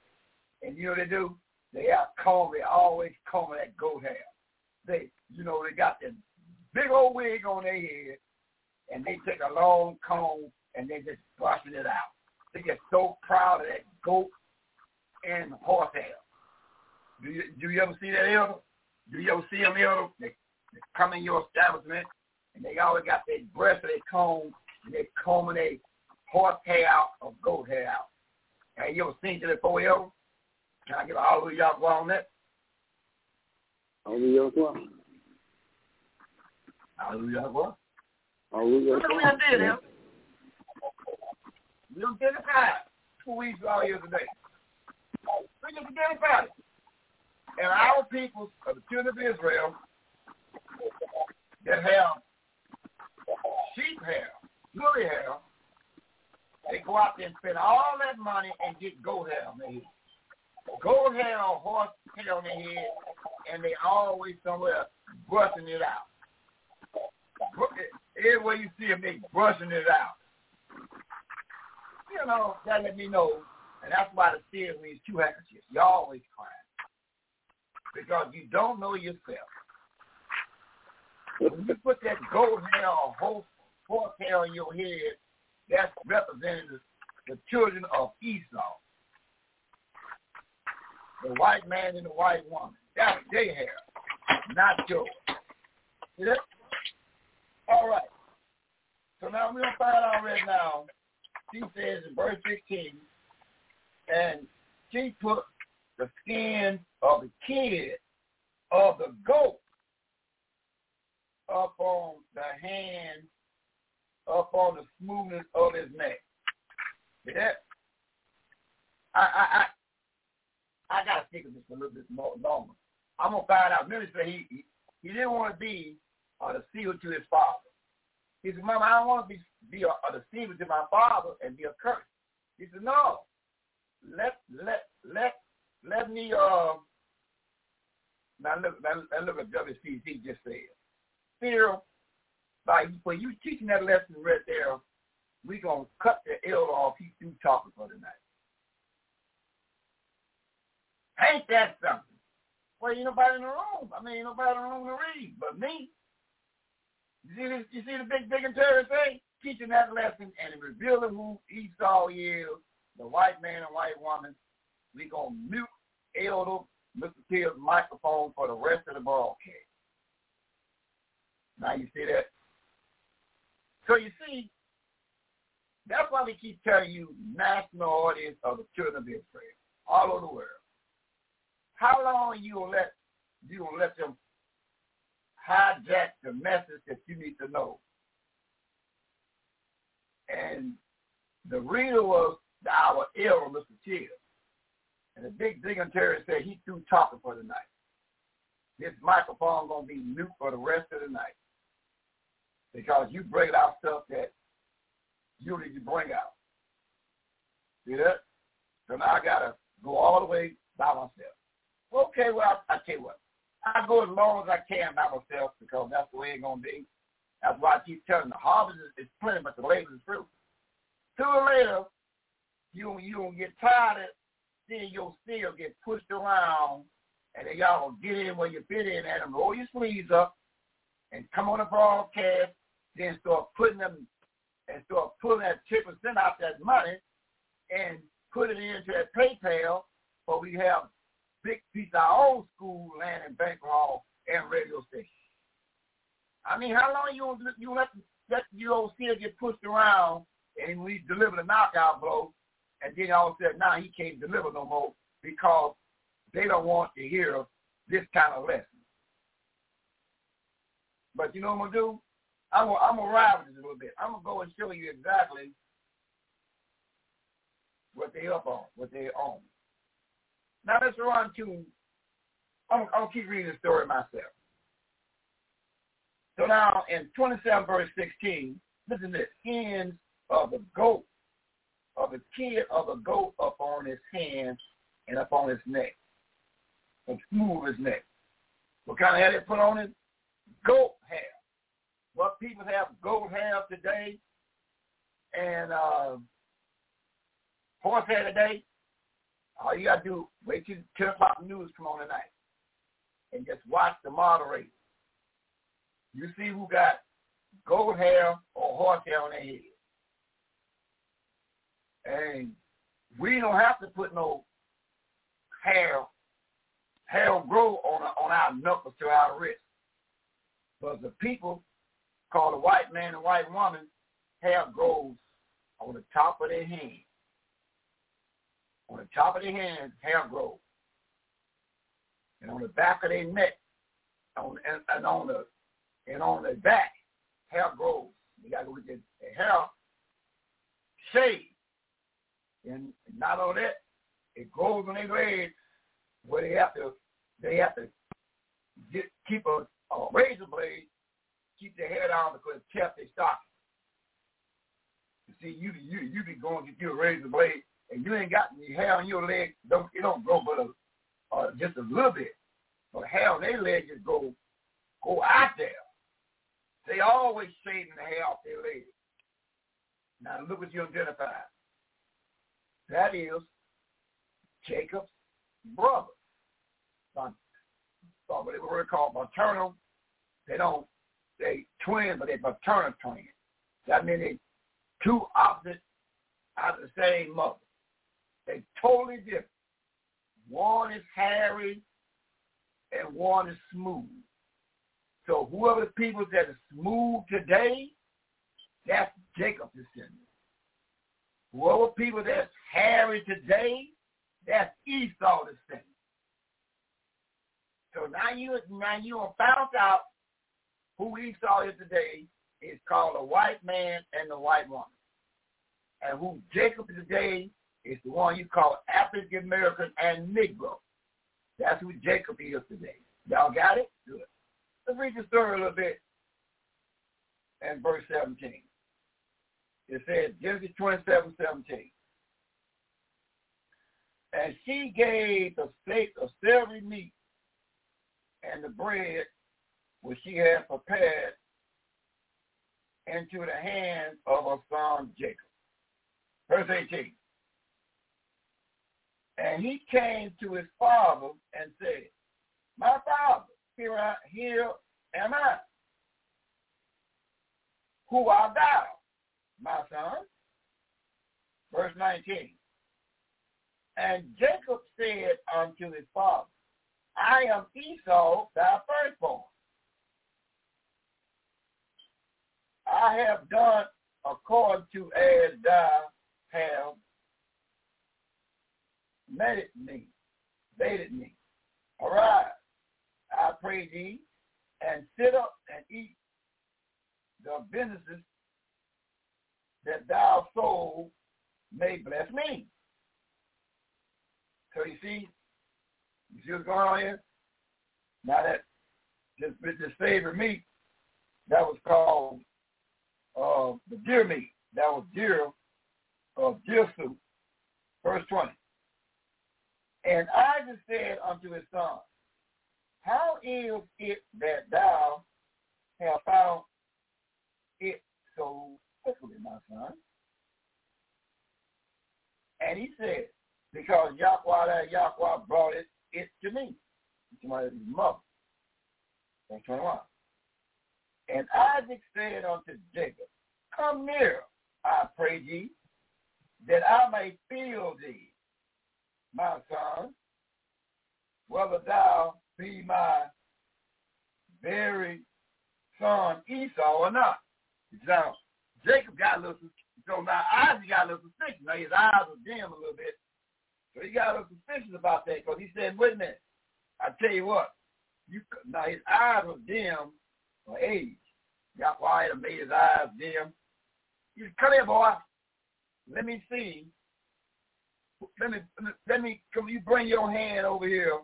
Speaker 5: And you know what they do? They have comb, they always comb that goat hair. They, you know, they got that big old wig on their head, and they take a long comb and they just brushing it out. They get so proud of that goat and horse hair. Do you do you ever see that elder? Do you ever see them elder? They, they come in your establishment and they always got their breast of their comb and they combing their horse hair out or goat hair out. Have you ever seen that before elder? Can I get a hallelujah on that?
Speaker 7: Hallelujah.
Speaker 5: Hallelujah. What?
Speaker 7: Hallelujah.
Speaker 5: Look what we done did, him. We done identified who we are here today. We just identified it. And our people of the children of Israel that have sheep hair, woolly hair, they go out there and spend all that money and get goat hair on their head. Goat hair or horse hair on their head, and they always somewhere brushing it out. Everywhere you see them, they brushing it out. You know, that let me know, and that's why the series means two handkerchiefs. You're always crying. Because you don't know yourself. When you put that gold hair or horse, horse hair on your head, that's representing the, children of Esau. The white man and the white woman. That's their hair, not yours. That? All right. So now we're going to find out right now. She says in verse 16, and she put the skin of the kid of the goat up on the hand, up on the smoothness of his neck. That? I I I, I gotta think of this a little bit more longer. I'm gonna find out. Minister, he he, he didn't want to be uh, the seal to his father. He said, Mama, I don't want to be be a, a deceiver to my father and be a curse. He said, No. Let let let let me uh now look now, look at WCC just said. Fear like when you teaching that lesson right there, we gonna cut the L off he through talking for tonight. Ain't that something? Well, ain't nobody in the room. I mean, ain't nobody in the room to read but me. You see, this, you see the big, big and Terry say? Teaching that lesson and revealing who Esau is, the white man and white woman. We going to mute Elder Mr. Till's microphone for the rest of the broadcast. Now you see that? So you see, that's why we keep telling you national audience of the children of Israel all over the world. How long you gonna let you gonna let them hijack the message that you need to know? And the reader was our elder, Mr. Chill. And the big dignitary said he threw talking for the night. This microphone gonna be mute for the rest of the night. Because you bring out stuff that you need to bring out. See that? So now I gotta go all the way by myself. Okay, well, I, I tell you what. I go as long as I can by myself because that's the way it's to be. That's why I keep telling the harvest is, is plenty, but the labor is few. Sooner or later, you you gonna get tired of seeing your steel get pushed around, and then y'all get in where you fit in at and roll your sleeves up, and come on the broadcast, then start putting them and start pulling that ten percent out that money, and put it into that PayPal, but we have big piece of our own school land and bank hall and radio station. I mean, how long you you let let you old still get pushed around and we deliver the knockout blow, and then all of a sudden now he can't deliver no more because they don't want to hear this kind of lesson. But you know what I'm gonna do? I'm gonna, I'm gonna ride with this a little bit. I'm gonna go and show you exactly what they up on, what they own. Now let's run to, I'm, I'll keep reading the story myself. So now in 27 verse 16, listen to this, hands of a goat, of a kid of a goat upon his hands and upon his neck, and smooth his neck. What kind of hair they put on it? Goat hair. What people have goat hair today and uh, horse hair today, all you got to do, wait till 10 o'clock news come on tonight and just watch the moderator. You see who got gold hair or horse hair on their head. And we don't have to put no hair, hair grow on, on our knuckles to our wrist. But the people called the white man and white woman, hair grows on the top of their hand on the top of their hands, hair grows. And on the back of their neck, on, and, and on the and on the back, hair grows. You got to go get the hair shaved. And not only that, it grows on their legs where they have to they have to get, keep a, a razor blade, keep their hair down because it kept their stocking. You see, you you you be going to get a razor blade and you ain't got any hair on your leg, don't it don't grow but a, uh, just a little bit. But hair on their leg just go go out there. They always hair off their. Now look what you identify. That is Jacob's brother. Son, what they were called maternal. They don't they twin, but they maternal twin. That means they two opposite out of the same mother. They totally different. One is hairy and one is smooth. So whoever the people that is smooth today, that's Jacob's descendant. Whoever people that's hairy today, that's Esau descendant. So now you now you found out who Esau is today is called a white man and the white woman. And who Jacob is today is the one you call African American and Negro. That's who Jacob is today. Y'all got it? Let's read the story a little bit in verse 17. It says, Genesis 27, 17. And she gave the steak of celery meat and the bread which she had prepared into the hands of her son Jacob. Verse 18. And he came to his father and said, My father, here, I, here am I. Who art thou, my son? Verse 19. And Jacob said unto his father, I am Esau, thy firstborn. I have done according to as thou have made me, baited me. Arise, I pray thee, and sit up and eat the businesses that thou soul may bless me. So you see, you see what's going on here? Now that this, this favorite meat, that was called uh, the deer meat. That was deer, uh, deer soup. Verse 20. And Isaac said unto his son, How is it that thou hast found it so quickly, my son? And he said, Because Yahweh that Yahweh brought it, it to me. To my mother. Verse 21. And Isaac said unto Jacob, Come near, I pray thee, that I may feel thee, my son, whether thou be my very son Esau or not. Now, Jacob got a little, so now Isaac got a little suspicious. Now his eyes were dim a little bit. So he got a little suspicious about that because he said, wait a minute, I tell you what, you now his eyes were dim for age. Got quiet and made his eyes dim. He said, come here, boy. Let me see. Let me, let me, come you bring your hand over here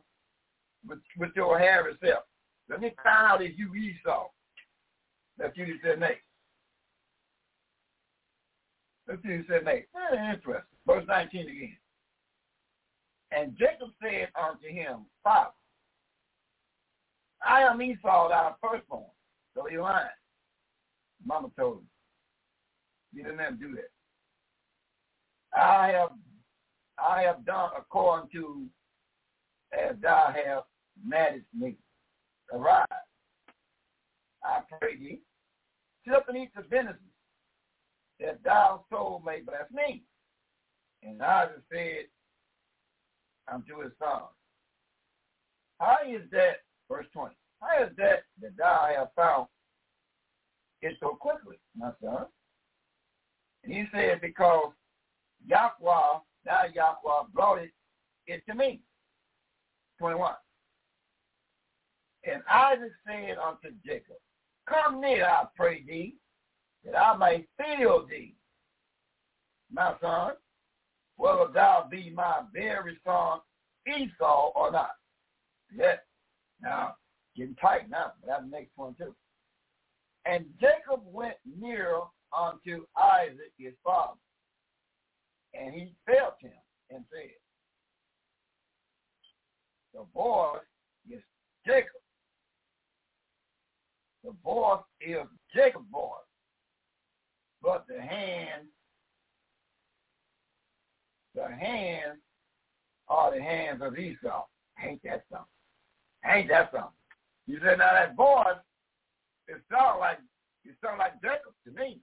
Speaker 5: with, with your hair itself. Let me find out if you Esau. That's you said nay. That's you said nay. Very interesting. Verse 19 again. And Jacob said unto him, Father, I am Esau, thy firstborn. So he lied. Mama told him. You didn't have to do that. I have I have done according to as thou hast managed me. Arise. I pray thee, sit up and eat the venison, that thou soul may bless me. And Isaac said unto his son, How is that, verse 20, how is that that thou hast found it so quickly, my son? And he said, because Yahweh, thou Yahweh brought it, it to me. 21. And Isaac said unto Jacob, Come near, I pray thee, that I may feel thee, my son, whether thou be my very son Esau or not. Yes. Now, getting tight now, but that's the next one too. And Jacob went near unto Isaac his father, and he felt him and said, The boy is Jacob. The voice is Jacob's voice, but the hand, the hands are the hands of Esau. Ain't that something? Ain't that something? You said now that voice, it sounds like it sounds like Jacob to me.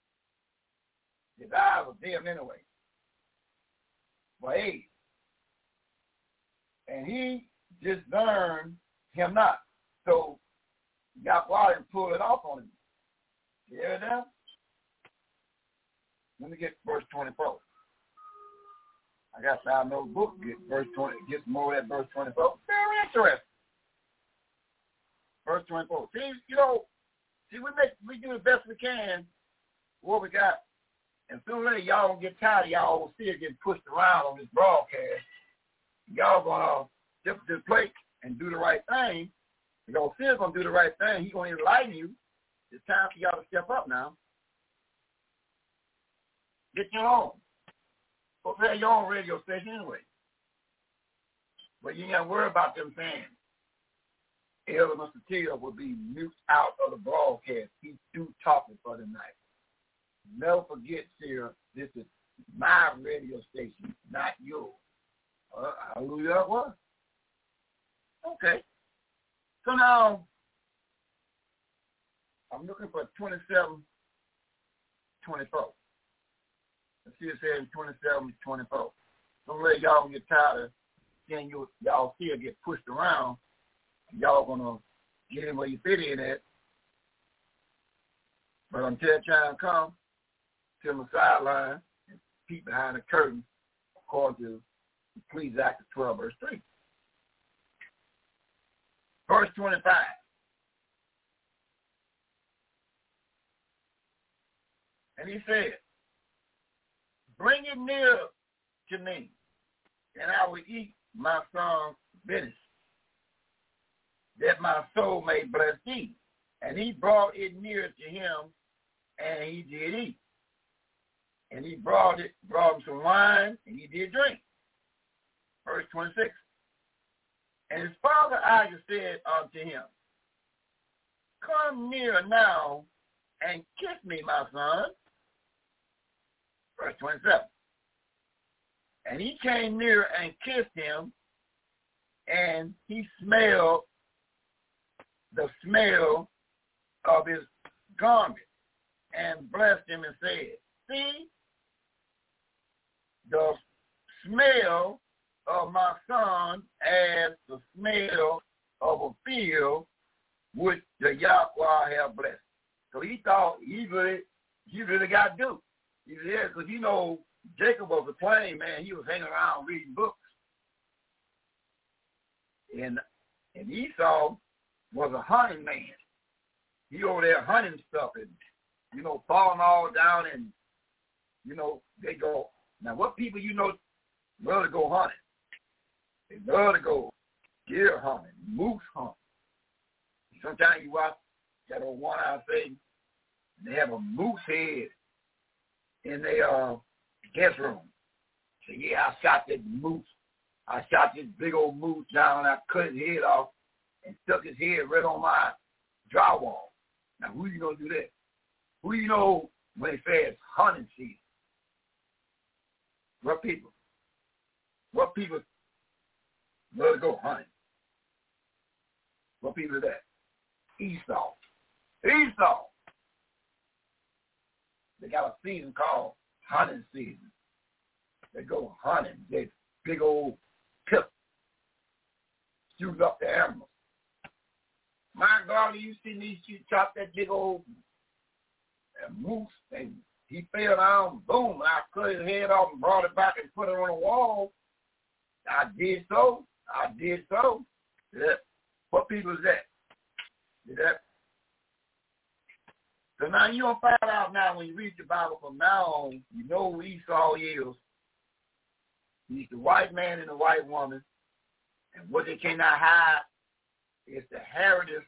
Speaker 5: His eyes were dim anyway. But age. And he discerned him not. So got wild and pulled it off on him. You hear that? Let me get verse 24. I got to find book, get verse 20, get more of that verse 24. Very interesting. Verse 24. See, you know, see, we make, we do the best we can what we got. And sooner or later, y'all gonna get tired of y'all will still getting pushed around on this broadcast. Y'all gonna to the plate and do the right thing. Y'all still gonna do the right thing. he's gonna enlighten you. It's time for y'all to step up now. Get your own. Prepare your own radio station anyway. But you ain't got to worry about them saying Elder Mr. Till will be mute out of the broadcast. He's through talking for the night. Never forget, Sarah, this is my radio station, not yours. Uh, hallelujah, was. Okay. So now, I'm looking for 27, 24. Let's see it says 27, 24. Don't let y'all get tired of seeing you, y'all still get pushed around. Y'all gonna get in where you fit in at. But until time comes, to the sideline and peep behind the curtain, according to Ecclesiastes 12, verse 3. Verse 25. And he said, Bring it near to me, and I will eat my son's venison, that my soul may bless thee. And he brought it near to him, and he did eat. And he brought it, brought him some wine, and he did drink. Verse 26. And his father Isaac said unto him, Come near now and kiss me, my son. Verse 27. And he came near and kissed him, and he smelled the smell of his garment and blessed him and said, See, the smell of my son as the smell of a field which the Yahweh have blessed. So he thought he really, he really got duped. He said, because you know, Jacob was a plain man. He was hanging around reading books. And, and Esau was a hunting man. He over there hunting stuff and, you know, falling all down and, you know, they go. Now, what people you know to go hunting? They love to go deer hunting, moose hunting. Sometimes you watch that old one-eye thing, they have a moose head in their uh, guest room. So yeah, I shot that moose. I shot this big old moose down. I cut his head off and stuck his head right on my drywall. Now, who you gonna do that? Who you know when it says hunting season? What people? What people love to go hunting? What people is that? Esau. Esau. They got a season called hunting season. They go hunting. They big old pip shoot up the animals. My God, you see these you chop that big old uh, moose and he fell down, boom, I cut his head off and brought it back and put it on the wall. I did so. I did so. Yeah. What people is that? That? So now you don't find out now when you read the Bible from now on, you know who Esau is. He's the white man and the white woman. And what they cannot hide is the heritage.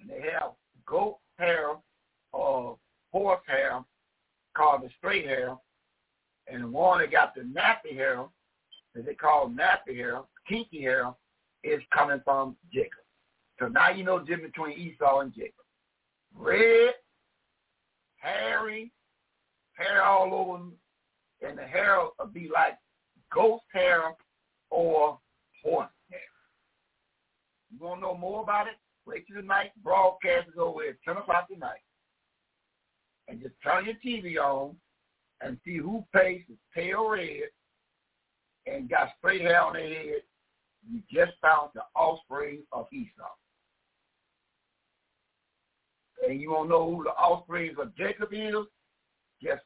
Speaker 5: And they have goat hair or horse hair called the straight hair. And the one that got the nappy hair, that they call nappy hair, kinky hair, is coming from Jacob. So now you know the difference between Esau and Jacob. Red, hairy, hair all over and the hair will be like ghost hair or horse hair. You want to know more about it? Wait till the night broadcast is over at 10 o'clock tonight. And just turn your TV on and see who face is pale red and got straight hair on their head. You just found the offspring of Esau. And you to know who the offspring of Jacob is? Just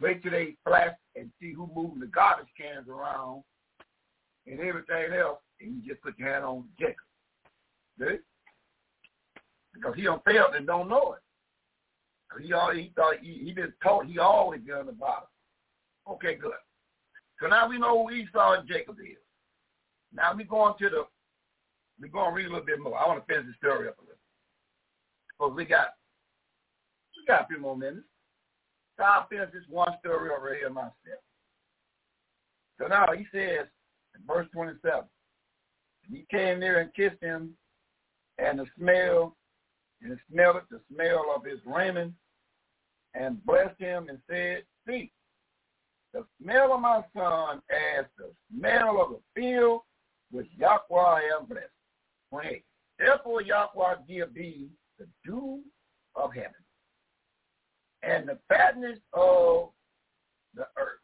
Speaker 5: wait till they flash and see who moving the garbage cans around and everything else, and you just put your hand on Jacob. See? Because he don't fail and don't know it. He already he thought he, he been taught he always been on the bottom. Okay, good. So now we know who Esau and Jacob is. Now we going to the we're going to read a little bit more. I want to finish the story up a little. Because we got we got a few more minutes. So I'll finish this one story over here myself. So now he says in verse 27, he came there and kissed him, and the smell, and smelled it, the smell of his raiment, and blessed him and said, See, the smell of my son as the smell of the field which Yahweh have blessed. 28. Therefore Yahweh give thee the dew of heaven and the fatness of the earth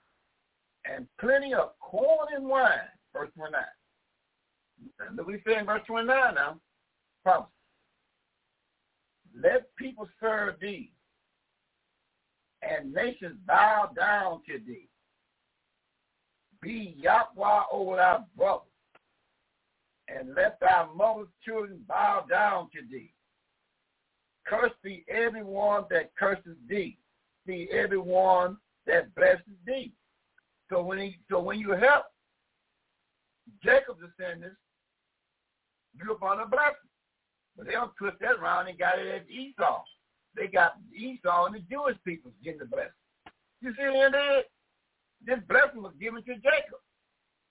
Speaker 5: and plenty of corn and wine. Verse 29. Look what we say in verse 29 now. Promise. Let people serve thee and nations bow down to thee. Be Yahweh over thy brothers and let thy mother's children bow down to thee. Curse be everyone that curses thee. Be everyone that blesses thee. So when he, so when you help Jacob's descendants, you're upon a blessing. But they don't twist that around and got it as Esau. They got Esau and the Jewish people getting the blessing. You see what they This blessing was given to Jacob,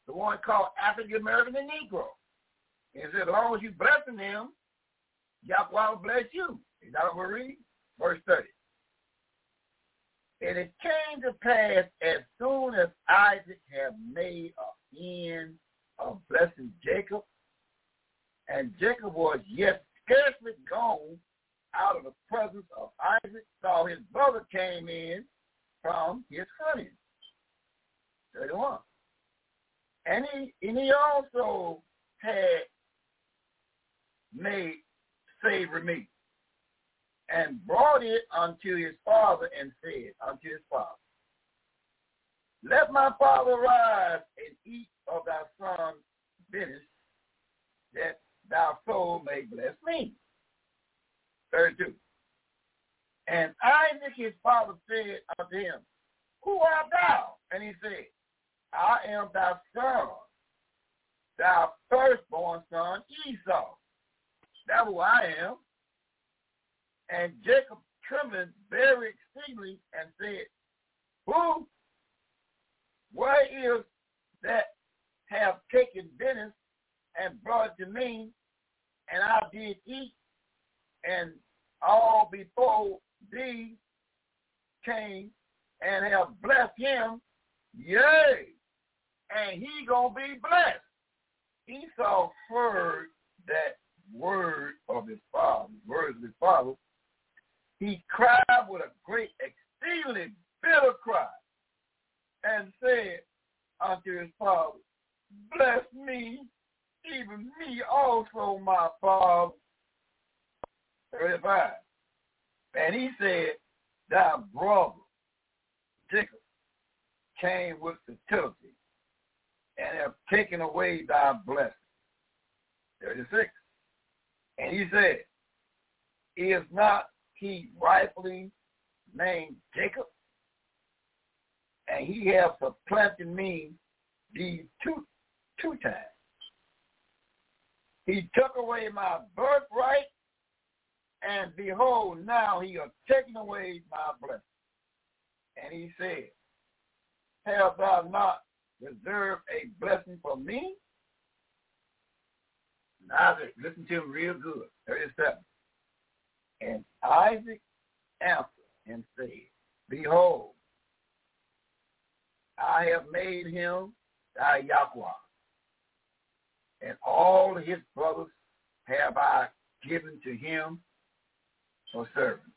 Speaker 5: the one called African American and Negro. And said, as long as you blessing them, Yahweh will bless you. Is that what we read? Verse 30. And it came to pass as soon as Isaac had made an end of blessing Jacob, and Jacob was yet scarcely gone out of the presence of Isaac, saw his brother came in from his hunting. 31. And he, and he also had made savory meat and brought it unto his father and said unto his father, Let my father rise and eat of thy son's business, that thy soul may bless me. 32. And Isaac his father said unto him, Who art thou? And he said, I am thy son, thy firstborn son Esau. That's who I am. And Jacob trembled very exceedingly and said, Who? Where is that have taken business and brought to me, and I did eat, and all before thee came and have blessed him, yea, and he gonna be blessed. Esau heard that word of his father, words of his father, he cried with a great, exceedingly bitter cry and said unto his father, Bless me, even me also, my father. 35. And he said, Thy brother, Jacob, came with fertility and have taken away thy blessing. 36. And he said, Is not he rightfully named Jacob? And he has supplanted me these two two times. He took away my birthright, and behold, now he has taken away my blessing. And he said, Have thou not reserved a blessing for me? And Isaac, listen to him real good. 37. And Isaac answered and said, Behold, I have made him thy Yahweh, and all his brothers have I given to him for servants.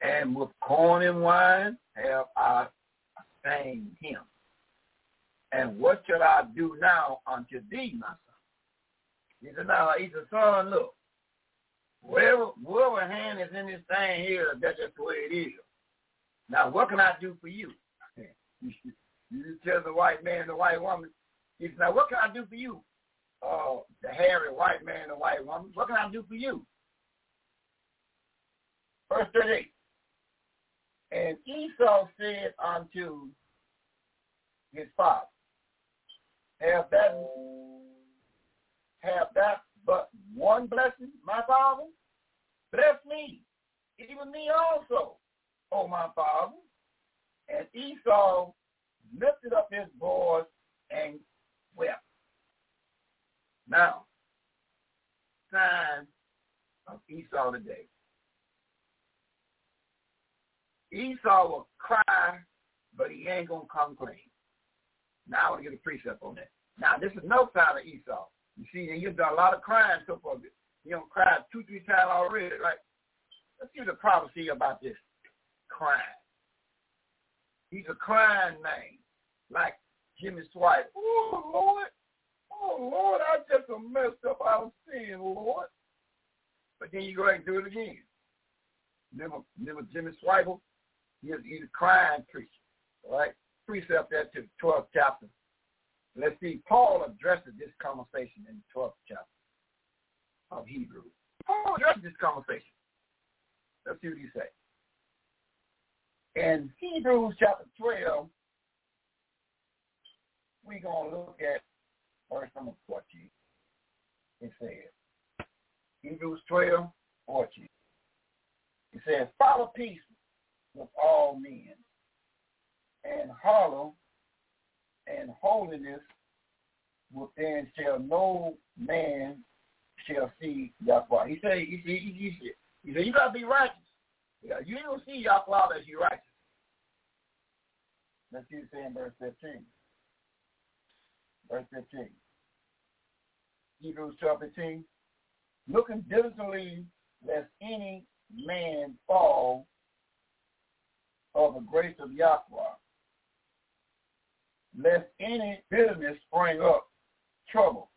Speaker 5: And with corn and wine have I sustained him. And what shall I do now unto thee, my? He said, now he's a son, look. Wherever, hand is in this thing here, that's just the way it is. Now, what can I do for you? [LAUGHS] you tell the white man, the white woman, he said, now what can I do for you? Uh, the hairy white man, the white woman, what can I do for you? Verse 38. And Esau said unto his father, Have that have that but one blessing, my father? Bless me, even me also, O my father. And Esau lifted up his voice and wept. Now, sign of Esau today. Esau will cry, but he ain't going to come clean. Now I want to get a precept on that. Now, this is no sign of Esau. You see, you've done a lot of crying so far. You don't cry two, three times already, right? Let's see the prophecy about this crying. He's a crying man, like Jimmy Swaggart. Oh, Lord. Oh, Lord, I just messed up out of sin, Lord. But then you go ahead and do it again. Remember, remember Jimmy Swaggart? He's, he's a crying preacher, all right? Precept that to the 12th chapter. Let's see, Paul addresses this conversation in the 12th chapter of Hebrews. Paul addresses this conversation. Let's see what he says. In Hebrews chapter 12, we're going to look at verse number 14. It says, Hebrews 12, 14. It says, follow peace with all men and hollow and holiness within shall no man shall see Yahweh. He said, he, he, he, he, he said, you got to be righteous. Yeah, you don't see Yahweh as you righteous. Let's it in verse 15. Verse 15. Hebrews 12, 15. Looking diligently lest any man fall of the grace of Yahweh, lest any bitterness spring up, trouble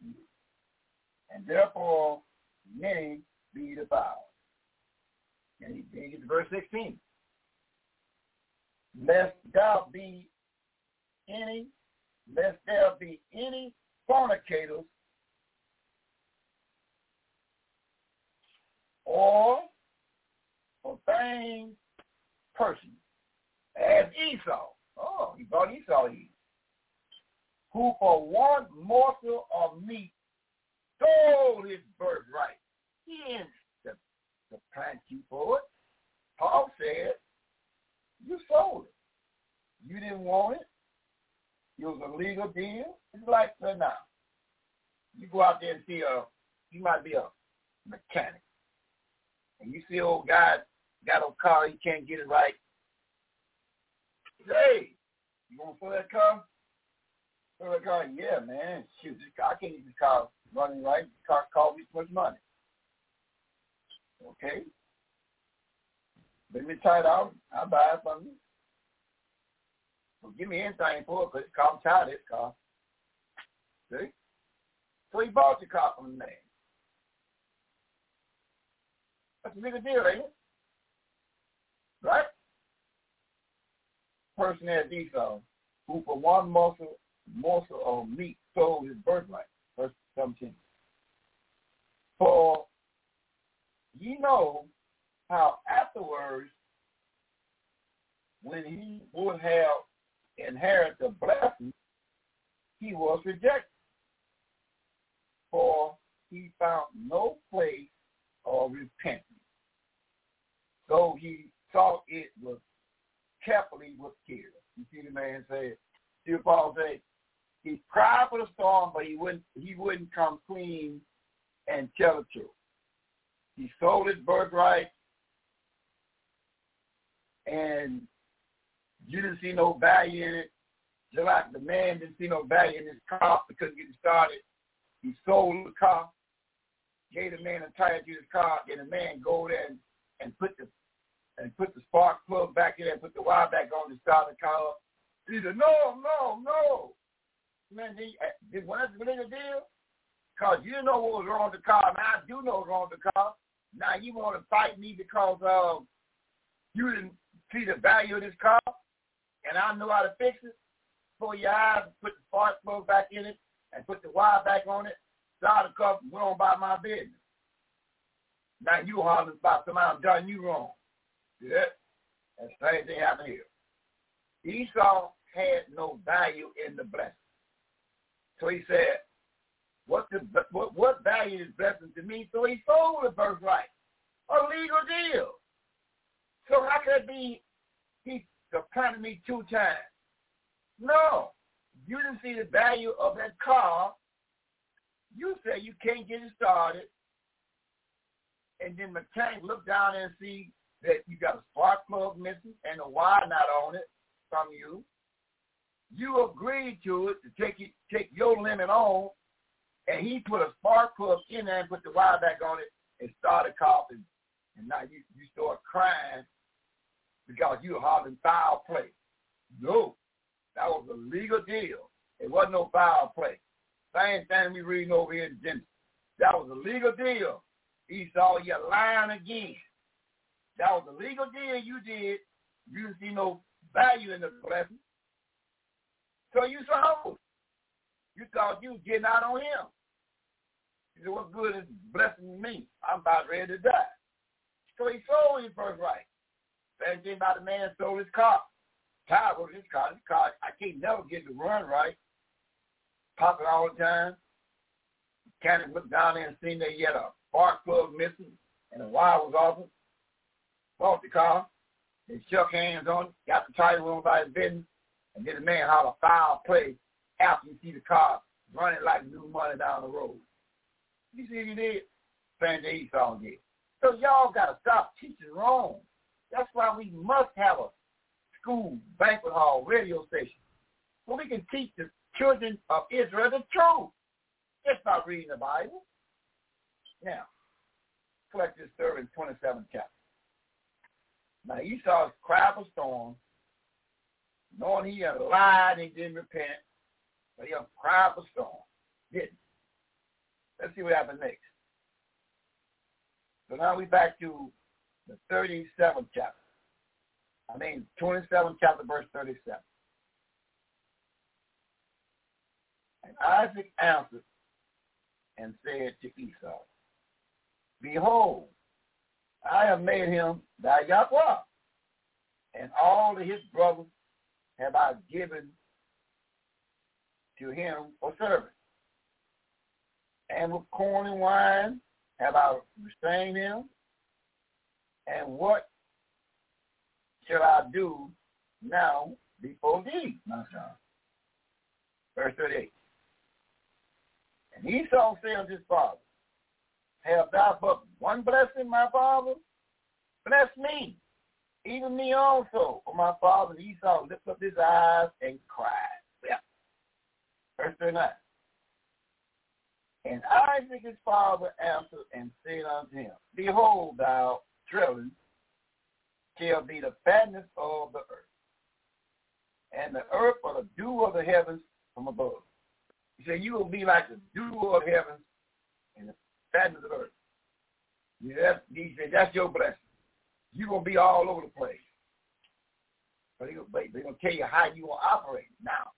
Speaker 5: and therefore many be defiled. And he, he gets verse 16. Lest there be any, lest there be any fornicators or profane persons as Esau. Oh, he thought Esau eat. Who for one morsel of meat stole his birthright. He didn't the plant you for it. Paul said, you sold it. You didn't want it. It was a legal deal. It's like uh, now. You go out there and see a, you might be a mechanic. And you see old guy got a car, he can't get it right. Hey, you want to pull that car? Pull that car? Yeah, man. Shoot, I can't even car running right. Car cost me too much money. Okay. Let me try it out. I'll buy it from you. Well, give me anything for it because it's car, I'm this car. See? So he bought the car from the man. That's a bigger deal, ain't it? Right? Person as Esau, uh, who for one morsel, morsel of um, meat sold his birthright. Verse 17. For ye know how afterwards, when he would have inherited the blessing, he was rejected. For he found no place of repentance. Though he thought it was carefully was killed. You see the man say, see Paul say, he cried for the storm, but he wouldn't he wouldn't come clean and tell the truth. He sold his birthright and you didn't see no value in it. Just like the man didn't see no value in his car because he started. He sold the car, gave the man a tire to his car, and the man go there and, and put the and put the spark plug back in and put the wire back on to start the car. He said, no, no, no. Man, did, did when that's really the deal? Because you know what was wrong with the car, and I do know what's wrong with the car. Now you want to fight me because uh, you didn't see the value of this car, and I know how to fix it. Pull your eyes, put the spark plug back in it, and put the wire back on it. Start the car, went on by my business. Now you hollering about somebody done you wrong. That's the same thing happened here. Esau had no value in the blessing. So he said, what, the, what, what value is blessing to me? So he sold the birthright. A legal deal. So how could it be he supplanted me two times? No. You didn't see the value of that car. You say you can't get it started. And then mechanic look down and see that you got a spark plug missing and a wire not on it from you. You agreed to it to take it, take your limit on, and he put a spark plug in there and put the wire back on it and started coughing. And now you, you start crying because you were holding foul play. No, that was a legal deal. It wasn't no foul play. Same thing we reading over here in Genesis. That was a legal deal. Esau, you're lying again. That was a legal deal you did. You didn't see no value in the blessing. So you sold. You thought you was getting out on him. He said, what good is blessing me? I'm about ready to die. So he sold his birthright. Same thing about the man sold his car. Tired with his car. His car, I can't never get the run right. Pop it all the time. Kind of looked down there and seen that he had a spark plug missing and the wire was off it. Bought the car. They shook hands on it, got the title room by his business, and then the man holler foul play after you see the car running like new money down the road. You see what he did? Thing Esau did. So y'all got to stop teaching wrong. That's why we must have a school, banquet hall, radio station, so we can teach the children of Israel the truth. Just not reading the Bible. Now, collect this story in 27th chapter. Now Esau cried for storm, knowing he had lied and he didn't repent, but he cried for storm. Didn't. Let's see what happened next. So now we back to the 37th chapter. I mean, 27th chapter, verse 37. And Isaac answered and said to Esau, Behold, I have made him thy Yahweh, and all of his brothers have I given to him for service. And with corn and wine have I restrained him, and what shall I do now before thee, my son? Verse 38. And Esau said unto his father, Have thou but one blessing, my father? Bless me, even me also. For my father Esau lifted up his eyes and cried. Yeah. Verse 39. And Isaac his father answered and said unto him, Behold, thou children shall be the fatness of the earth, and the earth for the dew of the heavens from above. He said, you will be like the dew of heavens and the fatness of the earth. Yeah, he said, that's your blessing. You're going to be all over the place. But they're going to tell you how you will operate. Now,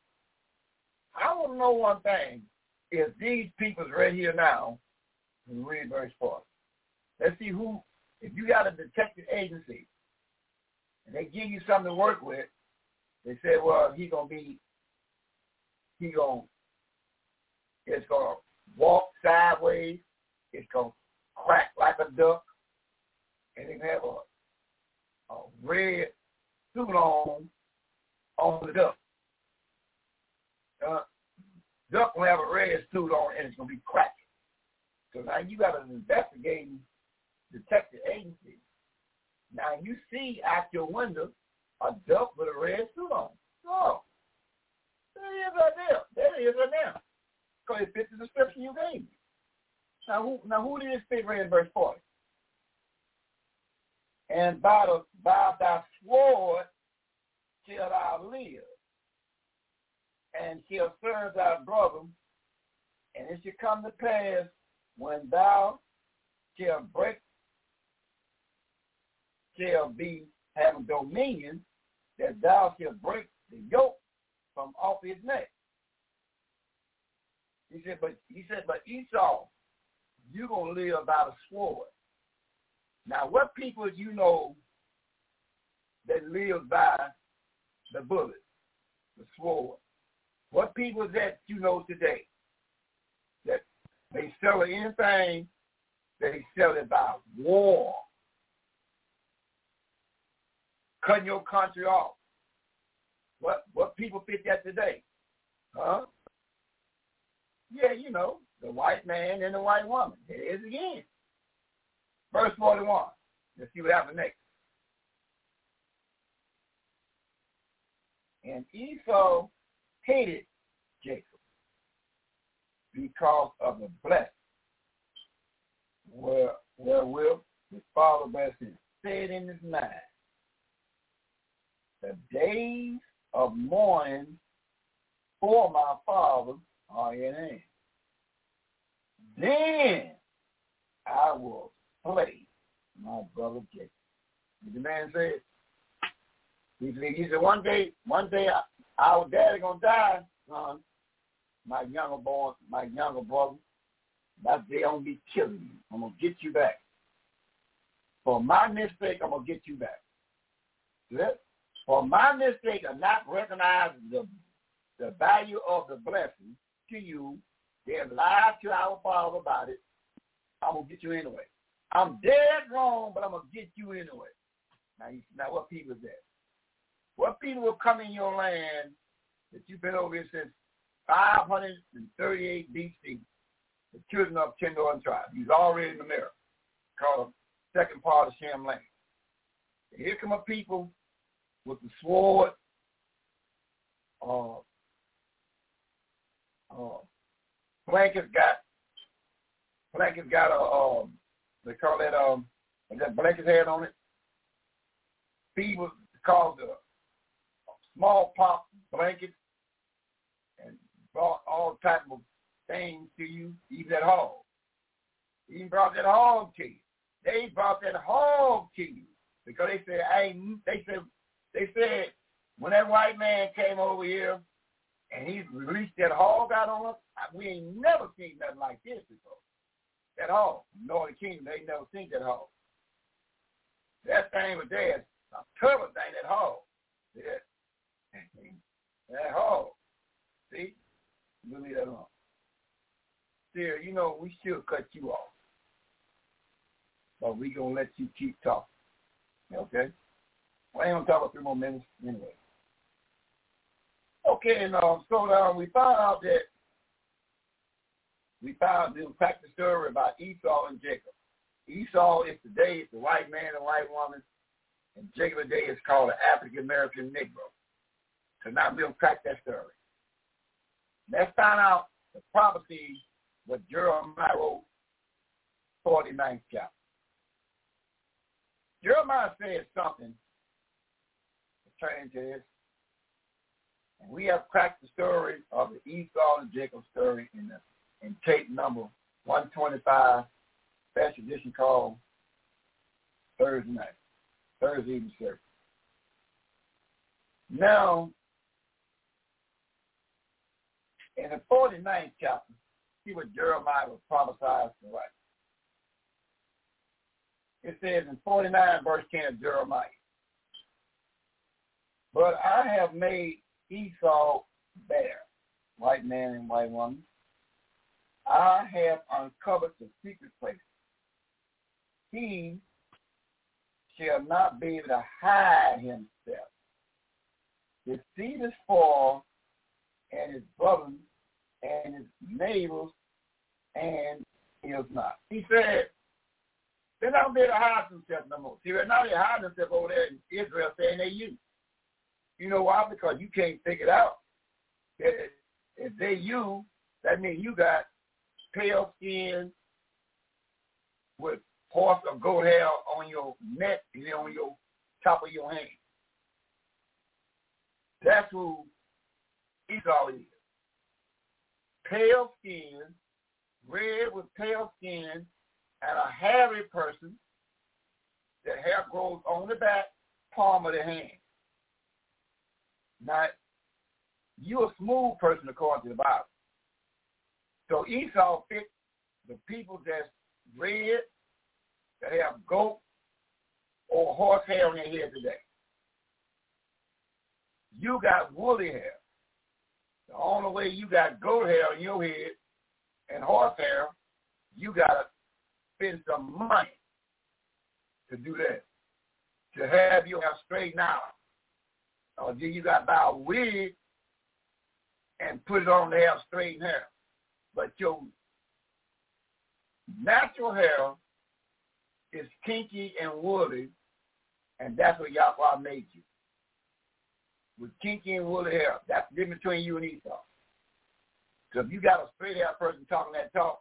Speaker 5: I want to know one thing. If these people's right here now, read verse 4. Let's see who if you got a detective agency and they give you something to work with, they say, well, he gonna be, he gonna, it's gonna walk sideways, it's gonna crack like a duck, and it have a, a red suit on on the duck. Uh, duck will have a red suit on and it's gonna be cracking. So now you got an investigating detective agency. Now you see out your window a duck with a red suit on. Oh, there it is right there. There it is right now. Because it fits the description you gave me. Now who now who did this fit right in verse 40? And by the by thy sword shall thou live, and shall serve thy brother, and it shall come to pass when thou shalt break shall be having dominion, that thou shalt break the yoke from off his neck. He said, but he said, but Esau, you're gonna live by the sword. Now, what people you know that lives by the bullet, the sword. What people that you know today that they sell anything, they sell it by war. Cutting your country off. What what people fit that today? Huh? Yeah, you know, the white man and the white woman. It is again. Verse 41. Let's see what happens next. And Esau hated Jacob because of the blessing where, wherewith his father blessed him. Said in his mind, the days of mourning for my father are in hand. Then I will slay my brother Jacob. The man said, he said, he said one day, one day our daddy gonna die, son. My younger boy, my younger brother, that day I'm gonna be killing you. I'm gonna get you back. For my mistake, I'm gonna get you back. For my mistake of not recognizing the the value of the blessing to you, they have lied to our father about it. I'm gonna get you anyway. I'm dead wrong, but I'm gonna get you anyway. Now, now what people is that? What people will come in your land that you've been over here since 538 BC? The children of northern tribes. He's already in the mirror, called second part of Shem land. And here come a people with the sword, uh, uh, Blanket's got Blanket's got a um they call that um that Blanket's head on it. Fever caused a smallpox blanket and brought all type of things to you, even that hog. He brought that hog to you. They brought that hog to you because they said, "Hey," they said, they said when that white man came over here and he released that hog out on us, we ain't never seen nothing like this before. That hog, Northern Kingdom, they never seen that hog. That thing was there, a terrible thing, that hog. Yeah. [LAUGHS] that hog. See? Leave that alone. Sarah, you know, we should cut you off. But we going to let you keep talking. Okay? Well, I ain't going to talk about three more minutes anyway. Okay, and uh, so uh, we found out that we found we cracked the story about Esau and Jacob. Esau is today the white man and white woman, and Jacob today is called the African American Negro. So now we'll crack that story. Let's find out the prophecy what Jeremiah wrote, 49th chapter. Jeremiah says something, turn to this, and we have cracked the story of the Esau and Jacob story in the in tape number 125, special edition called Thursday night, Thursday evening service. Now, in the 49th chapter, see what Jeremiah was prophesied to write. It says in 49 verse 10 of Jeremiah, But I have made Esau bare, white man and white woman. I have uncovered the secret place. He shall not be able to hide himself. The seed is fall, and his brothers and his neighbors, and is not. He said, they're not be able to hide themselves no more. See, right now they're hiding themselves over there in Israel saying they're you. You know why? Because you can't figure it out. If they you, that means you got pale skin with horse or goat hair on your neck and then on your top of your hand. That's who Esau is. Pale skin, red with pale skin, and a hairy person. The hair grows on the back palm of the hand. Now, you're a smooth person according to the Bible. So Esau fit the people that's red, that have goat or horse hair on their head today. You got woolly hair. The only way you got goat hair on your head and horse hair, you got to spend some money to do that, to have your hair straightened out. Or you got to buy a wig and put it on to have straightened hair. But your natural hair is kinky and woolly, and that's what Yahweh made you. With kinky and woolly hair. That's the difference between you and Esau. So if you got a straight hair person talking that talk,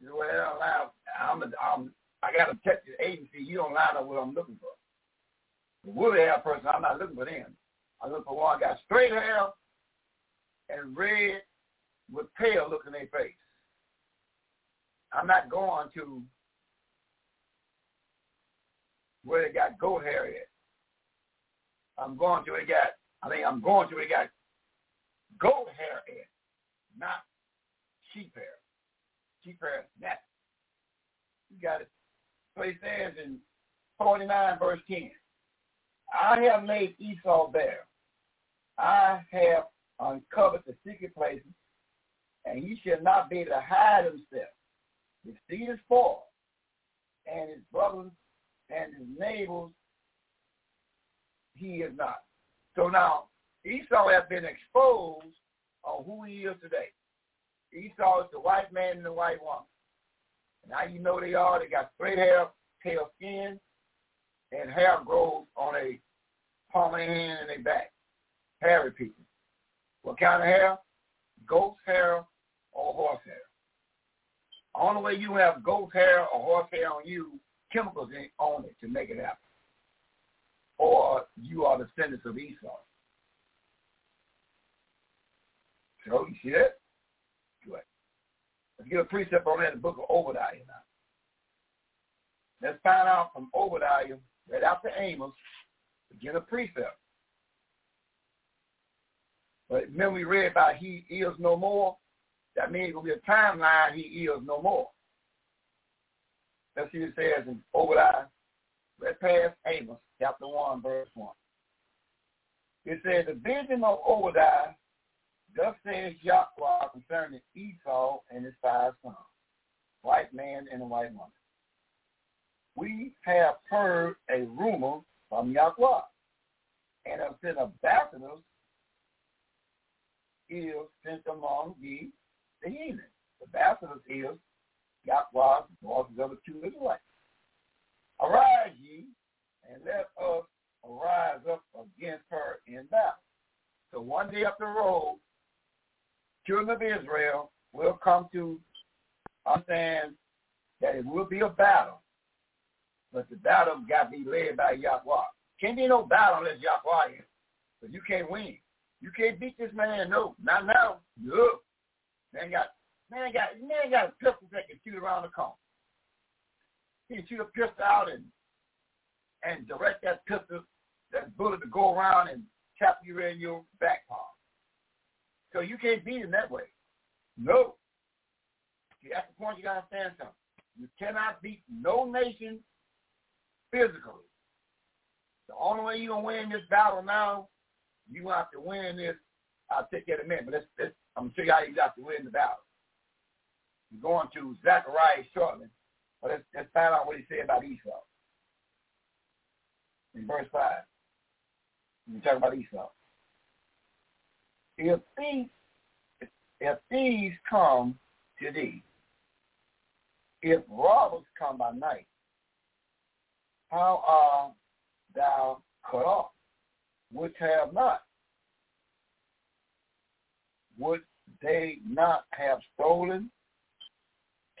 Speaker 5: you know, well, I'm, a, I'm, I got a Texas agency. You don't line up what I'm looking for. The woolly hair person, I'm not looking for them. I look for one got straight hair and red with pale look in their face. I'm not going to where they got goat hair. I'm going to where they got, I mean, I'm going to where they got goat hair not sheep hair. Sheep hair is. You got it. So he says in 49 verse 10, I have made Esau bare. I have uncovered the secret places, and he shall not be able to hide himself. His seed is spoiled, and his brothers and his neighbors he is not. So now Esau has been exposed on who he is today. Esau is the white man and the white woman. And how you know they are, they got straight hair, pale skin, and hair grows on a palm of their hand and their back. Hairy people. What kind of hair? Goat's hair or horse hair. Only way you have goat hair or horse hair on you, chemicals on it to make it happen. Or you are descendants of Esau. So you see that? Good. Let's get a precept on that in the book of Obadiah now. Let's find out from Obadiah, right after Amos, to get a precept. But remember we read about he is no more. That means it will be a timeline he is no more. See what it says in Obadiah. Let's pass Amos, chapter 1, verse 1. It says, the vision of Obadiah, thus says Yahweh concerning Esau and his five sons, white man and a white woman. We have heard a rumor from Yahweh and have sent ambassadors is sent among ye the heathen. The ambassadors is Yahweh, the voices of the two Israelites. Arise ye, and let us arise up against her in battle. So one day up the road, children of Israel will come to understand that it will be a battle, but the battle got to be led by Yahweh. Can't be no battle unless Yahweh is, but you can't win. You can't beat this man, no, not now. No. Man got man got man got a pistol that can shoot around the corner. He can shoot a pistol out and and direct that pistol, that bullet to go around and tap you in your back palm. So you can't beat him that way. No. See, that's the point you gotta understand something. You cannot beat no nation physically. The only way you're gonna win this battle now, you have to win this. I'll take that a minute, but let's, let's I'm gonna show you how you got to win the battle. We're going to Zechariah shortly, but let's, let's find out what he said about Esau in verse 5. We talk about Esau. If thieves, if thieves come to thee, if robbers come by night, how art thou cut off, which have not? Would they not have stolen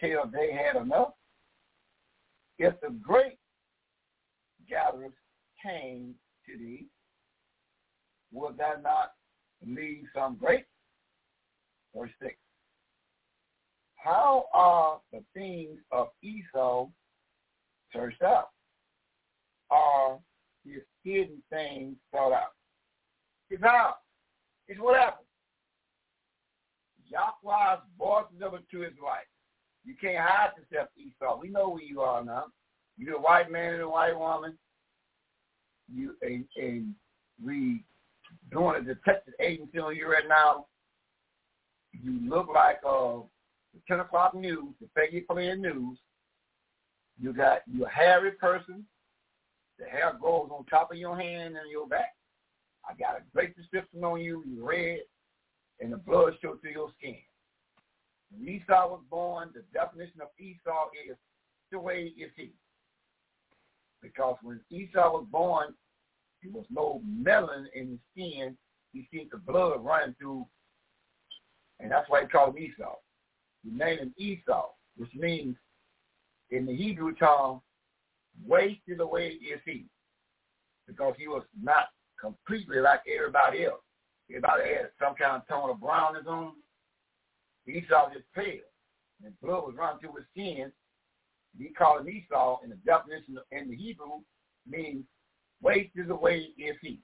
Speaker 5: till they had enough? If the great gatherers came to thee, would that not leave some great? Verse 6. How are the things of Esau searched out? Are his hidden things sought out? It's out. It's what happened. Yahweh's voices of to his wife. You can't hide yourself, Esau. We know who you are now. You're a white man and a white woman. You a, a we doing a detective agency on you right now. You look like uh, the 10 o'clock news, the Peggy playing news. You got you a hairy person. The hair goes on top of your hand and your back. I got a great description on you. You red, and the blood shows through your skin. When Esau was born, the definition of Esau is the way is he. Because when Esau was born, there was no melon in his skin. He seen the blood running through, and that's why he called him Esau. He named him Esau, which means in the Hebrew tongue, wasted away is he. Because he was not completely like everybody else. Everybody had some kind of tone of brownness on Esau just pale. And blood was running through his skin. He called him Esau in the definition in the Hebrew means wasted away is he.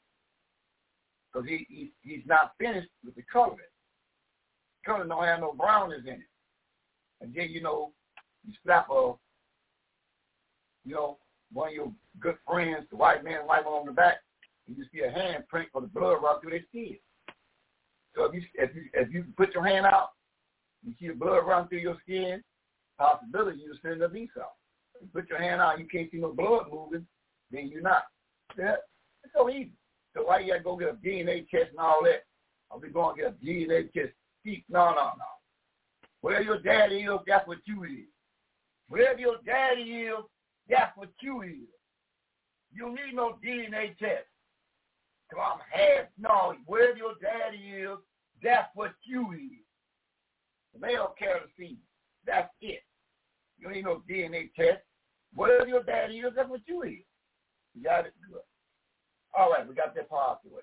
Speaker 5: Because he, he he's not finished with the color. The color don't have no brownness in it. And then, you know, you slap a, you know, one of your good friends, the white man, white on the back, and you see a hand print for the blood run through their skin. So if you if you if you put your hand out, you see the blood run through your skin, possibility you send a. If you put your hand out, you can't see no blood moving, then you're not. Yeah, it's so easy. So why you gotta go get a DNA test and all that? I'll be going to get a DNA test. No, no, no. Where your daddy is, that's what you is. Wherever your daddy is, that's what you is. You need no DNA test. Come on, half, no, wherever your daddy is, that's what you is. The male carries the seed. That's it. You need no DNA test. Wherever your daddy is, that's what you is. You got it? Good. All right, we got that part out the way.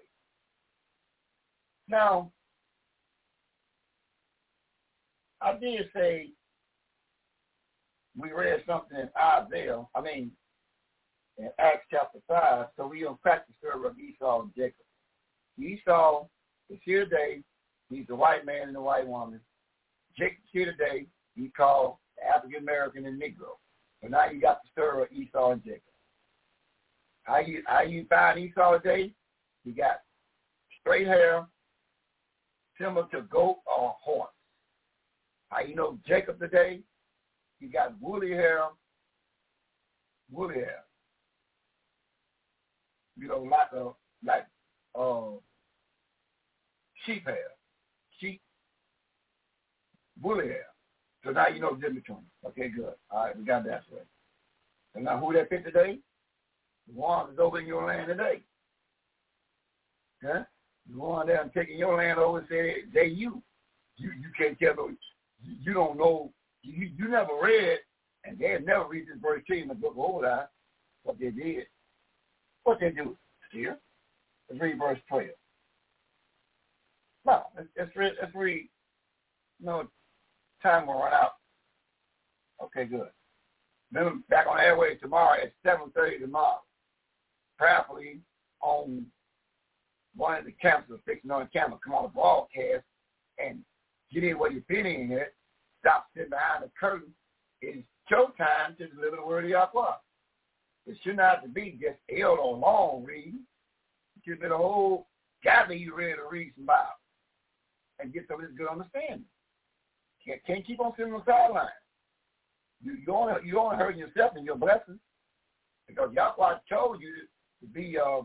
Speaker 5: Now, I did say we read something in Isaiah, I mean, in Acts chapter 5, so we don't practice the story of Esau and Jacob. Esau is here today. He's a white man and a white woman. Jacob's here today. He called African American and Negro. So now you got the story of Esau and Jacob. How you how you find Esau today? He got straight hair, similar to goat or horse. How you know Jacob today? He got woolly hair, woolly hair. You know, like a like uh sheep hair. Sheep woolly hair. So now you know the difference. Okay, good. All right, we got that straight. And now who that fit today? The one that's over in your land today. Huh? The one and taking your land over and saying they you. You you can't tell those you don't know, you, you never read, and they never read this verse 10 in the book of Obadiah, what they did. What they do? Here, let's read verse 12. No, let's, read, let's time will run out. Okay, good. Then back on airway tomorrow at 7.30 tomorrow. Prayerfully on one of the campuses, fixing on camera, come on the broadcast and get in where you fit in it. Stop sitting behind the curtain. It's showtime to deliver the word of Yahweh. It should not be just held on long reading. It should be the whole gathering you ready to read some Bible and get some of this good understanding. Can't, can't keep on sitting on the sideline. You, you only you only hurting yourself and your blessings because Yahweh chose you to be uh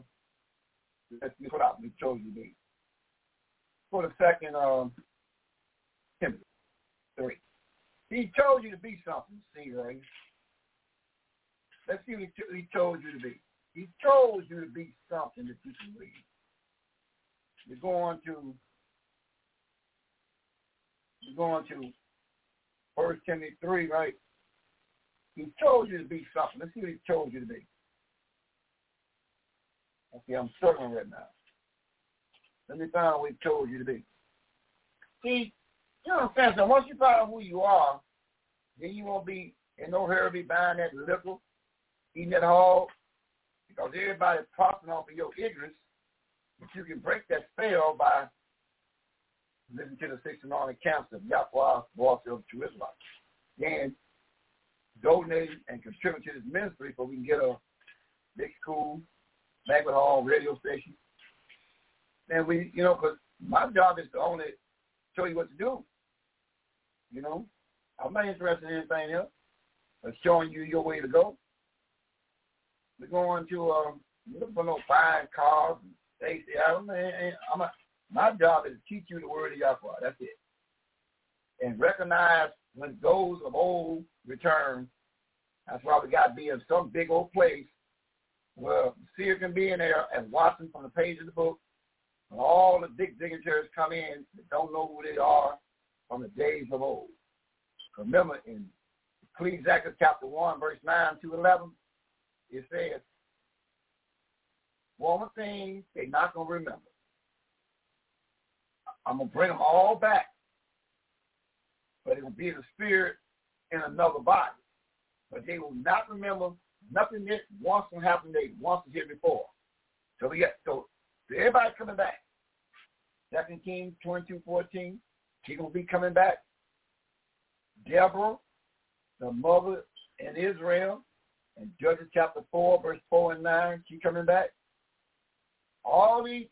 Speaker 5: see what I chose you to be. For the second um Timothy three. He told you to be something, see, right? Let's see what he told you to be. He told you to be something that you can read. You're going to you're going to First Timothy three, right? He told you to be something. Let's see what he told you to be. Okay, I'm struggling right now. Let me find what he told you to be. See, you I'm? So once you find out who you are, then you won't be in no hurry to be buying that liquor, eating that hog, because everybody's profiting off of your ignorance. But you can break that spell by listening to the six and on accounts of Yahweh, voice of true. Then donate and contribute to this ministry so we can get a big school, banquet hall, radio station, And we, you know, because my job is to only show you what to do. You know, I'm not interested in anything else but showing you your way to go. We're going to um, look for no fine cars and Stacy Adams. I'm a, my job is to teach you the word of Yahweh. That's it. And recognize when those of old return. That's why we got to be in some big old place where seer can be in there and watching from the page of the book. And all the big dignitaries come in that don't know who they are from the days of old. Remember in Ecclesiastes chapter 1, verse 9 to 11, it says, one thing they're not going to remember. I'm going to bring them all back. But it will be the spirit in another body. But they will not remember nothing that once happened they once here before. So we got so, so everybody coming back. Second twenty two fourteen, she gonna be coming back. Deborah, the mother in Israel, in Judges chapter four, verse four and nine, Keep coming back. All these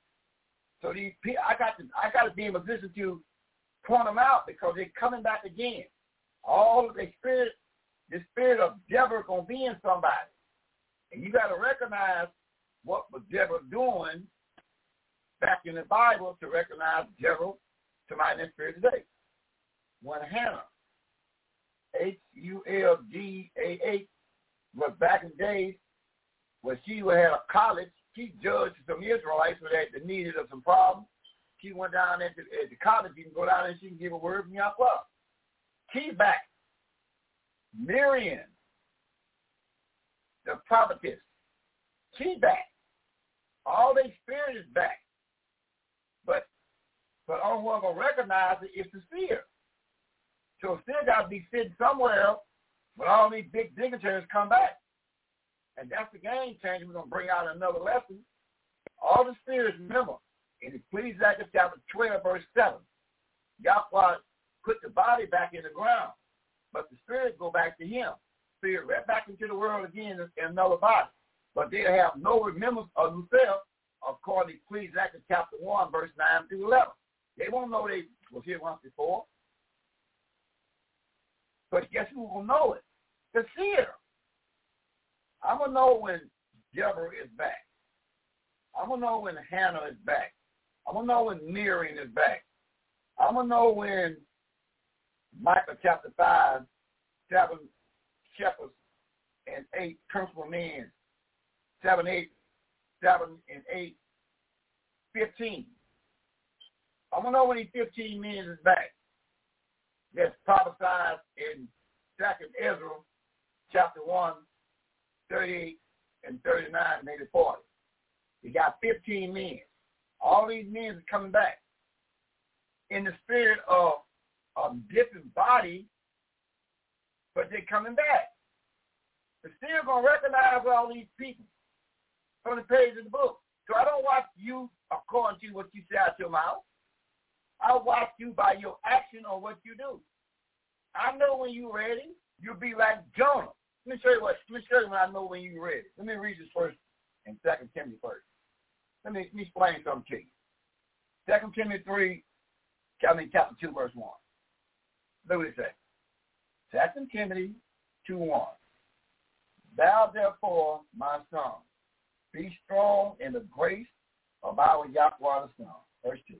Speaker 5: so these I got to I got to be in a position to point them out because they're coming back again. All the spirit, the spirit of Deborah gonna be in somebody, and you got to recognize what was Deborah doing back in the Bible to recognize Deborah to my next spirit today. When Hannah, H Was back in days where she had a college she judged some Israelites that, needed of some problems. She went down at the, at the college. You can go down and she can give a word from Yahweh. She's back. Miriam, the prophetess, she's back. All their spirit is back. But but only one gonna recognize it is the seer. So still got to be sitting somewhere else when all these big dignitaries come back. And that's the game changer. We're going to bring out another lesson. All the spirits, remember, in Ecclesiastes chapter 12, verse 7, Yahweh put the body back in the ground, but the spirit go back to him. Spirit right back into the world again in another body. But they have no remembrance of themselves, according to Ecclesiastes chapter 1, verse 9 through 11. They won't know they was here once before. But guess who will know it? The seer. I'm gonna know when Deborah is back. I'm gonna know when Hannah is back. I'm gonna know when Miriam is back. I'm gonna know when Micah chapter five, seven shepherds and eight principal men, seven, eight, seven and eight, fifteen. I'm gonna know when these fifteen men is back. That's prophesied in Second Ezra chapter one, 38 and 39 maybe 40. You got 15 men. All these men are coming back in the spirit of a different body, but they're coming back. They're still going to recognize all these people from the page of the book. So I don't watch you according to what you say out your mouth. I watch you by your action or what you do. I know when you're ready. You'll be like Jonah. Let me show you what. Let me show you when I know when you're ready. Let me read this first and Second Timothy first. Let me, let me explain something to you. Second Timothy three, I mean chapter two, verse one. Look what it says. Second Timothy two one. Thou therefore, my son, be strong in the grace of our Yahweh the Son. Verse two.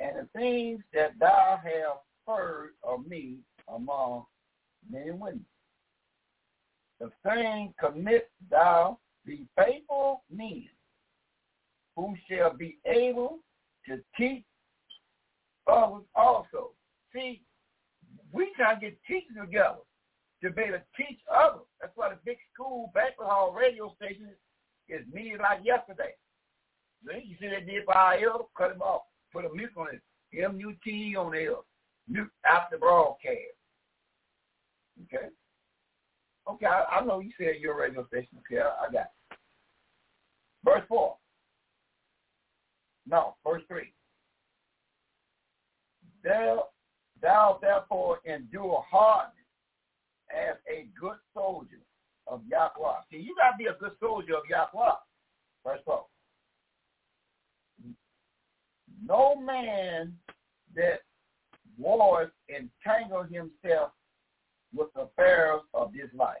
Speaker 5: And the things that thou hast heard of me among many witnesses the same commit thou the faithful men who shall be able to teach others also. See, we try to get teachers together to be able to teach others. That's why the big school banquet hall radio station is meeting like yesterday. You see they did for our elder, cut him off, put a mute on it, M-U-T-E on the L, mute after broadcast. Okay? Okay, I, I know you said your radio station. Okay, I, I got it. Verse 4. No, verse 3. Thou, thou therefore endure hardness as a good soldier of Yahweh. See, you got to be a good soldier of Yahweh. Verse 4. No man that wars entangle himself with the affairs of this life,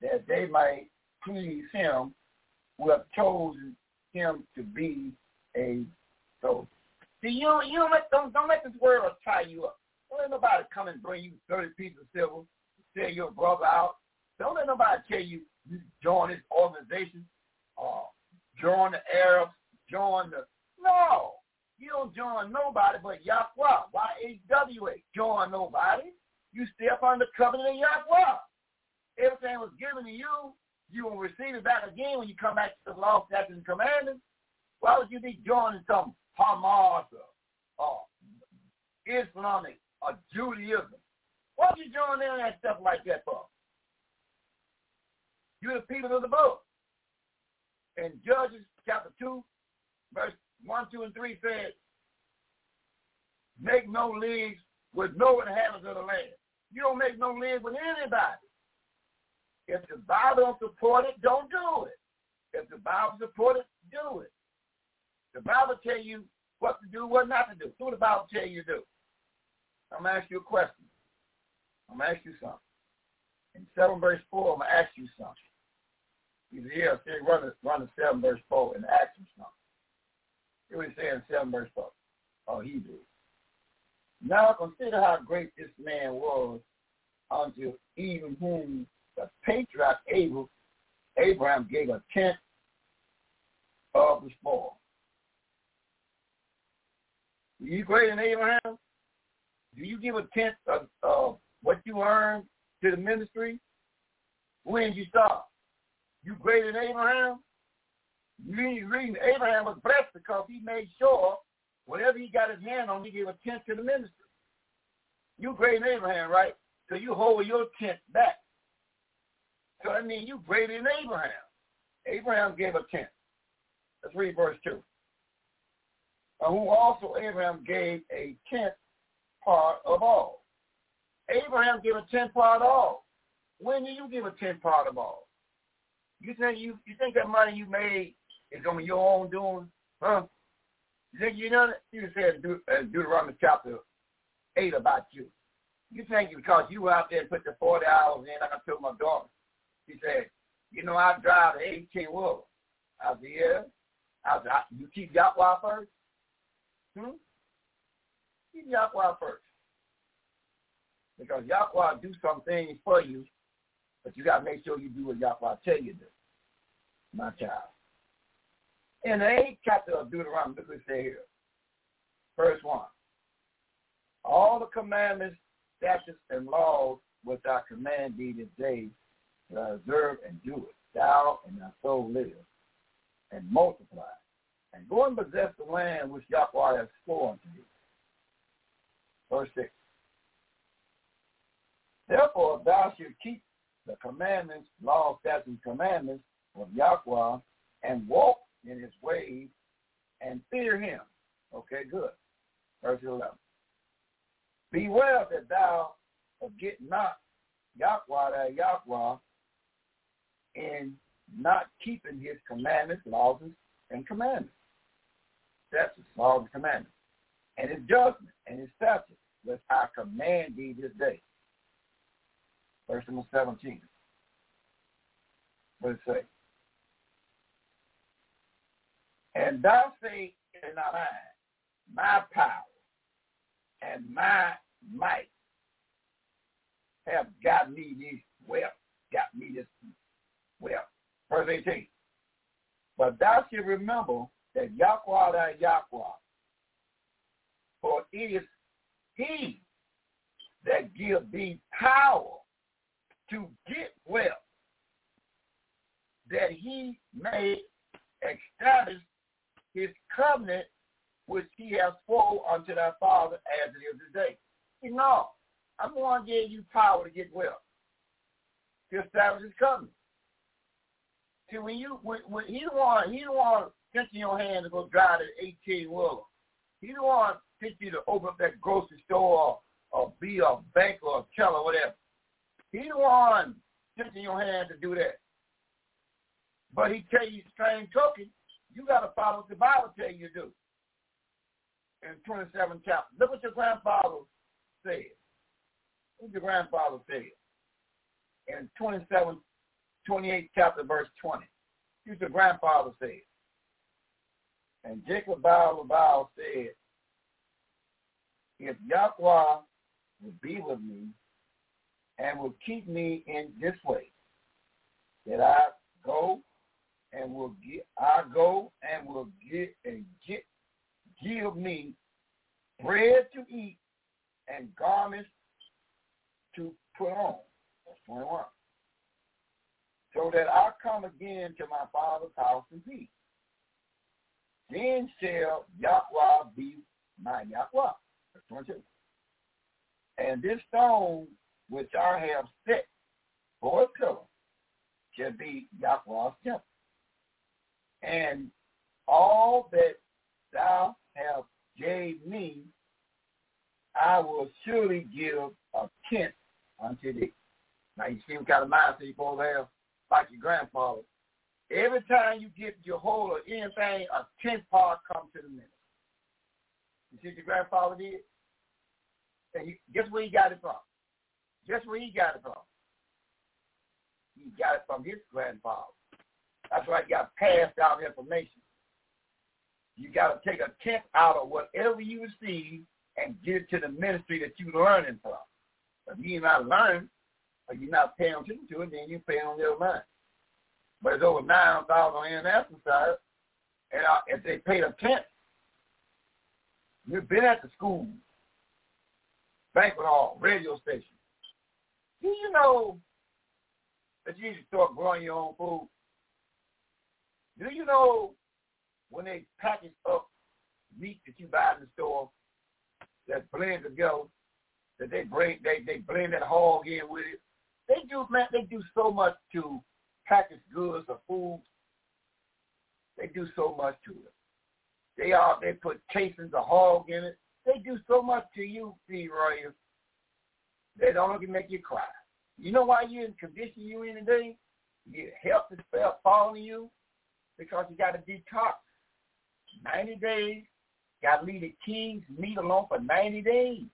Speaker 5: that they might please him who have chosen him to be a soldier. See, you, you don't, let, don't, don't let this world tie you up. Don't let nobody come and bring you 30 pieces of silver, sell your brother out. Don't let nobody tell you you join this organization, uh, join the Arabs, join the... No, you don't join nobody but Yahweh, Y-H-W-A. Join nobody. You step under the covenant of Yahweh. Everything was given to you. You will receive it back again when you come back to the law, statutes, and commandments. Why would you be joining some Hamas or, or Islamic or Judaism? Why would you join in that stuff like that for? You're the people of the book. In Judges chapter 2, verse 1, 2, and 3 says, make no leagues with no inhabitants of the land. You don't make no league with anybody. If the Bible don't support it, don't do it. If the Bible support it, do it. The Bible tell you what to do, what not to do. Do what the Bible tell you to do. I'm going to ask you a question. I'm going to ask you something. In 7 verse 4, I'm going to ask you something. He's here, say run the, run the 7 verse 4 and ask him something. Here was saying 7 verse 4. Oh, he did. Now consider how great this man was unto even whom the patriarch Abel, Abraham gave a tenth of the spoil. Are you greater than Abraham? Do you give a tenth of, of what you earn to the ministry? When did you start? You greater than Abraham? You reading Abraham was blessed because he made sure whatever he got his hand on, he gave a tenth to the ministry. You than Abraham, right? So you hold your tenth back. So I mean, you greater than Abraham. Abraham gave a tenth. Let's read verse 2. who also Abraham gave a tenth part of all. Abraham gave a tenth part of all. When do you give a tenth part of all? You think you you think that money you made is gonna your own doing, huh? You think you know that? You said in uh, Deuteronomy chapter eight about you. You think because you were out there and put the forty hours in, like I told my daughter. She said, you know, I drive the eighteen wheel. I said, yeah. I said, you keep Yahweh first? Hmm? Keep Yahweh first. Because Yahweh do some things for you, but you got to make sure you do what Yahweh tell you to my child. In the eighth chapter of Deuteronomy, look what it says here. Verse 1. All the commandments, statutes, and laws which I command thee this day to observe and do it, thou and thy soul live, and multiply, and go and possess the land which Yahweh has sworn to thee. Verse 6. Therefore, thou shalt keep the commandments, laws, statutes, and commandments of Yahweh, and walk in his ways, and fear him. Okay, good. Verse 11. Beware that thou forget not Yahweh thy Yahweh in not keeping his commandments, laws, and commandments. That's laws and commandments. And his judgment and his statutes, which I command thee this day. Verse number 17. What does it say? And thou say in thy mind, my power and my might have got me this wealth, got me this wealth. Verse 18. But thou shalt remember that Yahweh thy Yahweh, for it is he that give thee power to get wealth, that he may establish his covenant which he has spoken unto thy father as it is today. You know, I'm going to give you power to get well. to establish his covenant. See, when you when, when he don't want he don't want to your hand to go drive that 18 wheeler. He don't want to get you to open up that grocery store or, or be a bank or a teller or whatever. He don't want in your hand to do that. But he tell you strange token, you got to follow what the Bible tell you to do. in 27 chapter. Look what your grandfather said. What your grandfather said in 27, 28 chapter, verse 20. Here's your grandfather said. And Jacob Baal Baal said, if Yahweh will be with me and will keep me in this way, that I go and will get I go and will get and get give me bread to eat and garments to put on. That's 21. So that I come again to my father's house in peace. Then shall Yahweh be my Yahweh. That's 22. And this stone which I have set for a pillar shall be Yahweh's temple. And all that thou have gave me, I will surely give a tenth unto thee. Now you see what kind of mindset you to have, like your grandfather. Every time you get your whole or anything, a tenth part comes to the ministry. You see what your grandfather did? And you, guess where he got it from? Guess where he got it from? He got it from his grandfather. That's why he got passed down information. You got to take a tenth out of whatever you receive and give to the ministry that you're learning from. If you're not learning, or you're not paying attention to it, then you pay on their mind. But it's over 9,000 on international side, and if they paid a tenth, you've been at the school, banquet hall, radio station. Do you know that you need to start growing your own food? Do you know when they package up meat that you buy in the store that blend together, that they bring they they blend that hog in with it. They do man, they do so much to package goods or food. They do so much to it. They are they put casings of hog in it. They do so much to you, Steve Rogers. They don't only make you cry. You know why you're in condition you in today? You get health is falling you because you got to detox. 90 days. Got to leave the king's meat alone for 90 days.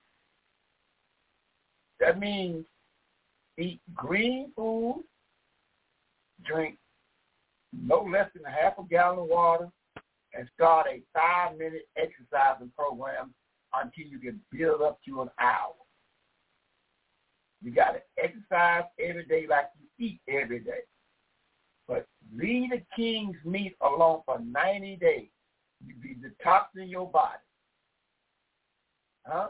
Speaker 5: That means eat green food, drink no less than a half a gallon of water, and start a five-minute exercising program until you can build up to an hour. You got to exercise every day like you eat every day. But leave the king's meat alone for 90 days. You be detoxing your body. Huh?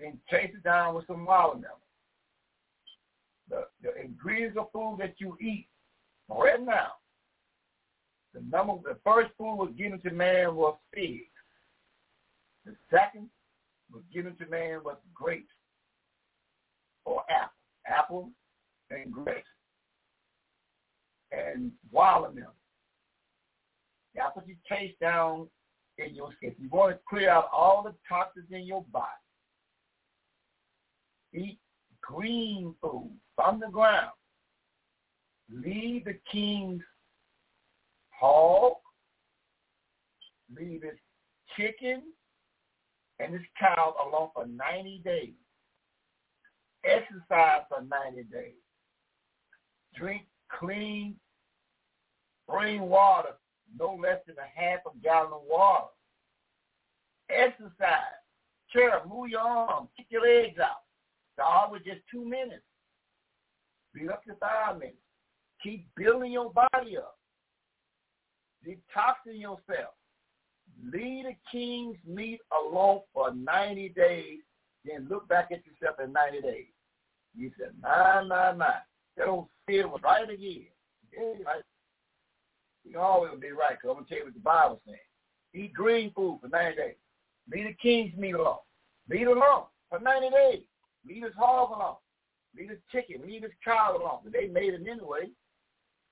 Speaker 5: Then chase it down with some watermelon. The, the ingredients of food that you eat right now. The number, the first food was given to man was figs. The second was given to man was grapes or apple, apple and grapes and watermelon. That's what you chase down in your skin. You want to clear out all the toxins in your body. Eat green food from the ground. Leave the king's hog. Leave his chicken and his cow alone for 90 days. Exercise for 90 days. Drink clean spring water no less than a half a gallon of water. Exercise. Chair, move your arms, kick your legs out. Start with just two minutes. Beat up to five minutes. Keep building your body up. Detoxing yourself. Leave the king's meat alone for 90 days, then look back at yourself in 90 days. You said, my, my, my. That old fear was right again. Yeah, right. You always be right, because I'm going to tell you what the Bible says. Eat green food for 90 days. Leave the king's meat alone. Leave it alone for 90 days. Leave his hog alone. Leave his chicken. Leave his cow alone. But they made it anyway.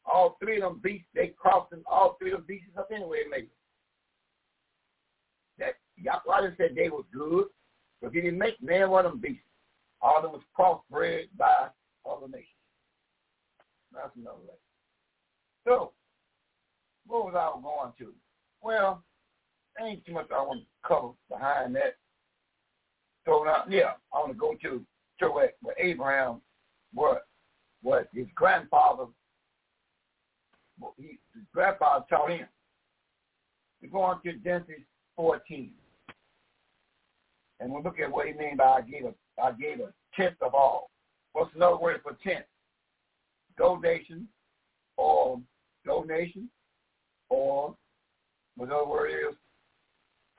Speaker 5: All three of them beasts, they crossed them, all three of them beasts up anyway, maybe. That Yahweh said they were good, but he didn't make man one of them beasts. All of them was crossbred by other nations. That's another way. So, what was I going to? Well, ain't too much I want to cover behind that. So now, yeah, I want to go to to where, where Abraham what what his grandfather he, his grandfather taught him. We go on to Genesis 14. And we'll look at what he means by I gave a I gave a tenth of all. What's another word for tenth? Donation or donation or another word is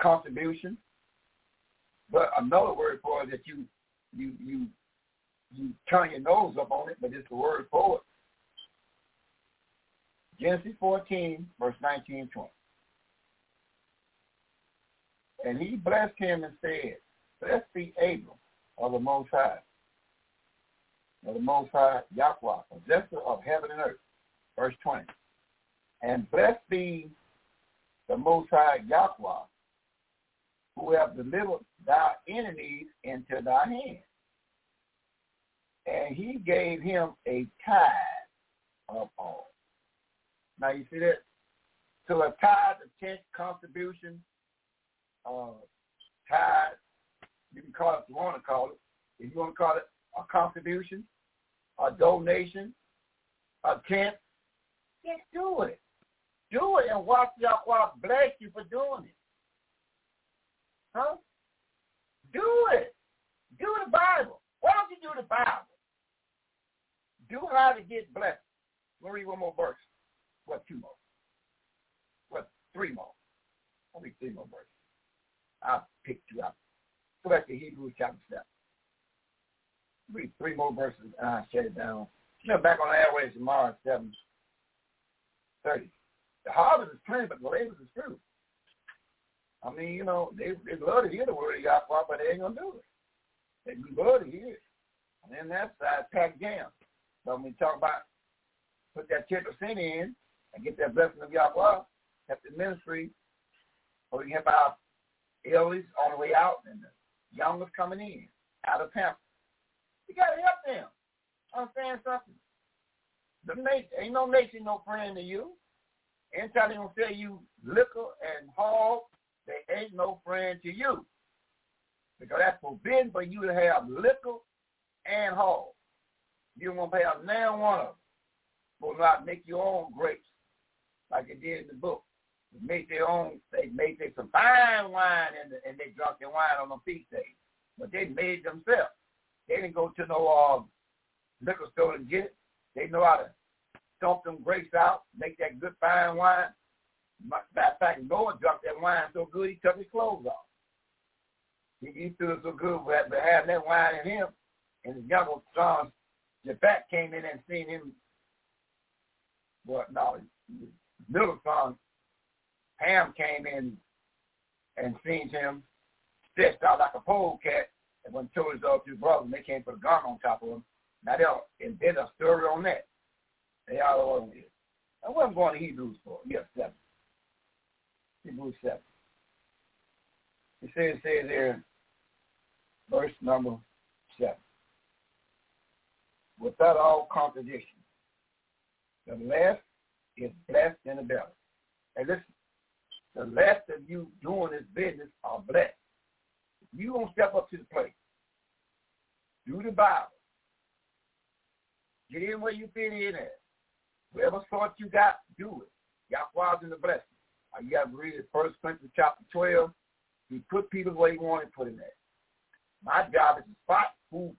Speaker 5: contribution. But another word for it that you you you you turn your nose up on it, but it's the word for it. Genesis 14, verse 19 and 20. And he blessed him and said, Blessed be Abram of the Most High, of the Most High Yahweh, possessor of heaven and earth. Verse 20. And blessed be the Most High Yahweh, who have delivered thy enemies into thy hand. And he gave him a tithe of all. Now you see that? So a tithe, a tenth contribution, uh, tithe, you can call it if you want to call it. If you want to call it a contribution, a donation, a tenth, just do it. Do it and watch Yahweh bless you for doing it. Huh? Do it. Do the Bible. Why don't you do the Bible? Do how to get blessed. Me read one more verse. What, two more? What, three more? Only three more verses. I'll pick two out. Go back to Hebrews chapter 7. Read three more verses and I'll shut it down. You know, back on the airways tomorrow at 7 30. The harvest is plenty, but the labor is few. I mean, you know, they they love to hear the word of Yahweh, but they ain't gonna do it. They love to hear it. And then that side pack jam. But when we talk about put that ten percent in and get that blessing of Yahweh, help the ministry, or we help our elders on the way out and the young ones coming in out of pamper. You gotta help them. Understand something? The nation ain't no nation no friend to you. Anytime they gonna sell you liquor and hog, they ain't no friend to you. Because that's forbidden for you to have liquor and hog. You don't want to have now one of them. Will not make your own grapes like it did in the book. They made their own, they made their some fine wine and, and they drank their wine on the feast days. But they made themselves. They didn't go to no uh, liquor store and get it. They know how to stomp them grapes out, make that good fine wine. Of fact, Noah drank that wine so good he took his clothes off. He, he feel so good with having that wine in him. And his younger son, Japhet, came in and seen him. What? No, middle son, Ham, came in and seen him stretched out like a polecat. And when told his uh, other two brothers, they came put a gun on top of him. Now they'll and a story on that. They all over it. And what I'm going to Hebrews for? Yes, seven. Hebrews seven. It says, it says there, verse number seven. Without all contradiction, the less is blessed in the belly. And listen, the less of you doing this business are blessed. You don't step up to the plate. Do the Bible. Get in where you fit in at. Whatever sort you got, do it. Yahweh's in the blessing. You got to read it, First Corinthians chapter 12. He put people where he wanted to put them at. My job is to spot who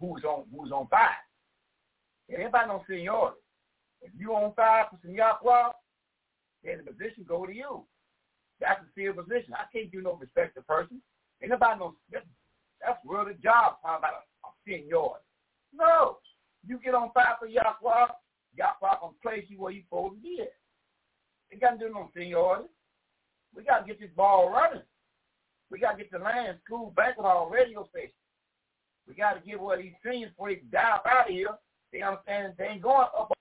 Speaker 5: who's on who's on fire. Anybody don't seniority. If you on fire for some Yahweh, then the position go to you. That's a sealed position. I can't do no respect to person. Nobody no that's, that's really job talking about a, a seniority. No. You get on fire for Yahweh, Yahweh gonna place you where you supposed to be at. Ain't got to do no seniority. We got to get this ball running. We got to get the land, school, banquet hall, radio station. We got to get what these seniors before they dive out of here. They understand they ain't going up